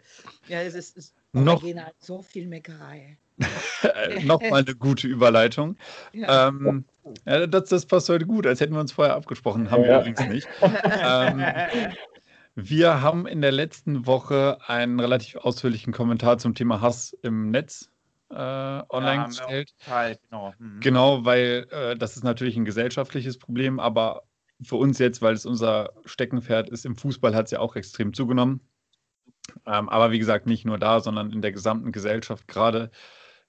D: Ja, es ist, es,
F: noch,
D: halt so viel Meckerei.
F: Nochmal eine gute Überleitung. Ähm, ja, das, das passt heute gut, als hätten wir uns vorher abgesprochen, haben wir übrigens nicht. ähm, wir haben in der letzten Woche einen relativ ausführlichen Kommentar zum Thema Hass im Netz äh, online ja, gestellt. Halt, genau. Mhm. genau, weil äh, das ist natürlich ein gesellschaftliches Problem, aber für uns jetzt, weil es unser Steckenpferd ist, im Fußball hat es ja auch extrem zugenommen. Ähm, aber wie gesagt, nicht nur da, sondern in der gesamten Gesellschaft, gerade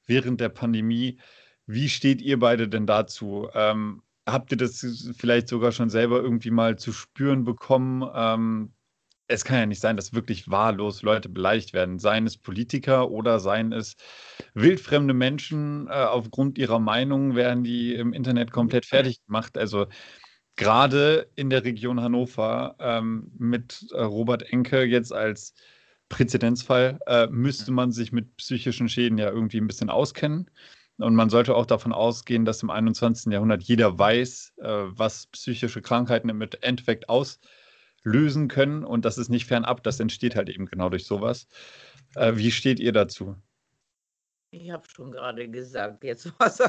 F: während der Pandemie. Wie steht ihr beide denn dazu? Ähm, habt ihr das vielleicht sogar schon selber irgendwie mal zu spüren bekommen? Ähm, es kann ja nicht sein, dass wirklich wahllos Leute beleidigt werden. Seien es Politiker oder seien es wildfremde Menschen. Äh, aufgrund ihrer Meinung werden die im Internet komplett fertig gemacht. Also gerade in der Region Hannover ähm, mit äh, Robert Enke jetzt als Präzedenzfall äh, müsste man sich mit psychischen Schäden ja irgendwie ein bisschen auskennen. Und man sollte auch davon ausgehen, dass im 21. Jahrhundert jeder weiß, äh, was psychische Krankheiten im Endeffekt auslösen können. Und das ist nicht fernab, das entsteht halt eben genau durch sowas. Äh, wie steht ihr dazu?
D: Ich habe schon gerade gesagt, jetzt was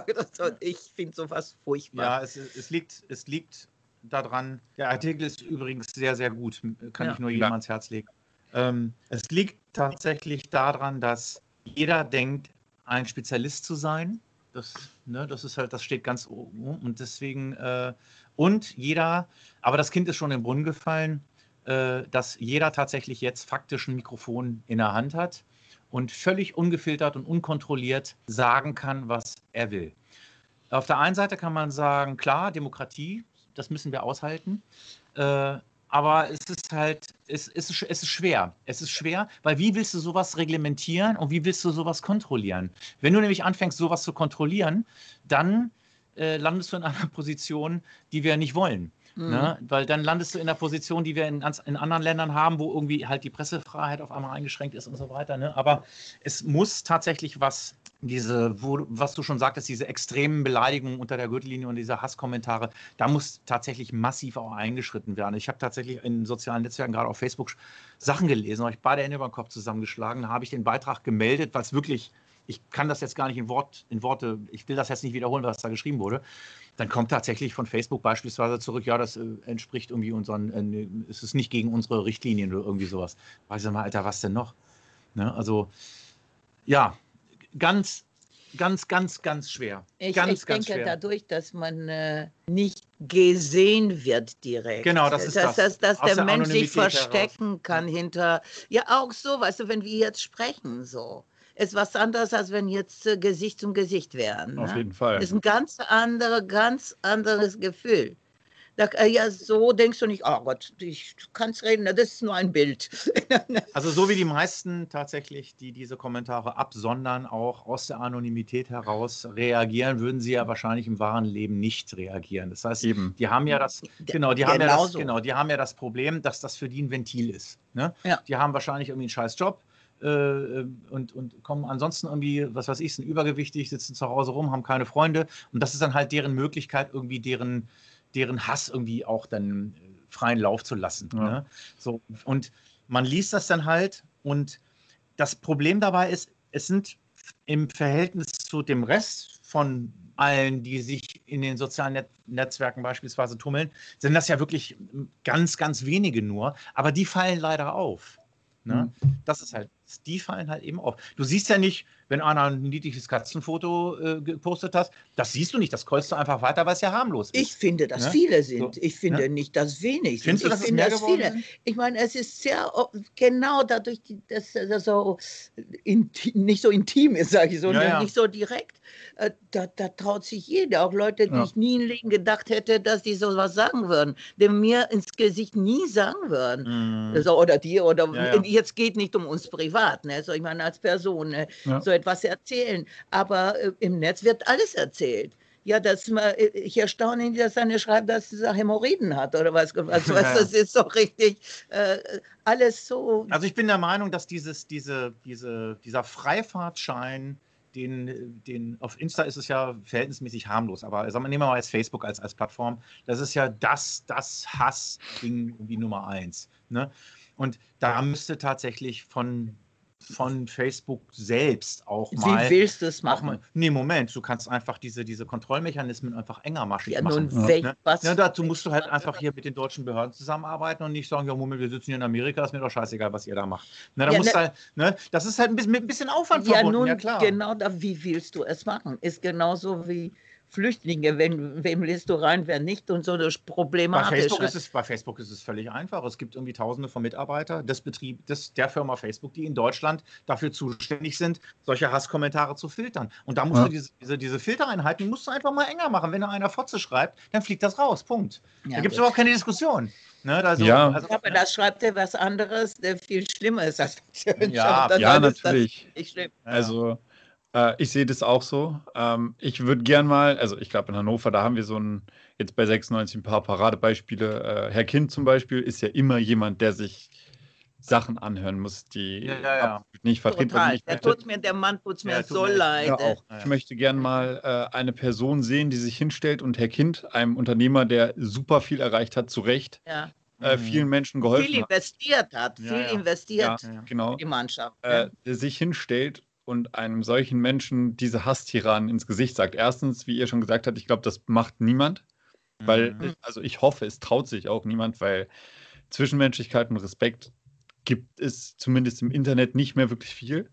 D: ich finde sowas furchtbar.
E: Ja, es, es, liegt, es liegt daran, der Artikel ist übrigens sehr, sehr gut, kann ja. ich nur jedem ja. ans Herz legen. Ähm, es liegt tatsächlich daran, dass jeder denkt, ein Spezialist zu sein. Das, ne, das ist halt, das steht ganz oben. Und deswegen, äh, und jeder, aber das Kind ist schon im Brunnen gefallen, äh, dass jeder tatsächlich jetzt faktisch ein Mikrofon in der Hand hat und völlig ungefiltert und unkontrolliert sagen kann, was er will. Auf der einen Seite kann man sagen, klar, Demokratie, das müssen wir aushalten. Äh, aber es ist halt, es, es, ist, es ist schwer. Es ist schwer, weil wie willst du sowas reglementieren und wie willst du sowas kontrollieren? Wenn du nämlich anfängst, sowas zu kontrollieren, dann äh, landest du in einer Position, die wir nicht wollen. Mhm. Ne? Weil dann landest du in einer Position, die wir in, in, anderen Ländern haben, wo irgendwie halt die Pressefreiheit auf einmal eingeschränkt ist und so weiter. Ne? Aber es muss tatsächlich was diese, wo, was du schon sagtest, diese extremen Beleidigungen unter der Gürtellinie und diese Hasskommentare, da muss tatsächlich massiv auch eingeschritten werden. Ich habe tatsächlich in sozialen Netzwerken, gerade auf Facebook, Sachen gelesen, habe ich beide Hände über den Kopf zusammengeschlagen, da habe ich den Beitrag gemeldet, es wirklich, ich kann das jetzt gar nicht in, Wort, in Worte, ich will das jetzt nicht wiederholen, was da geschrieben wurde. Dann kommt tatsächlich von Facebook beispielsweise zurück, ja, das äh, entspricht irgendwie unseren, äh, es ist nicht gegen unsere Richtlinien oder irgendwie sowas. Weiß ich mal, Alter, was denn noch? Ne? Also, ja, ganz, ganz, ganz, ganz schwer.
D: Ich,
E: ganz,
D: ich ganz denke schwer. dadurch, dass man äh, nicht gesehen wird direkt.
E: Genau, das ist
D: dass,
E: das.
D: Dass, dass der, Mensch sich verstecken heraus. kann hinter, ja auch so, weißt du, wenn wir jetzt sprechen so ist was anderes, als wenn jetzt äh, Gesicht zum Gesicht wären.
F: Ne? Auf jeden Fall.
D: Ist ein ganz andere, ganz anderes Gefühl. Da, äh, ja, so denkst du nicht, oh Gott, ich kann es reden, das ist nur ein Bild.
E: also so wie die meisten tatsächlich, die diese Kommentare absondern, auch aus der Anonymität heraus reagieren, würden sie ja wahrscheinlich im wahren Leben nicht reagieren. Das heißt, Eben. die haben ja das, genau, die haben ja das, genau, die haben ja das Problem, dass das für die ein Ventil ist. Ne? Ja. Die haben wahrscheinlich irgendwie einen scheiß Job, äh, und, und kommen ansonsten irgendwie, was weiß ich, sind übergewichtig, sitzen zu Hause rum, haben keine Freunde. Und das ist dann halt deren Möglichkeit, irgendwie deren, deren Hass irgendwie auch dann äh, freien Lauf zu lassen. Ja. Ne? So, und man liest das dann halt und das Problem dabei ist, es sind im Verhältnis zu dem Rest von allen, die sich in den sozialen Net Netzwerken beispielsweise tummeln, sind das ja wirklich ganz, ganz wenige nur, aber die fallen leider auf. Ne? Mhm. Das ist halt, die fallen halt eben auf. Du siehst ja nicht, wenn einer ein niedliches Katzenfoto äh, gepostet hat, das siehst du nicht, das kreuzst du einfach weiter, weil es ja harmlos ist.
D: Ich finde, dass ne? viele sind. So. Ich finde ne? nicht, dass wenig
E: Findest
D: sind.
E: Du, dass ich finde, dass viele.
D: Sind? Ich meine, es ist sehr, genau dadurch, dass das so intim, nicht so intim ist, sage ich so, ja, ja. nicht so direkt. Äh, da, da, traut sich jeder, auch Leute, die ja. ich nie im Leben gedacht hätte, dass die sowas sagen würden, die mir ins Gesicht nie sagen würden. Mm. So, oder dir, oder jetzt geht nicht um uns privat, ne? so, ich meine als Person, ne? so etwas erzählen. Aber äh, im Netz wird alles erzählt. Ja, das, äh, ich erstaune ihn, dass er schreibt, dass er Hämorrhoiden hat oder was. was, was ja. Das ist doch richtig äh, alles so.
E: Also ich bin der Meinung, dass dieses, diese, diese, dieser Freifahrtschein, den, den, auf Insta ist es ja verhältnismäßig harmlos, aber sagen wir, nehmen wir mal als Facebook als, als Plattform, das ist ja das, das Hass-Ding wie Nummer eins. Ne? Und da müsste tatsächlich von von Facebook selbst auch mal.
D: Wie willst du es machen?
E: Mal, nee, Moment, du kannst einfach diese, diese Kontrollmechanismen einfach engmaschig
D: ja,
E: machen.
D: Nun, welch,
E: ne? was, ja, dazu musst du halt einfach hier mit den deutschen Behörden zusammenarbeiten und nicht sagen, ja, Moment, wir sitzen hier in Amerika, ist mir doch scheißegal, was ihr da macht. Ne, da ja, musst ne, halt, ne, das ist halt ein bisschen, mit ein bisschen Aufwand
D: ja,
E: verbunden,
D: nun,
E: ja klar.
D: Genau, da, wie willst du es machen? Ist genauso wie Flüchtlinge, wen, wem lässt du rein, wer nicht und so das
E: Bei
D: problematisch.
E: Facebook, ist es, bei Facebook ist es völlig einfach. Es gibt irgendwie tausende von Mitarbeitern des Betriebs, des, der Firma Facebook, die in Deutschland dafür zuständig sind, solche Hasskommentare zu filtern. Und da musst
F: Ja.
E: du diese, diese, diese Filtereinheiten, die musst du einfach mal enger machen. Wenn da einer Fotze schreibt, dann fliegt das raus. Punkt.
D: Ja,
E: da gibt es überhaupt keine Diskussion. Ne? Also,
F: Ja.
E: also,
D: Aber da schreibt er was anderes, der viel schlimmer ist als
E: Ja,
F: Ja, natürlich.
D: Nicht schlimm.
F: Also, äh, ich sehe das auch so. Ähm, ich würde gern mal, also ich glaube in Hannover, da haben wir so ein, jetzt bei 96 ein paar Paradebeispiele. Äh, Herr Kind zum Beispiel ist ja immer jemand, der sich Sachen anhören muss, die
E: Ja, ja, ja.
F: absolut nicht vertreten. Ich
D: Der, tut mir, der Mann tut mir
E: Ja, tut
D: so
E: mir-
D: leid.
F: auch. Ich
E: ja.
F: möchte gern mal äh, eine Person sehen, die sich hinstellt und Herr Kind, einem Unternehmer, der super viel erreicht hat, zu Recht,
D: Ja.
F: äh,
E: Mhm.
F: vielen Menschen geholfen
D: Viel
F: hat.
D: investiert hat,
E: Ja,
D: viel
E: ja.
D: investiert
F: Ja, genau.
D: in die Mannschaft.
F: äh, der sich hinstellt und einem solchen Menschen diese Hasstiranen ins Gesicht sagt. Erstens, wie ihr schon gesagt habt, ich glaube, das macht niemand, weil,
E: Mhm.
F: also ich hoffe, es traut sich auch niemand, weil Zwischenmenschlichkeit und Respekt gibt es zumindest im Internet nicht mehr wirklich viel.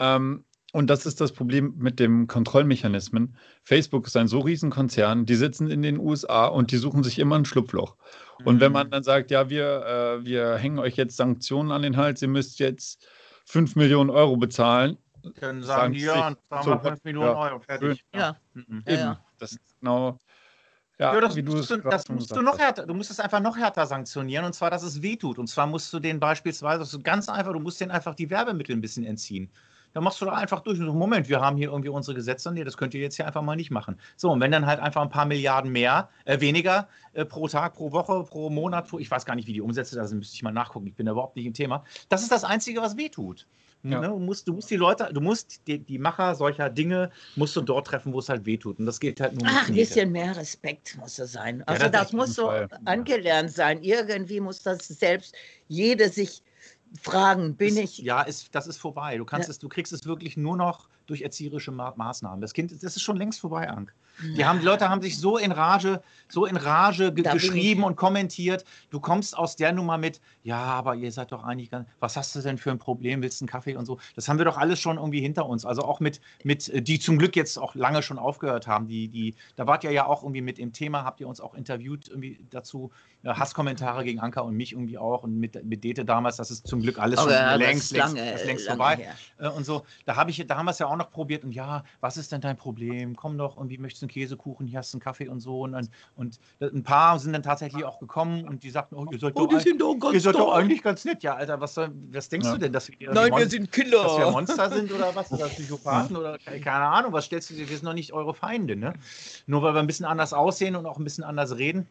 F: Ähm, und das ist das Problem mit dem Kontrollmechanismen. Facebook ist ein so riesen Konzern, die sitzen in den USA und die suchen sich immer ein Schlupfloch. Und wenn man
E: Mhm.
F: dann sagt, ja, wir, äh, wir hängen euch jetzt Sanktionen an den Hals, ihr müsst jetzt 5 Millionen Euro bezahlen,
E: Dann
F: sagen
E: sagen die, ja, sagen
F: so,
E: wir 5 Millionen
F: ja,
E: Euro, fertig.
D: Ja.
E: Mhm.
D: Ja,
F: eben,
D: ja.
F: das ist genau, ja,
E: Ja, das,
F: wie du
E: musst
F: es
E: du, das musst du noch härter, du musst es einfach noch härter sanktionieren und zwar, dass es wehtut. Und zwar musst du den beispielsweise, das ist ganz einfach, du musst den einfach die Werbemittel ein bisschen entziehen. Dann machst du da einfach durch. und so, Moment, wir haben hier irgendwie unsere Gesetze. Nee, das könnt ihr jetzt hier einfach mal nicht machen. So, und wenn dann halt einfach ein paar Milliarden mehr, äh, weniger äh, pro Tag, pro Woche, pro Monat, pro, ich weiß gar nicht, wie die Umsätze da sind, müsste ich mal nachgucken. Ich bin da überhaupt nicht im Thema. Das ist das Einzige, was wehtut.
F: Ja.
E: Ne? Du, musst, du musst die Leute, du musst die, die Macher solcher Dinge, musst du dort treffen, wo es halt wehtut. Und das geht halt nur mit
D: Ach, ein bisschen mehr Respekt muss es sein. Also
E: das
D: das,
E: auf
D: muss so
F: Fall.
D: angelernt sein. Irgendwie muss das selbst jeder sich fragen, bin
E: ist,
D: ich.
E: Ja, ist, das ist vorbei. Du kannst
D: Ja.
E: es, du kriegst es wirklich nur noch durch erzieherische Ma Maßnahmen. Das Kind, das ist schon längst vorbei, Ank. Die, haben, die Leute haben sich so in Rage, so in Rage ge geschrieben und kommentiert. Du kommst aus der Nummer mit, ja, aber ihr seid doch eigentlich ganz, was hast du denn für ein Problem? Willst du einen Kaffee und so? Das haben wir doch alles schon irgendwie hinter uns. Also auch mit, mit äh, die zum Glück jetzt auch lange schon aufgehört haben. Die, die, da wart ihr ja auch irgendwie mit im Thema, habt ihr uns auch interviewt irgendwie dazu. Ja, Hasskommentare gegen Anka und mich irgendwie auch und mit, mit Dete damals, das ist zum Glück alles
D: Aber
E: schon
D: ja,
E: längst,
D: ist lange,
E: längst, längst
D: lange
E: vorbei
D: her.
E: äh, und so. Da habe ich, da haben wir es ja auch noch probiert und ja, was ist denn dein Problem? Komm doch, irgendwie möchtest du einen Käsekuchen, hier hast du einen Kaffee und so. Und, und ein paar sind dann tatsächlich auch gekommen und die sagten, oh, ihr seid doch, ein-
D: doch ganz
E: ihr seid doch eigentlich ganz nett. Ja, Alter, was, was denkst
F: Ja.
E: du denn, dass wir,
D: Nein, wir sind
E: dass wir
D: Killer.
E: Monster sind oder was? Oder Psychopathen oder ke- keine Ahnung, was stellst du dir? Wir sind noch nicht eure Feinde, ne? Nur weil wir ein bisschen anders aussehen und auch ein bisschen anders reden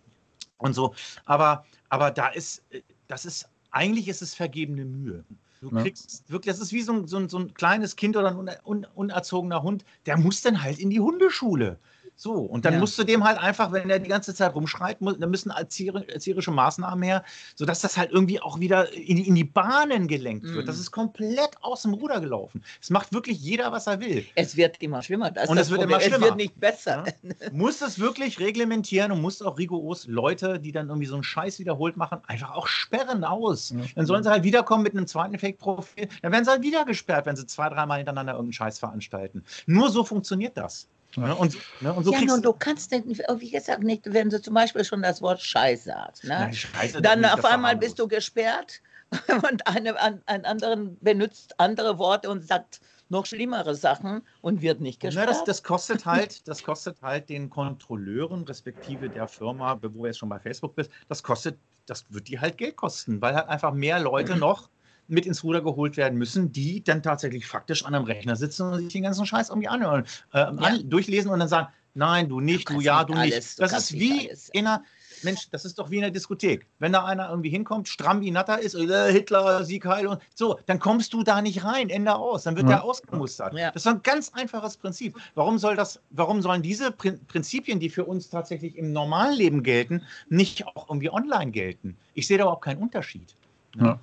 E: und so. Aber, aber da ist, äh, das ist, eigentlich ist es vergebene Mühe. Du
F: Ja.
E: kriegst wirklich, das ist wie so ein, so ein, so ein kleines Kind oder ein un, un, unerzogener Hund, der muss dann halt in die Hundeschule. So, und dann
D: Ja.
E: musst du dem halt einfach, wenn er die ganze Zeit rumschreit, muss, dann müssen erzieheri- erzieherische Maßnahmen her, sodass das halt irgendwie auch wieder in, die- in die Bahnen gelenkt wird.
D: Mhm.
E: Das ist komplett aus dem Ruder gelaufen. Es macht wirklich jeder, was er will.
D: Es wird immer schlimmer. Das
E: Und es wird immer
D: Es
E: schlimmer.
D: wird nicht besser.
E: muss es wirklich reglementieren und muss auch rigoros Leute, die dann irgendwie so einen Scheiß wiederholt machen, einfach auch sperren aus.
F: Ja.
E: Dann sollen sie halt wiederkommen mit einem zweiten Fake-Profil. Dann werden sie halt wieder gesperrt, wenn sie zwei, dreimal hintereinander irgendeinen Scheiß veranstalten. Nur so funktioniert das.
F: Ja.
E: Ne? Und, ne? und so
D: ja,
E: kriegst
D: nun, du kannst denn, wie gesagt, nicht, wenn du zum Beispiel schon das Wort Scheiß sagst. Ne?
E: Nein, Scheiße,
D: Dann auf einmal bist du gesperrt und eine, an, ein anderen benutzt andere Worte und sagt noch schlimmere Sachen und wird nicht
E: Ne,
D: gesperrt.
E: das, das kostet halt, das kostet halt den Kontrolleuren, respektive der Firma, wo du jetzt schon bei Facebook bist, das kostet, das wird die halt Geld kosten, weil halt einfach mehr Leute noch mit ins Ruder geholt werden müssen, die dann tatsächlich faktisch an einem Rechner sitzen und sich den ganzen Scheiß irgendwie anhören, äh, an, durchlesen und dann sagen, nein, du nicht, du,
D: kannst
E: ja,
D: nicht
E: du
D: alles,
E: nicht.
D: du
E: Das
D: kannst
E: ist wie
D: alles.
E: in einer, Mensch, das ist doch wie in der Diskothek. Wenn da einer irgendwie hinkommt, stramm wie Natter ist, äh, Hitler, Sieg heil und so, dann kommst du da nicht rein, Ende aus. Dann wird
F: Ja.
E: der ausgemustert.
D: Ja.
E: Das ist ein ganz einfaches Prinzip. Warum soll das, warum sollen diese Prin- Prinzipien, die für uns tatsächlich im normalen Leben gelten, nicht auch irgendwie online gelten? Ich sehe da überhaupt keinen Unterschied.
F: Ja.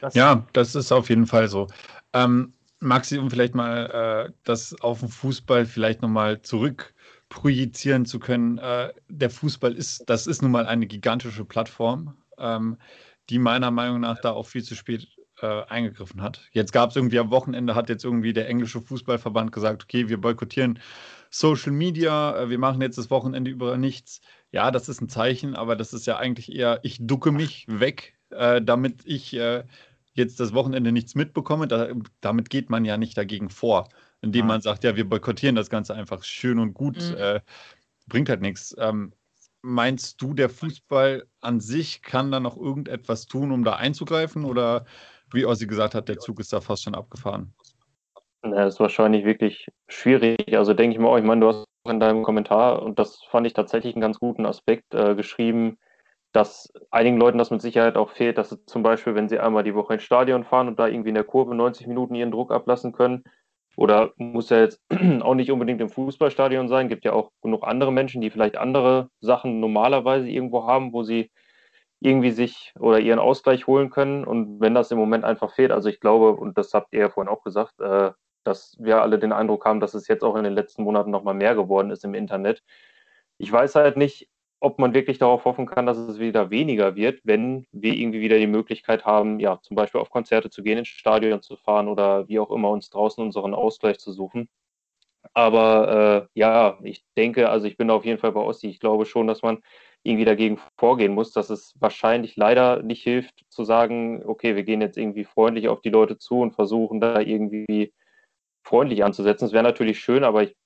E: Das,
F: Ja, das ist auf jeden Fall so. Ähm, Maxi, um vielleicht mal äh, das auf den Fußball vielleicht nochmal zurück projizieren zu können. Äh, der Fußball ist, das ist nun mal eine gigantische Plattform, ähm, die meiner Meinung nach da auch viel zu spät äh, eingegriffen hat. Jetzt gab es irgendwie am Wochenende, hat jetzt irgendwie der englische Fußballverband gesagt, okay, wir boykottieren Social Media, äh, wir machen jetzt das Wochenende über nichts. Ja, das ist ein Zeichen, aber das ist ja eigentlich eher, ich ducke mich weg, äh, damit ich äh, jetzt das Wochenende nichts mitbekomme. Da, damit geht man ja nicht dagegen vor, indem
E: Ja.
F: man sagt, ja, wir boykottieren das Ganze einfach schön und gut,
D: Mhm.
F: äh, bringt halt nichts. Ähm, meinst du, der Fußball an sich kann da noch irgendetwas tun, um da einzugreifen? Oder wie Ossi gesagt hat, der Zug ist da fast schon abgefahren?
G: Na, das ist wahrscheinlich wirklich schwierig. Also denke ich mal, auch, ich meine, du hast auch in deinem Kommentar, und das fand ich tatsächlich einen ganz guten Aspekt, äh, geschrieben, dass einigen Leuten das mit Sicherheit auch fehlt, dass sie zum Beispiel, wenn sie einmal die Woche ins Stadion fahren und da irgendwie in der Kurve 90 Minuten ihren Druck ablassen können, oder muss ja jetzt auch nicht unbedingt im Fußballstadion sein, gibt ja auch genug andere Menschen, die vielleicht andere Sachen normalerweise irgendwo haben, wo sie irgendwie sich oder ihren Ausgleich holen können. Und wenn das im Moment einfach fehlt, also ich glaube, und das habt ihr ja vorhin auch gesagt, äh, dass wir alle den Eindruck haben, dass es jetzt auch in den letzten Monaten nochmal mehr geworden ist im Internet. Ich weiß halt nicht, ob man wirklich darauf hoffen kann, dass es wieder weniger wird, wenn wir irgendwie wieder die Möglichkeit haben, ja, zum Beispiel auf Konzerte zu gehen, ins Stadion zu fahren oder wie auch immer uns draußen unseren Ausgleich zu suchen. Aber äh, ja, ich denke, also ich bin auf jeden Fall bei Ossi. Ich glaube schon, dass man irgendwie dagegen vorgehen muss, dass es wahrscheinlich leider nicht hilft zu sagen, okay, wir gehen jetzt irgendwie freundlich auf die Leute zu und versuchen da irgendwie freundlich anzusetzen. Es wäre natürlich schön, aber ich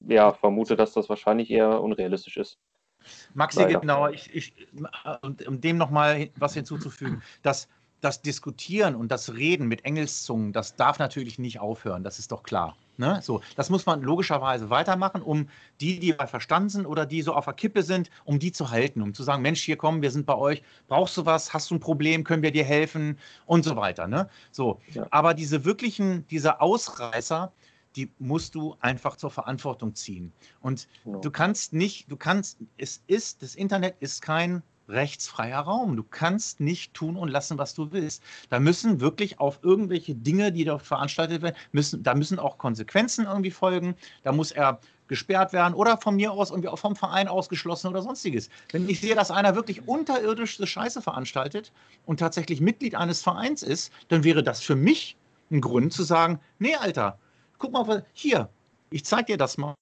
G: ja, vermute, dass das wahrscheinlich eher unrealistisch ist.
E: Maxi,
G: Leider.
E: genau, ich, ich, um dem nochmal was hinzuzufügen, dass das Diskutieren und das Reden mit Engelszungen, das darf natürlich nicht aufhören, das ist doch klar. Ne? So, das muss man logischerweise weitermachen, um die, die bei verstanden sind oder die so auf der Kippe sind, um die zu halten, um zu sagen, Mensch, hier komm, wir sind bei euch, brauchst du was, hast du ein Problem, können wir dir helfen und so weiter. Ne? So,
G: Ja.
E: aber diese wirklichen, diese Ausreißer, die musst du einfach zur Verantwortung ziehen. Und
G: Genau.
E: Du kannst nicht, du kannst, es ist, das Internet ist kein rechtsfreier Raum. Du kannst nicht tun und lassen, was du willst. Da müssen wirklich auf irgendwelche Dinge, die dort veranstaltet werden, müssen, da müssen auch Konsequenzen irgendwie folgen. Da muss er gesperrt werden oder von mir aus irgendwie auch vom Verein ausgeschlossen oder sonstiges. Wenn ich sehe, dass einer wirklich unterirdischste Scheiße veranstaltet und tatsächlich Mitglied eines Vereins ist, dann wäre das für mich ein Grund zu sagen, nee, Alter, guck mal, was- hier, ich zeig dir das mal.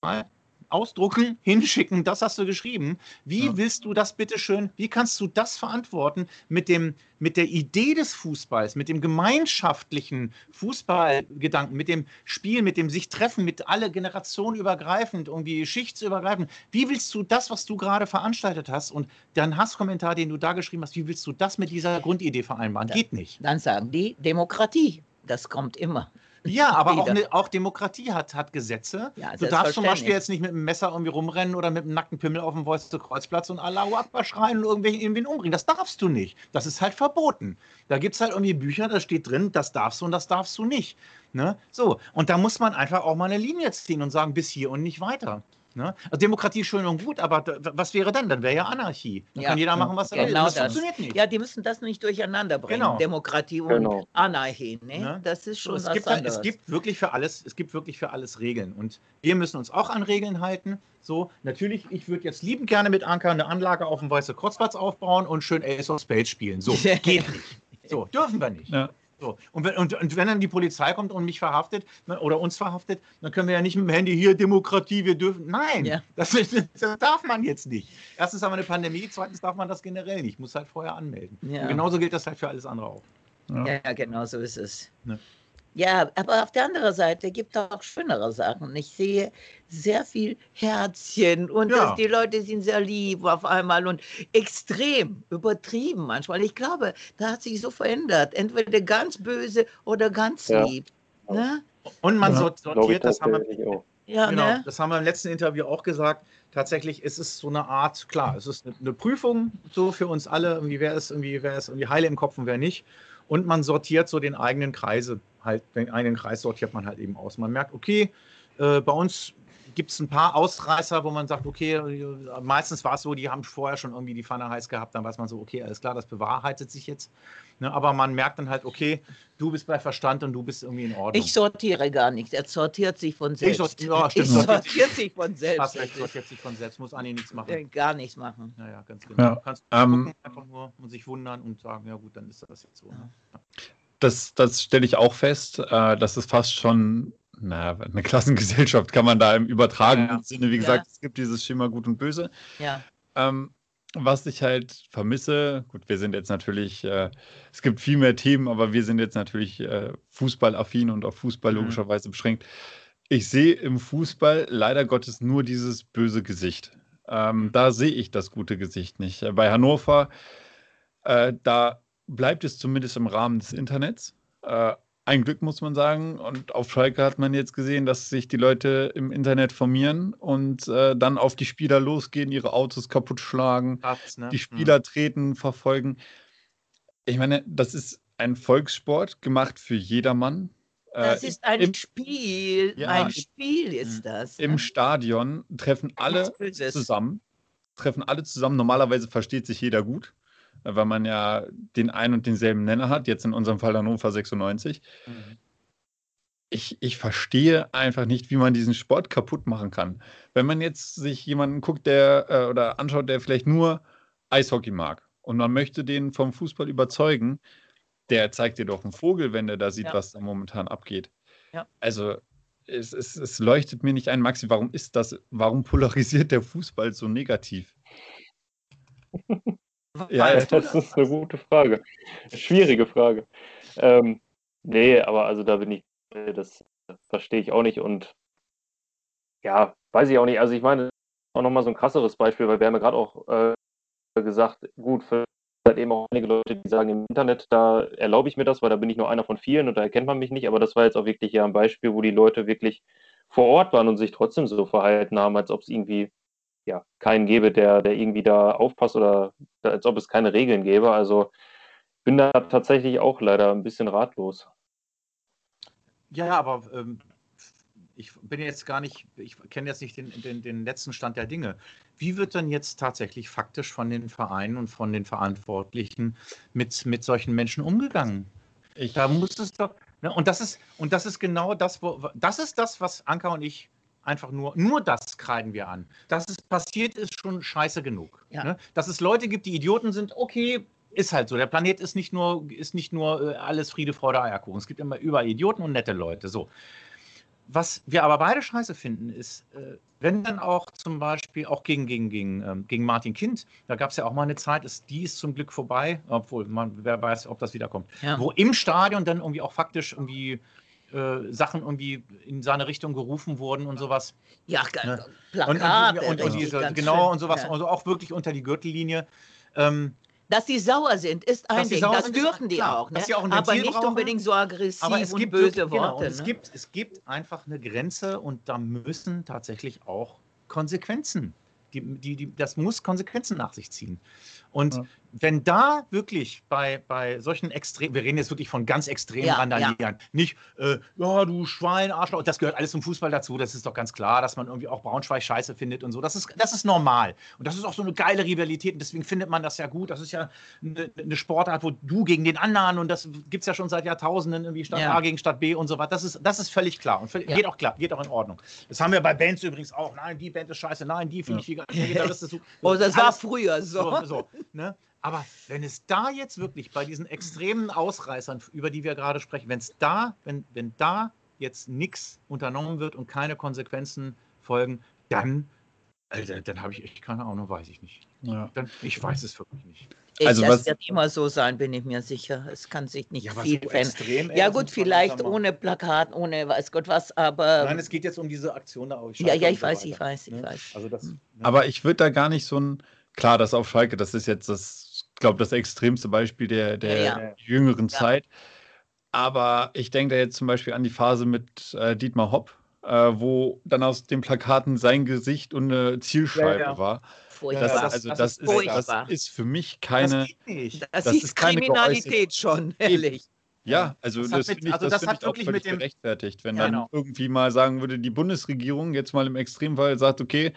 E: Ausdrucken, hinschicken, das hast du geschrieben. Wie
F: Ja.
E: willst du das bitte schön, wie kannst du das verantworten mit, dem, mit der Idee des Fußballs, mit dem gemeinschaftlichen Fußballgedanken, mit dem Spiel, mit dem sich treffen, mit alle Generationen übergreifend, irgendwie schichtsübergreifend. Wie willst du das, was du gerade veranstaltet hast und deinen Hasskommentar, den du da geschrieben hast, wie willst du das mit dieser Grundidee vereinbaren?
D: Ja.
E: Geht nicht.
D: Dann sagen die Demokratie. Das kommt immer.
E: Ja, aber auch, ne, auch Demokratie hat, hat Gesetze.
D: Ja,
E: du darfst zum Beispiel jetzt nicht mit einem Messer irgendwie rumrennen oder mit einem nackten Pimmel auf dem Wolfste-Kreuzplatz und Allahu Akbar schreien und irgendwelchen irgendwen umbringen. Das darfst du nicht. Das ist halt verboten. Da gibt es halt irgendwie Bücher, da steht drin, das darfst du und das darfst du nicht. Ne? So, und da muss man einfach auch mal eine Linie ziehen und sagen, bis hier und nicht weiter. Ne? Also Demokratie ist schön und gut, aber da- was wäre dann? Dann wäre ja Anarchie. Dann
D: Ja,
E: kann jeder machen, was er will.
D: genau
E: das,
D: das.
E: funktioniert nicht.
D: Ja, die müssen das nicht durcheinander bringen.
E: Genau.
D: Demokratie und
G: Genau.
D: Anarchie. Ne?
E: Ne?
D: Das ist
E: So,
D: schon
E: es,
D: was
E: gibt
D: anderes.
E: es gibt wirklich für alles, es gibt wirklich für alles Regeln. Und wir müssen uns auch an Regeln halten. So, natürlich, ich würde jetzt liebend gerne mit Anker eine Anlage auf dem Weiße Kreuzplatz aufbauen und schön Ace of Spades spielen. So, geht nicht. So, dürfen wir nicht.
F: Ja.
E: So, und, wenn, und, und wenn dann die Polizei kommt und mich verhaftet ne, oder uns verhaftet, dann können wir ja nicht mit dem Handy hier Demokratie, wir dürfen. Nein,
D: Ja.
E: das, das darf man jetzt nicht. Erstens haben wir eine Pandemie, zweitens darf man das generell nicht. Muss halt vorher anmelden.
D: Ja.
E: Genauso gilt das halt für alles andere auch.
D: Ja, genau so ist es.
E: Ne.
D: Ja, aber auf der anderen Seite gibt es auch schönere Sachen. Ich sehe sehr viel Herzchen und
E: Ja.
D: dass die Leute sind sehr lieb auf einmal und extrem übertrieben manchmal. Ich glaube, da hat sich so verändert. Entweder ganz böse oder ganz
G: Ja.
D: lieb. Ne?
E: Und man
F: Ja.
E: sortiert, das haben wir.
D: Ja,
E: Genau,
D: ne?
E: das haben wir im letzten Interview auch gesagt. Tatsächlich ist es so eine Art, klar, es ist eine- eine Prüfung so für uns alle, irgendwie wer ist irgendwie, wer ist irgendwie heile im Kopf und wer nicht. Und man sortiert so den eigenen Kreise, halt, den eigenen Kreis sortiert man halt eben aus. Man merkt, okay, äh, bei uns gibt es ein paar Ausreißer, wo man sagt, okay, meistens war es so, die haben vorher schon irgendwie die Pfanne heiß gehabt, dann weiß man so, okay, alles klar, das bewahrheitet sich jetzt. Ne, aber man merkt dann halt, okay, du bist bei Verstand und du bist irgendwie in Ordnung.
D: Ich sortiere gar nicht. Er sortiert sich von selbst.
E: sort- ja, stimmt,
D: Ich
E: sortiert
D: sortiert sich von selbst.
E: Hast recht, sortiert sich von selbst, muss Anni nichts machen.
D: Äh, Gar nichts machen.
E: Ja, ja, ganz genau.
F: Ja,
E: Du kannst
F: ähm,
E: gucken, einfach nur und sich wundern und sagen, ja gut, dann ist das jetzt so. Ne?
F: Das, das stelle ich auch fest. Äh, das ist fast schon na, eine Klassengesellschaft kann man da im übertragenen
E: Ja, ja.
F: Sinne, wie
D: Ja.
F: gesagt, es gibt dieses Schema Gut und Böse.
D: Ja.
F: Ähm, was ich halt vermisse, gut, wir sind jetzt natürlich, äh, es gibt viel mehr Themen, aber wir sind jetzt natürlich äh, fußballaffin und auf Fußball
E: Mhm.
F: logischerweise beschränkt. Ich sehe im Fußball leider Gottes nur dieses böse Gesicht. Ähm, da sehe ich das gute Gesicht nicht. Äh, Bei Hannover, äh, da bleibt es zumindest im Rahmen des Internets. Äh, ein Glück, muss man sagen. Und auf Schalke hat man jetzt gesehen, dass sich die Leute im Internet formieren und äh, dann auf die Spieler losgehen, ihre Autos kaputt schlagen,
E: Hat's, ne?
F: die Spieler treten, verfolgen. Ich meine, das ist ein Volkssport gemacht für jedermann.
D: Das
F: Äh,
D: ist ein
F: im,
D: Spiel.
F: Ja,
D: ein
F: im-
D: Spiel ist das.
F: Im
D: ne?
F: Stadion treffen alle zusammen. Treffen alle zusammen. Normalerweise versteht sich jeder gut, weil man ja den einen und denselben Nenner hat. Jetzt in unserem Fall Hannover 96.
E: Mhm.
F: Ich, ich verstehe einfach nicht, wie man diesen Sport kaputt machen kann. Wenn man jetzt sich jemanden guckt, der äh, oder anschaut, der vielleicht nur Eishockey mag und man möchte den vom Fußball überzeugen, der zeigt dir doch einen Vogel, wenn der da sieht,
D: Ja.
F: was da momentan abgeht.
D: Ja.
F: Also es, es, es leuchtet mir nicht ein, Maxi, warum ist das, warum polarisiert der Fußball so negativ? Ja,
G: Das ist eine gute Frage. Schwierige Frage. Ähm, nee, aber also da bin ich, äh, das verstehe ich auch nicht und ja, weiß ich auch nicht. Also ich meine, auch nochmal so ein krasseres Beispiel, weil wir haben ja gerade auch äh, gesagt, gut, für halt eben auch einige Leute, die sagen im Internet, da erlaube ich mir das, weil da bin ich nur einer von vielen und da erkennt man mich nicht, aber das war jetzt auch wirklich ja ein Beispiel, wo die Leute wirklich vor Ort waren und sich trotzdem so verhalten haben, als ob es irgendwie ja, keinen gäbe, der, der irgendwie da aufpasst oder als ob es keine Regeln gäbe. Also bin da tatsächlich auch leider ein bisschen ratlos.
E: Ja, aber ähm, ich bin jetzt gar nicht, ich kenne jetzt nicht den, den, den letzten Stand der Dinge. Wie wird denn jetzt tatsächlich faktisch von den Vereinen und von den Verantwortlichen mit, mit solchen Menschen umgegangen?
F: Ich,
E: Da muss es doch. Ne, und das ist, und das ist genau das, wo das ist das, was Anka und ich einfach nur, nur das kreiden wir an. Dass es passiert, ist schon scheiße genug.
D: Ja.
E: Ne? Dass es Leute gibt, die Idioten sind, okay, ist halt so. Der Planet ist nicht nur, ist nicht nur äh, alles Friede, Freude, Eierkuchen. Es gibt immer überall Idioten und nette Leute. So. Was wir aber beide scheiße finden, ist, äh, wenn dann auch zum Beispiel auch gegen, gegen, gegen, ähm, gegen Martin Kind, da gab es ja auch mal eine Zeit, ist, die ist zum Glück vorbei, obwohl man, wer weiß, ob das wiederkommt
D: Ja.
E: wo im Stadion dann irgendwie auch faktisch irgendwie äh, Sachen irgendwie in seine Richtung gerufen wurden und sowas.
D: Ja,
E: Ne?
D: Plakate.
E: und, und, und,
D: richtig,
E: diese, genau
D: schön.
E: und sowas,
D: Ja.
E: also auch wirklich unter die Gürtellinie. Ähm,
D: Dass die sauer sind, ist ein Ding.
E: sauer
D: Das dürfen die
E: klar.
D: auch. Ne?
E: Sie auch
D: Aber nicht
E: brauchen.
D: unbedingt so aggressiv
E: aber es
D: und
E: gibt
D: böse
E: genau,
D: Worte.
E: und es,
D: ne?
E: gibt, es gibt einfach eine Grenze und da müssen tatsächlich auch Konsequenzen. Die, die, die, das muss Konsequenzen nach sich ziehen. Und
F: Ja.
E: wenn da wirklich bei, bei solchen Extremen, wir reden jetzt wirklich von ganz extremen
D: Ja,
E: Randalieren, nicht, äh, ja, du Schwein, Arschloch, das gehört alles zum Fußball dazu, das ist doch ganz klar, dass man irgendwie auch Braunschweig scheiße findet und so. Das ist, das ist normal. Und das ist auch so eine geile Rivalität und deswegen findet man das ja gut. Das ist ja eine, eine Sportart, wo du gegen den anderen und das gibt es ja schon seit Jahrtausenden, irgendwie Stadt
D: Ja.
E: A gegen Stadt B und so weiter. Das ist, das ist völlig klar und völlig,
D: Ja.
E: geht auch klar, geht auch in Ordnung. Das haben wir bei Bands übrigens auch. Nein, die Band ist scheiße, nein, die finde ich geiler. Der Gitarrist ist so.
D: Oh, das war früher so.
E: so, so ne? Aber wenn es da jetzt wirklich bei diesen extremen Ausreißern, über die wir gerade sprechen, wenn es da, wenn, wenn da jetzt nichts unternommen wird und keine Konsequenzen folgen, dann, Alter, dann habe ich echt keine Ahnung, weiß ich nicht.
F: ja.
E: Dann, ich weiß es wirklich nicht.
F: Also
D: das
F: was-
D: wird immer so sein, bin ich mir sicher. Es kann sich nicht
E: aber
D: viel
E: so
D: verändern. Ja gut, vielleicht ohne Plakat, ohne weiß Gott was, aber
E: Nein, es geht jetzt um diese Aktion da auf
D: ja, ja, ich
E: so
D: weiß,
E: weiter,
D: ich weiß, ich
E: ne?
D: weiß.
E: Also das, ne?
F: Aber ich würde da gar nicht so ein, klar, das auf Schalke, das ist jetzt das, glaube das extremste Beispiel der, der
D: Ja,
E: ja.
F: jüngeren
D: Ja.
F: Zeit. Aber ich denke da jetzt zum Beispiel an die Phase mit äh, Dietmar Hopp, äh, wo dann aus den Plakaten sein Gesicht und eine Zielscheibe
E: Ja, ja.
F: war.
D: Furchtbar.
F: Das, also
E: das
F: das,
E: ist
F: ist, das
D: furchtbar.
F: ist für mich
E: das
F: keine.
E: geht nicht.
D: das,
F: das
D: ist
F: keine
D: Kriminalität schon, ehrlich.
F: Ja, also
E: Das
F: das,
E: hat mit-
F: finde ich,
E: also
F: das
E: das
F: find
E: hat
F: ich auch
E: wirklich
F: völlig
E: mit dem-
F: gerechtfertigt, wenn
E: Ja,
F: dann
E: genau.
F: irgendwie mal sagen würde, die Bundesregierung jetzt mal im Extremfall sagt, okay,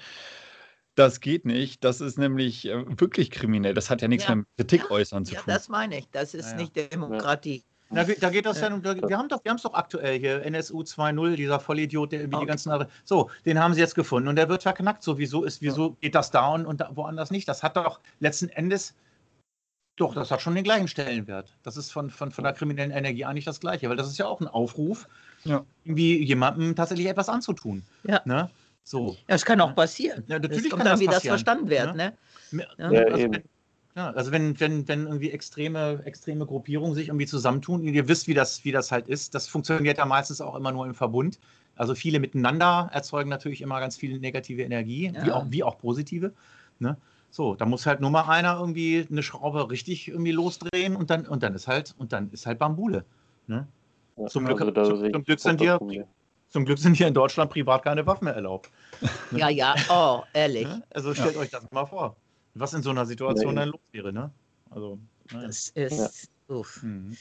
F: das geht nicht, das ist nämlich äh, wirklich kriminell, das hat ja nichts
D: Ja.
F: mehr mit Kritik
D: Ja,
F: äußern zu
D: Ja,
F: tun.
D: das meine ich. Das ist
E: Ja, ja.
D: nicht Demokratie.
E: Na, wie- da geht das ja, da, wir haben doch, wir haben es doch aktuell hier, NSU 2.0, dieser Vollidiot, der irgendwie die
D: Okay.
E: ganzen andere. So, den haben sie jetzt gefunden und der wird verknackt. So, wieso ist, wieso geht das da und, und da, woanders nicht? Das hat doch letzten Endes, doch, das hat schon den gleichen Stellenwert. Das ist von, von, von der kriminellen Energie eigentlich das Gleiche, weil das ist ja auch ein Aufruf,
F: Ja.
E: irgendwie jemandem tatsächlich etwas anzutun.
D: Ja.
E: Ne? So.
D: Ja, das kann auch passieren.
E: Ja, natürlich
D: das
E: kann
D: dann,
E: das
D: wie das verstanden wird.
E: ne?
D: Ne?
E: Ja,
G: Ja,
E: also,
G: eben.
E: wenn, ja, also wenn, wenn, wenn irgendwie extreme, extreme Gruppierungen sich irgendwie zusammentun, ihr wisst, wie das, wie das halt ist, das funktioniert ja meistens auch immer nur im Verbund. Also viele miteinander erzeugen natürlich immer ganz viel negative Energie, wie,
D: Ja.
E: auch, wie auch positive. Ne? So, da muss halt nur mal einer irgendwie eine Schraube richtig irgendwie losdrehen und dann, und dann ist halt, und dann ist halt Bambule. Ne?
G: Ja,
E: Zum Glück-
G: da
E: zum- zum Glück sind
G: Problem.
E: Zum Glück sind hier in Deutschland privat keine Waffen mehr erlaubt.
D: Ja, ja, oh, ehrlich.
E: Ne? Also stellt euch das mal vor, was in so einer Situation dann los wäre. Ne? Also, naja.
D: Das ist uff.
E: Mhm.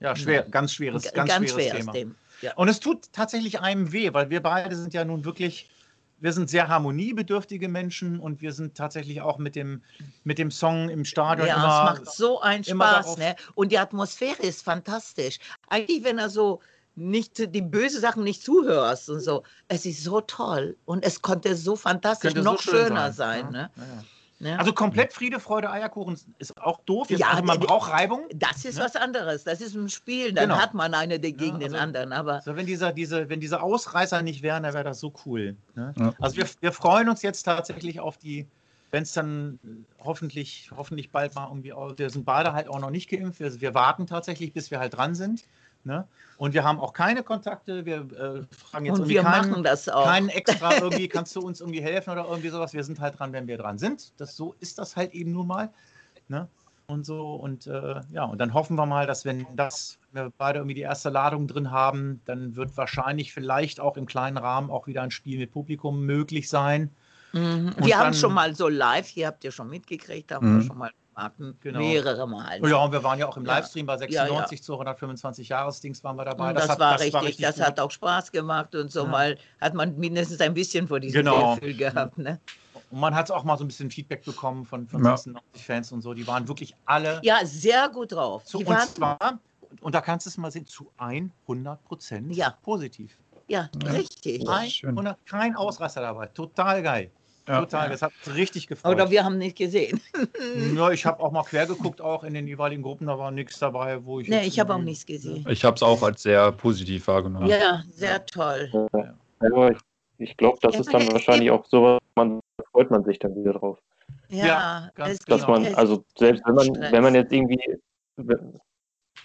E: Ja, schwer, ganz schweres, ganz,
D: ganz
E: schweres
D: schweres
E: Thema.
D: Thema. Ja.
E: Und es tut tatsächlich einem weh, weil wir beide sind ja nun wirklich, wir sind sehr harmoniebedürftige Menschen und wir sind tatsächlich auch mit dem, mit dem Song im Stadion
D: Ja,
E: immer.
D: es macht so einen Spaß,
E: darauf-
D: ne? Und die Atmosphäre ist fantastisch. Eigentlich, wenn er so nicht die böse Sachen nicht zuhörst und so, es ist so toll und es konnte so fantastisch
E: könnte so
D: noch
E: schön
D: schöner sein,
E: Ja,
D: ne?
E: ja, ja.
D: ne?
E: Also komplett Friede, Freude, Eierkuchen ist auch doof. Jetzt,
D: Ja,
E: also man braucht Reibung.
D: das ist
E: ne?
D: was anderes. Das ist ein Spiel. Dann
E: Genau.
D: hat man eine gegen
E: Ja,
D: den
E: also-
D: anderen. Aber
E: Also wenn, dieser, diese, wenn diese Ausreißer nicht wären, dann wäre das so cool. Ne?
F: Ja.
E: Also wir, wir freuen uns jetzt tatsächlich auf die, wenn es dann äh, hoffentlich, hoffentlich bald mal irgendwie, au- wir sind beide halt auch noch nicht geimpft, wir, wir warten tatsächlich, bis wir halt dran sind. Ne? Und wir haben auch keine Kontakte, wir äh, fragen jetzt
D: und
E: irgendwie
D: wir
E: keinen,
D: machen das auch.
E: keinen extra irgendwie, kannst du uns irgendwie helfen oder irgendwie sowas. Wir sind halt dran, wenn wir dran sind. Das, so ist das halt eben nun mal. Ne? Und so, und äh, ja, und dann hoffen wir mal, dass wenn das, wenn wir beide irgendwie die erste Ladung drin haben, dann wird wahrscheinlich vielleicht auch im kleinen Rahmen auch wieder ein Spiel mit Publikum möglich sein.
D: Mhm. Wir haben schon mal so live, hier habt ihr schon mitgekriegt, haben
F: Mhm.
D: wir schon mal gemacht,
E: Genau.
D: mehrere Mal.
E: Oh ja, und wir waren ja auch im
D: Ja.
E: Livestream bei
D: Ja, ja.
E: 96 zu 125 Jahresdings waren wir dabei.
D: Und das,
E: hat-
D: war richtig, das
E: gut.
D: hat auch Spaß gemacht und so
E: Ja.
D: mal hat man mindestens ein bisschen vor diesem
E: Genau.
D: Gefühl gehabt. Ne?
E: Und man hat auch mal so ein bisschen Feedback bekommen von, von
F: Ja.
E: 96 Fans und so. Die waren wirklich alle
D: Ja, sehr gut drauf.
E: zu,
D: Die
E: und
D: waren,
E: zwar, und da kannst du es mal sehen, zu 100 Prozent
D: Ja.
E: positiv.
D: ja, richtig.
F: Ja. schön.
E: 100, kein Ausreißer dabei. Total geil.
F: Ja.
E: Total. Das hat richtig gefreut.
D: Oder wir haben nicht gesehen.
E: ja, ich habe auch mal quer geguckt, auch in den jeweiligen Gruppen, da war nichts dabei, wo ich.
D: Nee, ich habe auch nichts gesehen.
F: Ich habe es auch als sehr positiv wahrgenommen.
D: Ja, sehr toll.
G: Ja, ich, ich glaube, das
D: Ja,
G: ist dann wahrscheinlich auch sowas, man da freut man sich dann wieder drauf.
D: Ja,
E: Ja, ganz
G: Dass
E: Genau.
G: man, also selbst wenn man, wenn man jetzt irgendwie, wenn-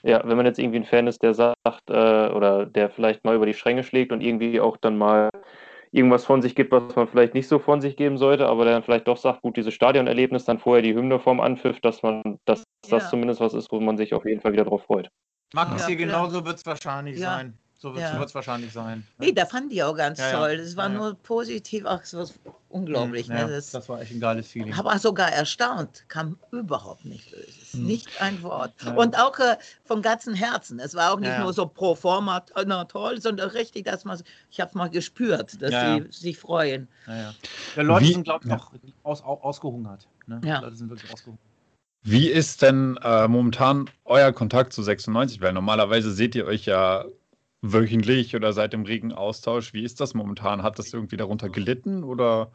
G: ja, wenn man jetzt irgendwie ein Fan ist, der sagt, äh, oder der vielleicht mal über die Stränge schlägt und irgendwie auch dann mal irgendwas von sich gibt, was man vielleicht nicht so von sich geben sollte, aber der dann vielleicht doch sagt, gut, dieses Stadionerlebnis, dann vorher die Hymne vorm Anpfiff, dass man, dass
D: Ja.
G: das zumindest was ist, wo man sich auf jeden Fall wieder drauf freut.
E: Max,
D: Ja,
E: hier genauso wird es wahrscheinlich
D: Ja.
E: sein. So wird
D: Ja.
E: es wahrscheinlich sein.
D: Nee, da fand ich auch ganz
E: Ja, ja.
D: toll. Das war
E: Ja, ja.
D: nur positiv, ach, so was unglaublich.
E: Ja,
D: ne? Das,
E: das war echt ein geiles Feeling.
D: habe auch sogar erstaunt, kam überhaupt nicht Böses.
E: Hm.
D: Nicht ein Wort.
E: Ja.
D: Und auch äh, vom ganzen Herzen. Es war auch nicht
E: Ja, ja.
D: nur so pro forma, äh, na toll, sondern richtig, dass man, ich habe mal gespürt, dass
E: Ja,
D: sie sich freuen.
E: Ja, ja. ja, Leute
F: Wie-
E: sind, glaube ich,
F: ja.
E: auch aus, au- ausgehungert. Ne?
D: Ja.
E: Leute sind wirklich ausgehungert.
F: Wie ist denn äh, momentan euer Kontakt zu 96? Weil normalerweise seht ihr euch ja wöchentlich oder seid im regen Austausch. Wie ist das momentan? Hat das irgendwie darunter gelitten oder?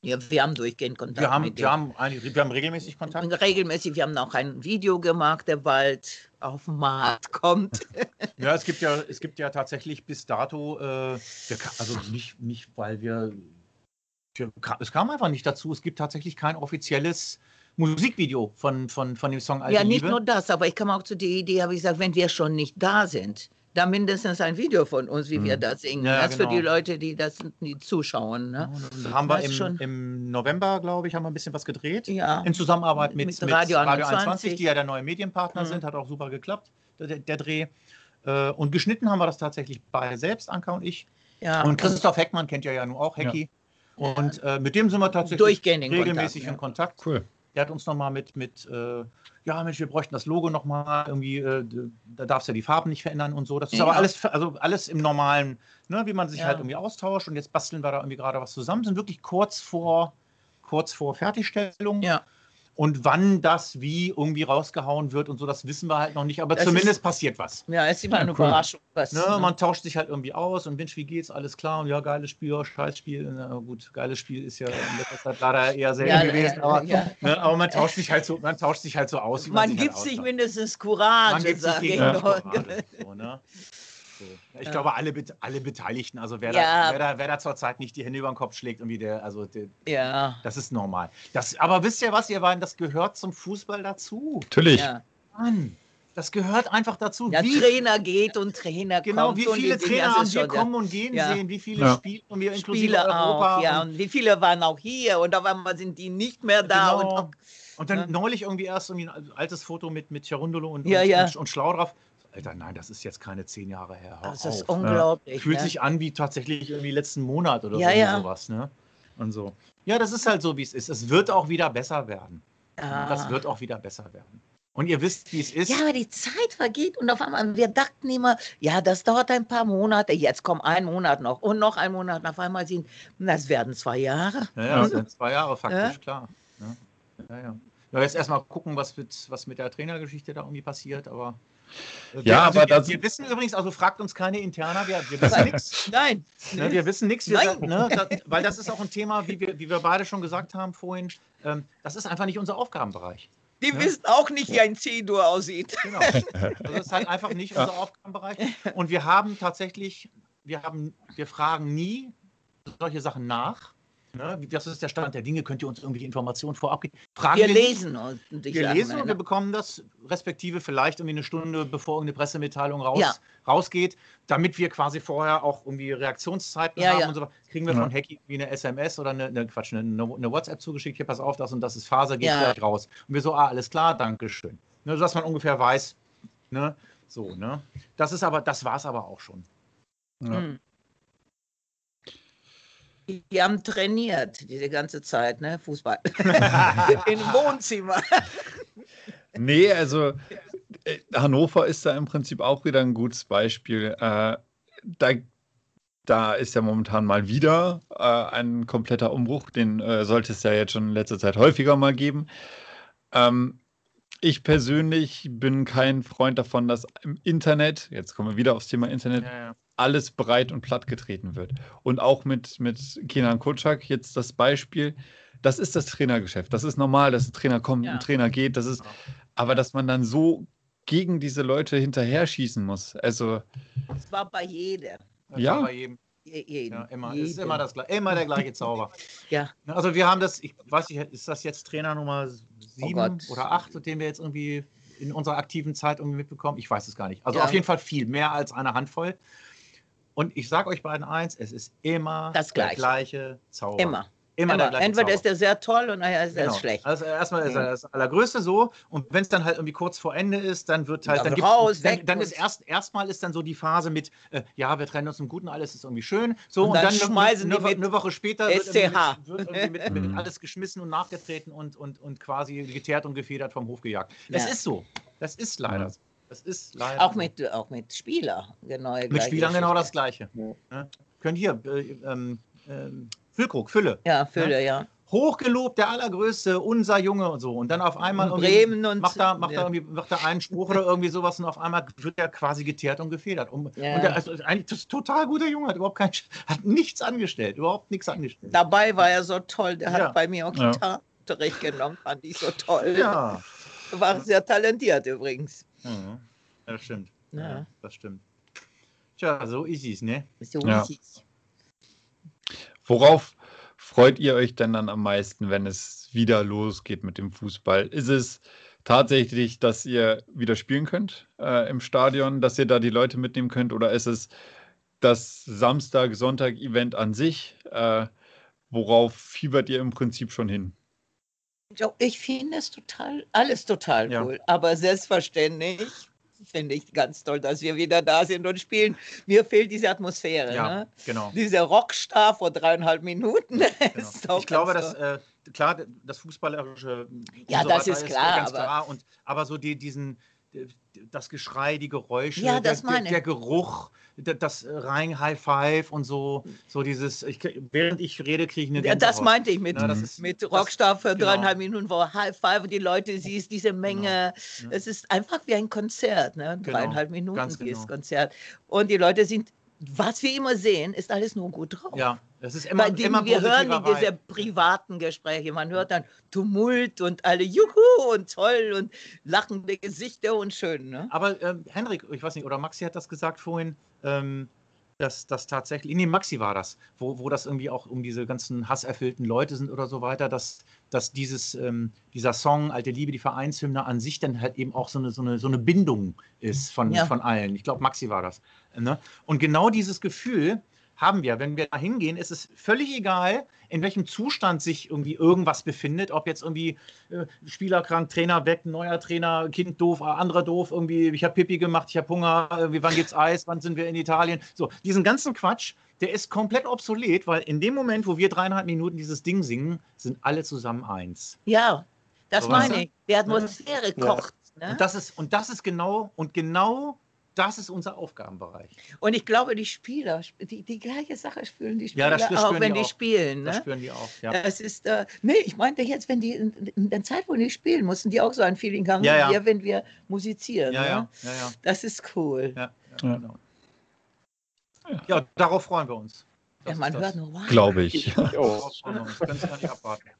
D: Ja, wir haben durchgehend Kontakt
E: Wir haben,
D: mit
E: wir, haben wir haben regelmäßig Kontakt.
D: Und regelmäßig, wir haben auch ein Video gemacht, der bald auf den Markt kommt.
E: Ja, es gibt ja, es gibt ja tatsächlich bis dato, äh, also nicht, nicht weil wir, es kam einfach nicht dazu. Es gibt tatsächlich kein offizielles Musikvideo von, von, von dem Song Alte
D: ja, nicht
E: Liebe.
D: nur das, aber ich kam auch zu der Idee, habe ich gesagt, wenn wir schon nicht da sind, dann mindestens ein Video von uns, wie wir
F: Hm.
D: da singen.
E: Ja,
D: das für die
E: genau.
D: Leute, die das die zuschauen.
E: Ja,
D: Ne?
E: dann haben wir
D: Das
E: im,
D: schon.
E: im November, glaube ich, haben wir ein bisschen was gedreht.
D: Ja.
E: In Zusammenarbeit mit,
D: Mit
E: mit,
D: Radio
E: Radio,
D: 21,
E: 21, die ja der neue Medienpartner
D: Mhm.
E: sind. Hat auch super geklappt, der, der Dreh. Äh, Und geschnitten haben wir das tatsächlich beide selbst, Anka und ich.
D: ja.
E: Und Christoph Heckmann kennt ja ja nun auch Hecki. Und äh, mit dem sind wir tatsächlich regelmäßig
D: Kontakt,
E: in Kontakt.
F: Cool.
E: Der hat uns nochmal mit, mit äh, ja Mensch, wir bräuchten das Logo nochmal, irgendwie, äh, da darfst du ja die Farben nicht verändern und so. Das ist
D: Ja.
E: aber alles, also alles im normalen, ne, wie man sich
D: Ja.
E: halt irgendwie austauscht. Und jetzt basteln wir da irgendwie gerade was zusammen, sind wirklich kurz vor, kurz vor Fertigstellung.
D: ja.
E: Und wann das wie irgendwie rausgehauen wird und so, das wissen wir halt noch nicht. Aber
D: Das
E: zumindest passiert was.
D: ja, es ist immer
F: Ja,
D: eine
F: cool.
D: Überraschung. Was,
E: Ne,
D: ne?
E: man tauscht sich halt irgendwie aus und Mensch, wie geht's? Alles klar und ja, geiles Spiel, ja, Scheißspiel. Na gut, geiles Spiel ist ja in letzter Zeit leider eher selten
D: Ja,
E: gewesen,
D: ja,
E: aber,
D: ja.
E: Ne, aber man tauscht sich halt so, man tauscht sich halt so aus. Wie
D: man
E: sich
D: gibt
E: halt
D: sich mindestens
E: man
D: Courage,
E: gibt sich
D: sage ich
E: gegenseitig
D: nur.
E: Courage, so, ne? So. Ich
D: Ja.
E: glaube, alle, alle Beteiligten, also wer,
D: Ja.
E: da, wer, da, wer da zurzeit nicht die Hände über den Kopf schlägt, irgendwie der, also der,
D: Ja.
E: das ist normal. Das, aber wisst ihr was, ihr beiden, das gehört zum Fußball dazu.
F: Natürlich.
D: ja.
E: Mann, das gehört einfach dazu.
D: Ja,
E: wie,
D: Trainer geht und Trainer
E: genau,
D: kommt.
E: wie
D: und die
E: viele Trainer haben wir
D: ja.
E: kommen und gehen
D: Ja.
E: sehen, wie viele
F: Ja.
E: Spiele und wir inklusive
D: Spiele
E: Europa.
D: auch, ja.
E: und,
D: Und wie viele waren auch hier und auf einmal sind die nicht mehr da.
E: Genau.
D: Und auch,
E: Und dann
D: Ja.
E: neulich irgendwie erst irgendwie ein altes Foto mit, mit Cherundolo und,
D: Ja,
E: und,
D: ja.
E: und, und Schlau drauf. Alter, nein, das ist jetzt keine zehn Jahre her. Hör
D: das ist
E: auf.
D: unglaublich.
E: Fühlt
D: ne?
E: sich an wie tatsächlich irgendwie letzten Monat oder
D: Ja,
E: so,
D: ja.
E: sowas, ne? Und so. Ja, das ist halt so, wie es ist. Es wird auch wieder besser werden.
D: ja.
E: Das wird auch wieder besser werden. Und ihr wisst, wie es ist.
D: Ja, aber die Zeit vergeht und auf einmal, wir dachten immer, ja, das dauert ein paar Monate, jetzt kommt ein Monat noch und noch ein Monat. Und auf einmal sind, das werden zwei Jahre.
E: Ja, ja, das sind zwei Jahre faktisch,
D: Ja.
E: klar. Ne? Ja, ja. Ja, jetzt erstmal gucken, was mit, was mit der Trainergeschichte da irgendwie passiert, aber. Äh,
F: Ja,
E: wir, also
F: aber
E: wir,
F: das-
E: wir wissen übrigens, also fragt uns keine Interna, wir, wir wissen nichts.
D: Nein.
E: Ne, wir wissen nichts, ne, da, weil das ist auch ein Thema, wie wir, wie wir beide schon gesagt haben vorhin, ähm, das ist einfach nicht unser Aufgabenbereich.
D: Die
E: Ja.
D: wissen auch nicht, wie ein C-Dur aussieht.
E: Genau. Also das ist halt einfach nicht unser Aufgabenbereich. Und wir haben tatsächlich, wir haben, wir fragen nie solche Sachen nach. Ne? Das ist der Stand der Dinge. Könnt ihr uns irgendwie Informationen vorab geben? Fragen
D: Wir lesen und die
E: Wir lesen und
D: ne?
E: wir bekommen das respektive vielleicht irgendwie eine Stunde, bevor irgendeine Pressemitteilung raus,
D: Ja.
E: rausgeht, damit wir quasi vorher auch irgendwie Reaktionszeiten
D: Ja,
E: haben
D: ja.
E: und so. Kriegen wir
F: Ja.
E: von Hacky wie eine SMS oder eine, eine Quatsch, eine, eine WhatsApp zugeschickt, hier pass auf, das und das ist Phase, geht
D: Ja.
E: gleich raus. Und wir so, ah, alles klar, danke schön. Ne, dass man ungefähr weiß, ne, so, ne. Das ist aber, das war es aber auch schon.
F: Ja.
D: Hm. Die haben trainiert diese ganze Zeit, ne? Fußball. Im Wohnzimmer.
F: Nee, also äh, Hannover ist da im Prinzip auch wieder ein gutes Beispiel. Äh, da, da ist ja momentan mal wieder äh, ein kompletter Umbruch. Den äh, sollte es ja jetzt schon in letzter Zeit häufiger mal geben. Ähm, ich persönlich bin kein Freund davon, dass im Internet, jetzt kommen wir wieder aufs Thema Internet,
E: Ja, ja.
F: alles breit und platt getreten wird. Und auch mit, mit Kenan Kutschak jetzt das Beispiel, das ist das Trainergeschäft. Das ist normal, dass ein Trainer kommt,
D: Ja.
F: ein Trainer geht. Das ist,
E: Ja.
F: aber dass man dann so gegen diese Leute hinterher schießen muss. Also,
D: Das war bei jedem.
E: Das
F: Ja.
E: war bei jedem.
D: Je- jedem.
E: Ja, immer.
D: jedem.
E: Es ist immer, das, immer der gleiche Zauber.
D: Ja.
E: Also wir haben das, ich weiß nicht, ist das jetzt Trainer Nummer sieben
D: Gott.
E: oder acht, den wir jetzt irgendwie in unserer aktiven Zeit irgendwie mitbekommen? Ich weiß es gar nicht. Also
D: Ja.
E: auf jeden Fall viel, mehr als eine Handvoll. Und ich sage euch beiden eins, es ist immer
D: Das
E: der
D: Gleiche.
E: gleiche Zauber.
D: Immer.
E: Immer der
D: Immer.
E: gleiche
D: Entweder
E: Zauber.
D: ist er sehr toll und nachher ist er
E: Genau.
D: schlecht.
E: Also erstmal ist er
D: Ja.
E: das Allergrößte so und wenn es dann halt irgendwie kurz vor Ende ist, dann wird halt
D: Dann
E: dann, gibt's-
D: raus,
E: dann,
D: weg
E: dann
D: und-
E: ist erst erstmal ist dann so die Phase mit äh, ja wir trennen uns im Guten alles ist irgendwie schön so
D: Und dann
E: eine-
D: schmeißen
E: eine, eine Woche später wird irgendwie,
D: SCH.
E: mit, wird irgendwie mit, mit
F: Mhm.
E: alles geschmissen und nachgetreten und, und, und quasi geteert und gefedert vom Hof gejagt. Es
D: Ja.
E: ist so, das ist leider
F: Ja.
E: so. Das ist leider
D: Auch
E: so.
D: mit, auch mit Spieler. Genau,
E: mit Spielern genau das Gleiche.
G: Ja.
E: Ne? Können hier äh, ähm, ähm, Füllkrug, Fülle.
D: Ja, Fülle, ja.
E: hochgelobt, der allergrößte, unser Junge und so. Und dann auf einmal
D: Und
E: irgendwie
D: Bremen und-
E: macht er, macht
D: ja.
E: er irgendwie macht er einen Spruch oder irgendwie sowas und auf einmal wird er quasi geteert und gefedert. Und,
D: Ja.
E: und der also eigentlich das ist ein total guter Junge, hat überhaupt kein, hat nichts angestellt, überhaupt nichts angestellt.
D: Dabei war er so toll. Der
E: Ja.
D: hat bei mir auch
F: Ja.
D: Gitarrenunterricht genommen. Fand ich so toll.
E: Ja.
D: War sehr talentiert übrigens.
E: Mhm. ja, das stimmt. Ja.
D: Ja.
E: das stimmt. Tja, so ist es, ne?
D: So
F: Ja.
D: ist es.
F: Worauf freut ihr euch denn dann am meisten, wenn es wieder losgeht mit dem Fußball? Ist es tatsächlich, dass ihr wieder spielen könnt äh, im Stadion, dass ihr da die Leute mitnehmen könnt? Oder ist es das Samstag-Sonntag-Event an sich? Äh, worauf fiebert ihr im Prinzip schon hin?
D: Ich finde es total, alles total
E: Ja.
D: cool. Aber selbstverständlich finde ich ganz toll, dass wir wieder da sind und spielen. Mir fehlt diese Atmosphäre.
E: Ja,
D: Ne?
E: genau.
D: Dieser Rockstar vor dreieinhalb Minuten.
E: Genau.
D: ist
E: Ich glaube, dass äh, klar, das Fußballerische und
D: Ja,
E: so
D: das ist klar,
E: ganz
D: aber-
E: klar. Und, aber so die, diesen, das Geschrei, die Geräusche,
D: Ja,
E: der, der, der Geruch, das rein High Five und so, so dieses, ich, während ich rede, kriege ich eine
D: Ja, das
E: Gänsehaut.
D: meinte ich mit,
E: Ja, das ist-
D: mit Rockstar für
E: genau.
D: dreieinhalb Minuten, wo High Five und die Leute siehst, diese Menge.
E: Ja.
D: Es ist einfach wie ein Konzert, ne?
E: Genau,
D: dreieinhalb Minuten
E: ganz
D: dieses
E: genau.
D: Konzert. Und die Leute sind, was wir immer sehen, ist alles nur gut drauf.
E: Ja, das ist immer,
D: Bei dem
E: immer
D: wir hören in diese privaten Gespräche, man hört dann Tumult und alle Juhu und toll und lachende Gesichter und schön. Ne?
E: Aber ähm, Henrik, ich weiß nicht, oder Maxi hat das gesagt vorhin, ähm, dass das tatsächlich, nee, Maxi war das, wo, wo das irgendwie auch um diese ganzen hasserfüllten Leute sind oder so weiter, dass, dass dieses, ähm, dieser Song Alte Liebe, die Vereinshymne an sich dann halt eben auch so eine, so eine, so eine Bindung ist von,
D: Ja.
E: von allen. Ich glaube, Maxi war das. Ne? Und genau dieses Gefühl haben wir. Wenn wir da hingehen, ist es völlig egal, in welchem Zustand sich irgendwie irgendwas befindet, ob jetzt irgendwie äh, Spieler krank, Trainer weg, neuer Trainer, Kind doof, äh, anderer doof, irgendwie, ich habe Pipi gemacht, ich habe Hunger, irgendwie, wann gibt's Eis, wann sind wir in Italien? So, diesen ganzen Quatsch, der ist komplett obsolet, weil in dem Moment, wo wir dreieinhalb Minuten dieses Ding singen, sind alle zusammen eins.
D: Ja, das
E: So,
D: meine ich. Die Atmosphäre
G: Ja.
D: kocht. Ne?
E: Und das ist, und das ist genau, und genau das ist unser Aufgabenbereich.
D: Und ich glaube, die Spieler, die, die gleiche Sache spüren die
E: Ja,
D: Spieler
E: das spüren
D: auch,
E: die
D: wenn die
E: auch.
D: spielen.
E: Das
D: Ne?
E: spüren die auch. Ja.
D: Es ist, äh, nee, ich meinte jetzt, wenn die in, in der Zeit, wo die spielen, mussten die auch so ein Feeling haben,
E: Ja,
D: wie
E: ja.
D: wir, wenn wir musizieren.
E: Ja,
D: ne?
E: ja, ja, ja.
D: Das ist cool.
E: Ja,
F: Ja.
E: ja, genau. ja, darauf freuen wir uns.
D: Ja,
E: Das
D: man
E: das.
D: hört nur, wow.
F: Glaube ich.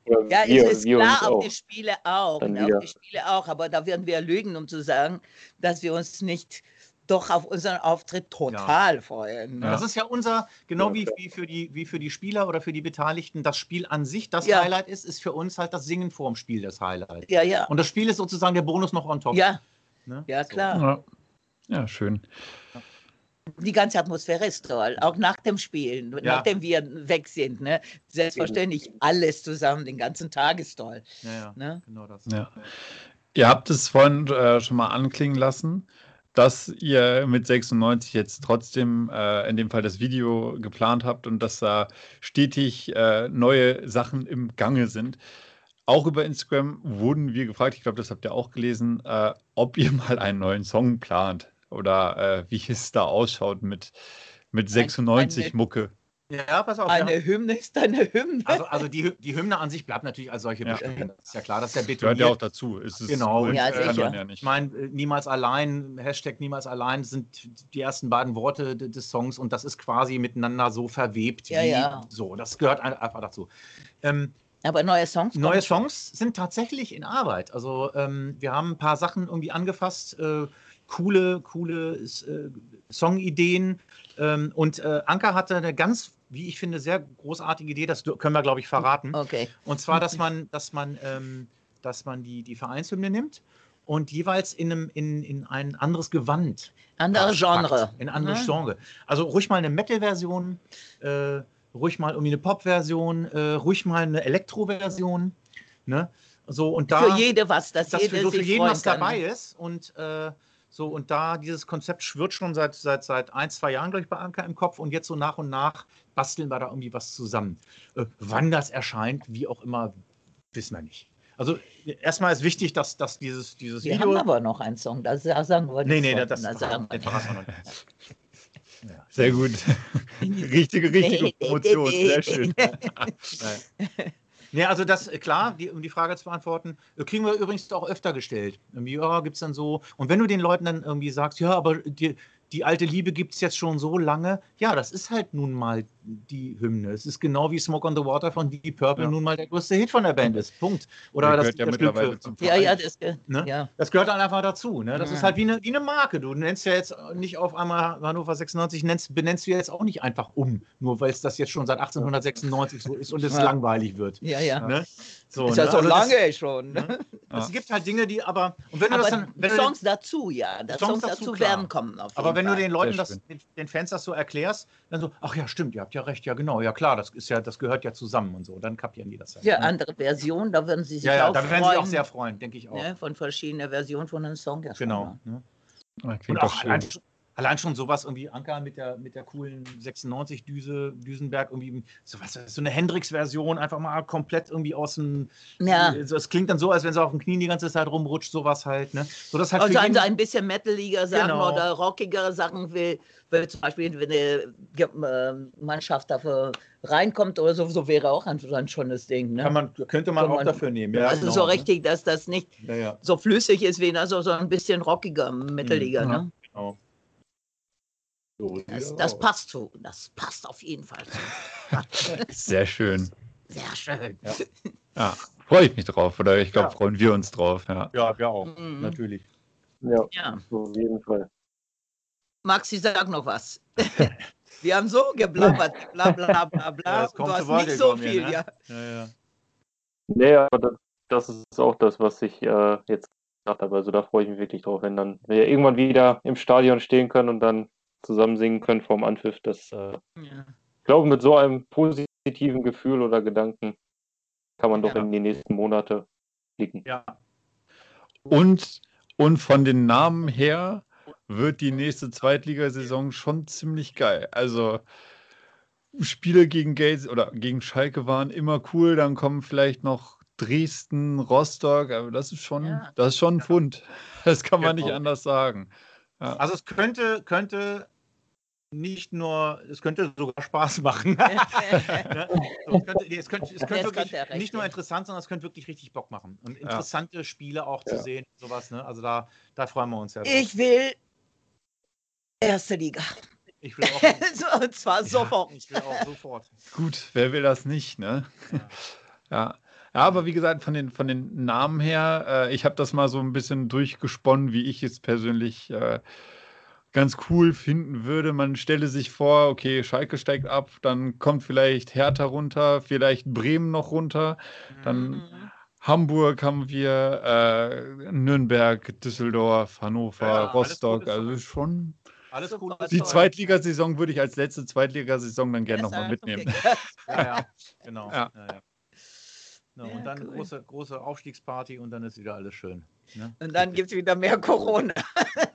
G: Oder
D: Ja, es ist klar, auf
G: auch.
D: die Spiele auch. Ne, auf die Spiele auch, aber da werden wir lügen, um zu sagen, dass wir uns nicht doch auf unseren Auftritt total freuen. Ne?
E: Das ist ja unser, genau
G: Ja,
E: wie, wie, für die, wie für die Spieler oder für die Beteiligten, das Spiel an sich das
D: Ja.
E: Highlight ist, ist für uns halt das Singen vorm Spiel das Highlight.
D: Ja, ja.
E: Und das Spiel ist sozusagen der Bonus noch on top.
D: Ja,
E: Ne?
D: ja,
E: So.
D: klar.
F: Ja. ja, schön.
D: Die ganze Atmosphäre ist toll, auch nach dem Spielen,
E: Ja.
D: nachdem wir weg sind. Ne? Selbstverständlich, alles zusammen, den ganzen Tag ist toll.
E: Ja, ja,
D: Ne?
E: genau das.
F: Ja. Ihr habt es vorhin äh, schon mal anklingen lassen, dass ihr mit 96 jetzt trotzdem äh, in dem Fall das Video geplant habt und dass da stetig äh, neue Sachen im Gange sind. Auch über Instagram wurden wir gefragt, ich glaube, das habt ihr auch gelesen, äh, ob ihr mal einen neuen Song plant oder äh, wie es da ausschaut mit, mit 96
D: eine-
F: Mucke.
E: Ja, pass auf.
D: Eine
E: haben-
D: Hymne ist eine Hymne.
E: Also, also die, die Hymne an sich bleibt natürlich als solche
F: Ja.
E: bestehen. Das ist ja klar, dass der
F: Gehört
E: betoniert.
F: ja auch dazu. Es ist
E: Genau,
F: äh,
D: ja,
F: man
D: sicher.
F: ja
E: Ich meine, äh, niemals allein, Hashtag niemals allein sind die ersten beiden Worte de- des Songs und das ist quasi miteinander so verwebt.
D: Ja,
E: wie,
D: ja.
E: So, das gehört ein- einfach dazu. Ähm,
D: Aber neue Songs.
E: neue. Songs sind tatsächlich in Arbeit. Also ähm, wir haben ein paar Sachen irgendwie angefasst, äh, coole, coole äh, Songideen. Ähm, und äh, Anka hatte eine ganz, wie ich finde, sehr großartige Idee, das können wir, glaube ich, verraten.
D: Okay.
E: Und zwar, dass man, dass man, ähm, dass man die, die Vereinshymne nimmt und jeweils in, einem, in, in ein anderes Gewand.
D: Andere Genre.
E: packt, In anderes
D: Mhm.
E: Genre. Also ruhig mal eine Metal-Version, äh, ruhig mal irgendwie eine Pop-Version, äh, ruhig mal eine Elektro-Version. Ne? So, und da,
D: Für jede was, dass
E: dass
D: jeder
E: für, so für jeden was
D: kann.
E: dabei ist. Und äh, so, und da dieses Konzept schwirrt schon seit, seit, seit ein, zwei Jahren, glaube ich, bei Anker im Kopf. Und jetzt so nach und nach basteln wir da irgendwie was zusammen. Äh, wann das erscheint, wie auch immer, wissen wir nicht. Also erstmal ist wichtig, dass, dass dieses, dieses
D: Wir
E: Video.
D: haben aber noch einen Song, das sagen wir
E: nee,
D: nicht.
E: nee,
D: von.
E: das, das,
D: sagen wir
E: wir nicht. Ja.
F: Sehr gut. richtige, richtige Promotion. Sehr schön.
E: Ja, also das, äh, klar, die, um die Frage zu beantworten, äh, kriegen wir übrigens auch öfter gestellt. Irgendwie, Ja, gibt es dann so. Und wenn du den Leuten dann irgendwie sagst, ja, aber die, die alte Liebe gibt es jetzt schon so lange, ja, das ist halt nun mal die Hymne. Es ist genau wie Smoke on the Water von Deep Purple
F: Ja.
E: nun mal der größte Hit von der Band ist. Punkt. Oder
F: Der
E: das
F: gehört ja
E: der
F: mittlerweile
E: für-
F: zum
D: Ja, ja, das,
E: Ne?
D: ja.
E: Das gehört dann einfach dazu. Ne? Das
D: Ja.
E: ist halt wie eine, wie eine Marke. Du nennst ja jetzt nicht auf einmal Hannover 96, nennst, benennst du jetzt auch nicht einfach um, nur weil es das jetzt schon seit 1896 so ist und es
D: Ja.
E: langweilig wird.
D: Ja, ja.
E: Ne? So,
D: Ist ja
E: ne?
D: so
E: Also das-
D: lange schon. Ne?
E: Ne? Es gibt halt Dinge, die aber. Und wenn du
D: Aber
E: das dann. Wenn du
D: Songs dazu, ja. Das
E: Songs
D: Songs,
E: dazu,
D: dazu,
E: klar.
D: werden kommen. Auf
E: aber wenn du
D: Fall.
E: den Leuten das, den, den Fans das so erklärst, dann so, ach ja, stimmt, ihr habt ja recht, ja genau, ja klar, das ist ja, das gehört ja zusammen und so, dann kapieren die das halt.
D: Ja,
E: ne?
D: andere Versionen, da würden sie sich
E: ja, ja
D: auch
E: da werden
D: freuen.
E: sie auch sehr freuen, denke ich auch.
D: ne, von verschiedenen Versionen von einem Song. Ja,
E: Genau. Ne?
F: Ah,
E: Und
F: Klingt
E: auch
F: doch schön.
E: Allein, schon- sowas irgendwie, Anker mit der, mit der coolen 96-Düse, Düsenberg, irgendwie sowas, so eine Hendrix-Version, einfach mal komplett irgendwie aus dem.
D: Ja.
E: Also Es klingt dann so, als wenn sie auf dem Knien die ganze Zeit rumrutscht, sowas halt, ne? So das halt
D: Also ein, ein bisschen metaliger Sachen
E: Genau.
D: oder rockigere Sachen will, will zum Beispiel, wenn eine Ge- äh, Mannschaft dafür reinkommt oder so, so wäre auch ein, ein schönes Ding. Ne?
E: kann man, könnte man
D: Kann
E: auch
D: man-
E: dafür nehmen. Ja,
D: also
E: genau,
D: so
E: ne?
D: richtig, dass das nicht
E: Ja, ja,
D: so flüssig ist wie also so ein bisschen rockiger, metaliger.
F: Mhm,
D: ne?
E: genau.
D: Das,
E: ja.
D: das passt zu. Das passt auf jeden Fall zu.
F: Sehr schön.
D: Sehr schön.
F: Ja, freue ich mich drauf. Oder ich glaube,
E: Ja.
F: freuen wir uns drauf. Ja.
E: Ja, wir auch,
D: Mhm.
E: natürlich.
G: Ja,
D: Ja.
G: auf jeden Fall.
D: Maxi, sag noch was. Wir haben so geblabbert, bla bla bla bla.
E: Ja,
D: du hast nicht so viel,
E: ne?
D: ja.
E: Ja, ja.
G: Nee, aber das, das ist auch das, was ich äh, jetzt gesagt habe. Also da freue ich mich wirklich drauf, wenn dann wir irgendwann wieder im Stadion stehen können und dann zusammen singen können vorm Anpfiff. Das, äh,
D: Ja.
G: ich glaube, mit so einem positiven Gefühl oder Gedanken kann man doch
D: Ja.
G: in die nächsten Monate blicken.
E: ja.
F: Und, und von den Namen her wird die nächste Zweitligasaison schon ziemlich geil. Also Spiele gegen Geld oder gegen Schalke waren immer cool. Dann kommen vielleicht noch Dresden, Rostock. Aber das ist schon,
D: Ja.
F: das ist schon ein Fund. Das kann man nicht
E: Genau.
F: anders sagen.
E: Also es könnte, könnte nicht nur, es könnte sogar Spaß machen. Ne? so, es könnte, nee, es könnte, es könnte wirklich nicht nur interessant, sondern es könnte wirklich richtig Bock machen. Und interessante Spiele auch zu
G: Ja.
E: sehen, sowas. Ne? Also da, da freuen wir uns ja. drauf.
D: Ich will erste Liga.
E: ich will auch,
D: Und zwar sofort.
E: ich will auch sofort.
F: Gut, wer will das nicht, ne? Ja. Ja, aber wie gesagt, von den, von den Namen her, äh, ich habe das mal so ein bisschen durchgesponnen, wie ich es persönlich äh, ganz cool finden würde. Man stelle sich vor, okay, Schalke steigt ab, dann kommt vielleicht Hertha runter, vielleicht Bremen noch runter, dann
D: Mhm.
F: Hamburg haben wir, äh, Nürnberg, Düsseldorf, Hannover,
E: Ja,
F: Rostock, also schon.
E: Alles gut.
F: Die. Zweitligasaison würde ich als letzte Zweitligasaison dann gerne nochmal mitnehmen.
E: Ja, ja, genau.
F: Ja.
E: Ja. Ja, Ja, und dann
D: cool.
E: große, große Aufstiegsparty und dann ist wieder alles schön. Ne?
D: Und dann gibt es wieder mehr Corona.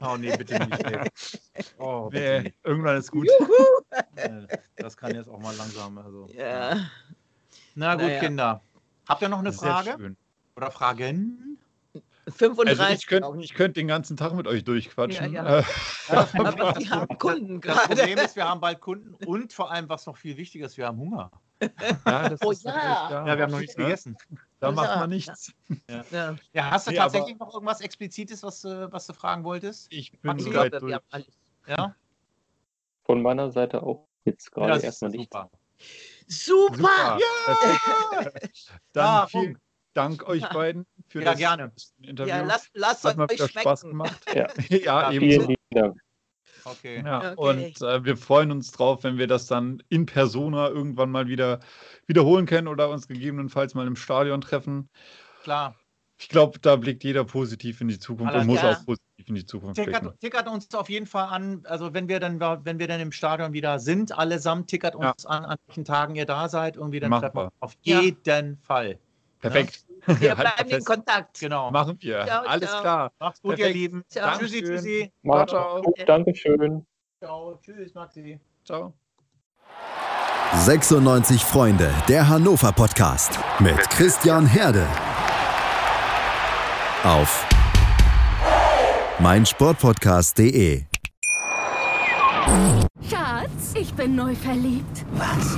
E: Oh nee, bitte nicht. Ey. Oh, bitte
F: Nee,
E: nicht.
F: irgendwann ist gut.
E: Äh, Das kann jetzt auch mal langsam. Also.
D: Ja.
E: Na gut,
D: Naja.
E: Kinder. Habt ihr noch eine Frage? Oder Fragen?
D: 35.
F: Also ich könnte könnt den ganzen Tag mit euch durchquatschen.
D: Ja, ja.
F: Äh,
D: Aber die haben Kunden
E: Das
D: gerade.
E: Problem ist, wir haben bald Kunden und vor allem, was noch viel wichtiger ist, wir haben Hunger.
F: ja, das
D: Oh
F: ist
D: ja.
F: natürlich-
E: Ja, wir haben noch nichts
F: ne?
E: gegessen.
F: Da macht
D: Ja.
F: man nichts.
D: Ja.
E: Ja, hast du
F: Nee,
E: tatsächlich noch irgendwas Explizites, was, äh, was du fragen wolltest?
F: Ich bin
D: Ich glaube,
F: durch.
D: wir haben alles.
E: Ja,
G: Von meiner Seite auch jetzt
E: ja
G: gerade erstmal nicht.
E: super.
D: Super!
F: Perfekt. Dann
E: Ja,
F: vielen. Dank euch beiden für
E: Ja,
F: das
E: gerne.
F: Interview.
D: Ja, lasst, lasst
F: Hat
D: euch
F: wieder Spaß
D: schmecken.
F: gemacht.
G: Ja.
F: ja,
E: Ja,
F: ebenso.
G: Vielen Dank.
E: Okay.
F: Ja,
D: Okay.
F: und äh, wir freuen uns drauf, wenn wir das dann in Persona irgendwann mal wieder wiederholen können oder uns gegebenenfalls mal im Stadion treffen.
E: Klar.
F: Ich glaube, da blickt jeder positiv in die Zukunft
E: Alles
F: und muss
D: klar.
F: auch positiv in die Zukunft blicken.
E: Tickert, tickert uns auf jeden Fall an, also wenn wir dann wenn wir dann im Stadion wieder sind, allesamt, tickert uns an, an welchen Tagen ihr da seid, irgendwie dann uns auf
D: Ja.
E: jeden Fall.
F: Perfekt.
D: Wir
F: Halten
D: bleiben in. Kontakt.
E: Genau.
F: Machen wir.
D: Ciao,
F: Alles
D: ciao.
F: klar.
E: Macht's gut,
F: Perfekt.
E: ihr Lieben.
D: Ciao.
E: Tschüssi, tschüssi.
G: Macht's
F: ciao.
G: gut. Dankeschön.
E: Ciao. Tschüss, Maxi.
F: Ciao.
A: 96 Freunde, der Hannover Podcast mit Christian Herde. Auf meinsportpodcast.de.
B: Schatz, ich bin neu verliebt.
C: Was?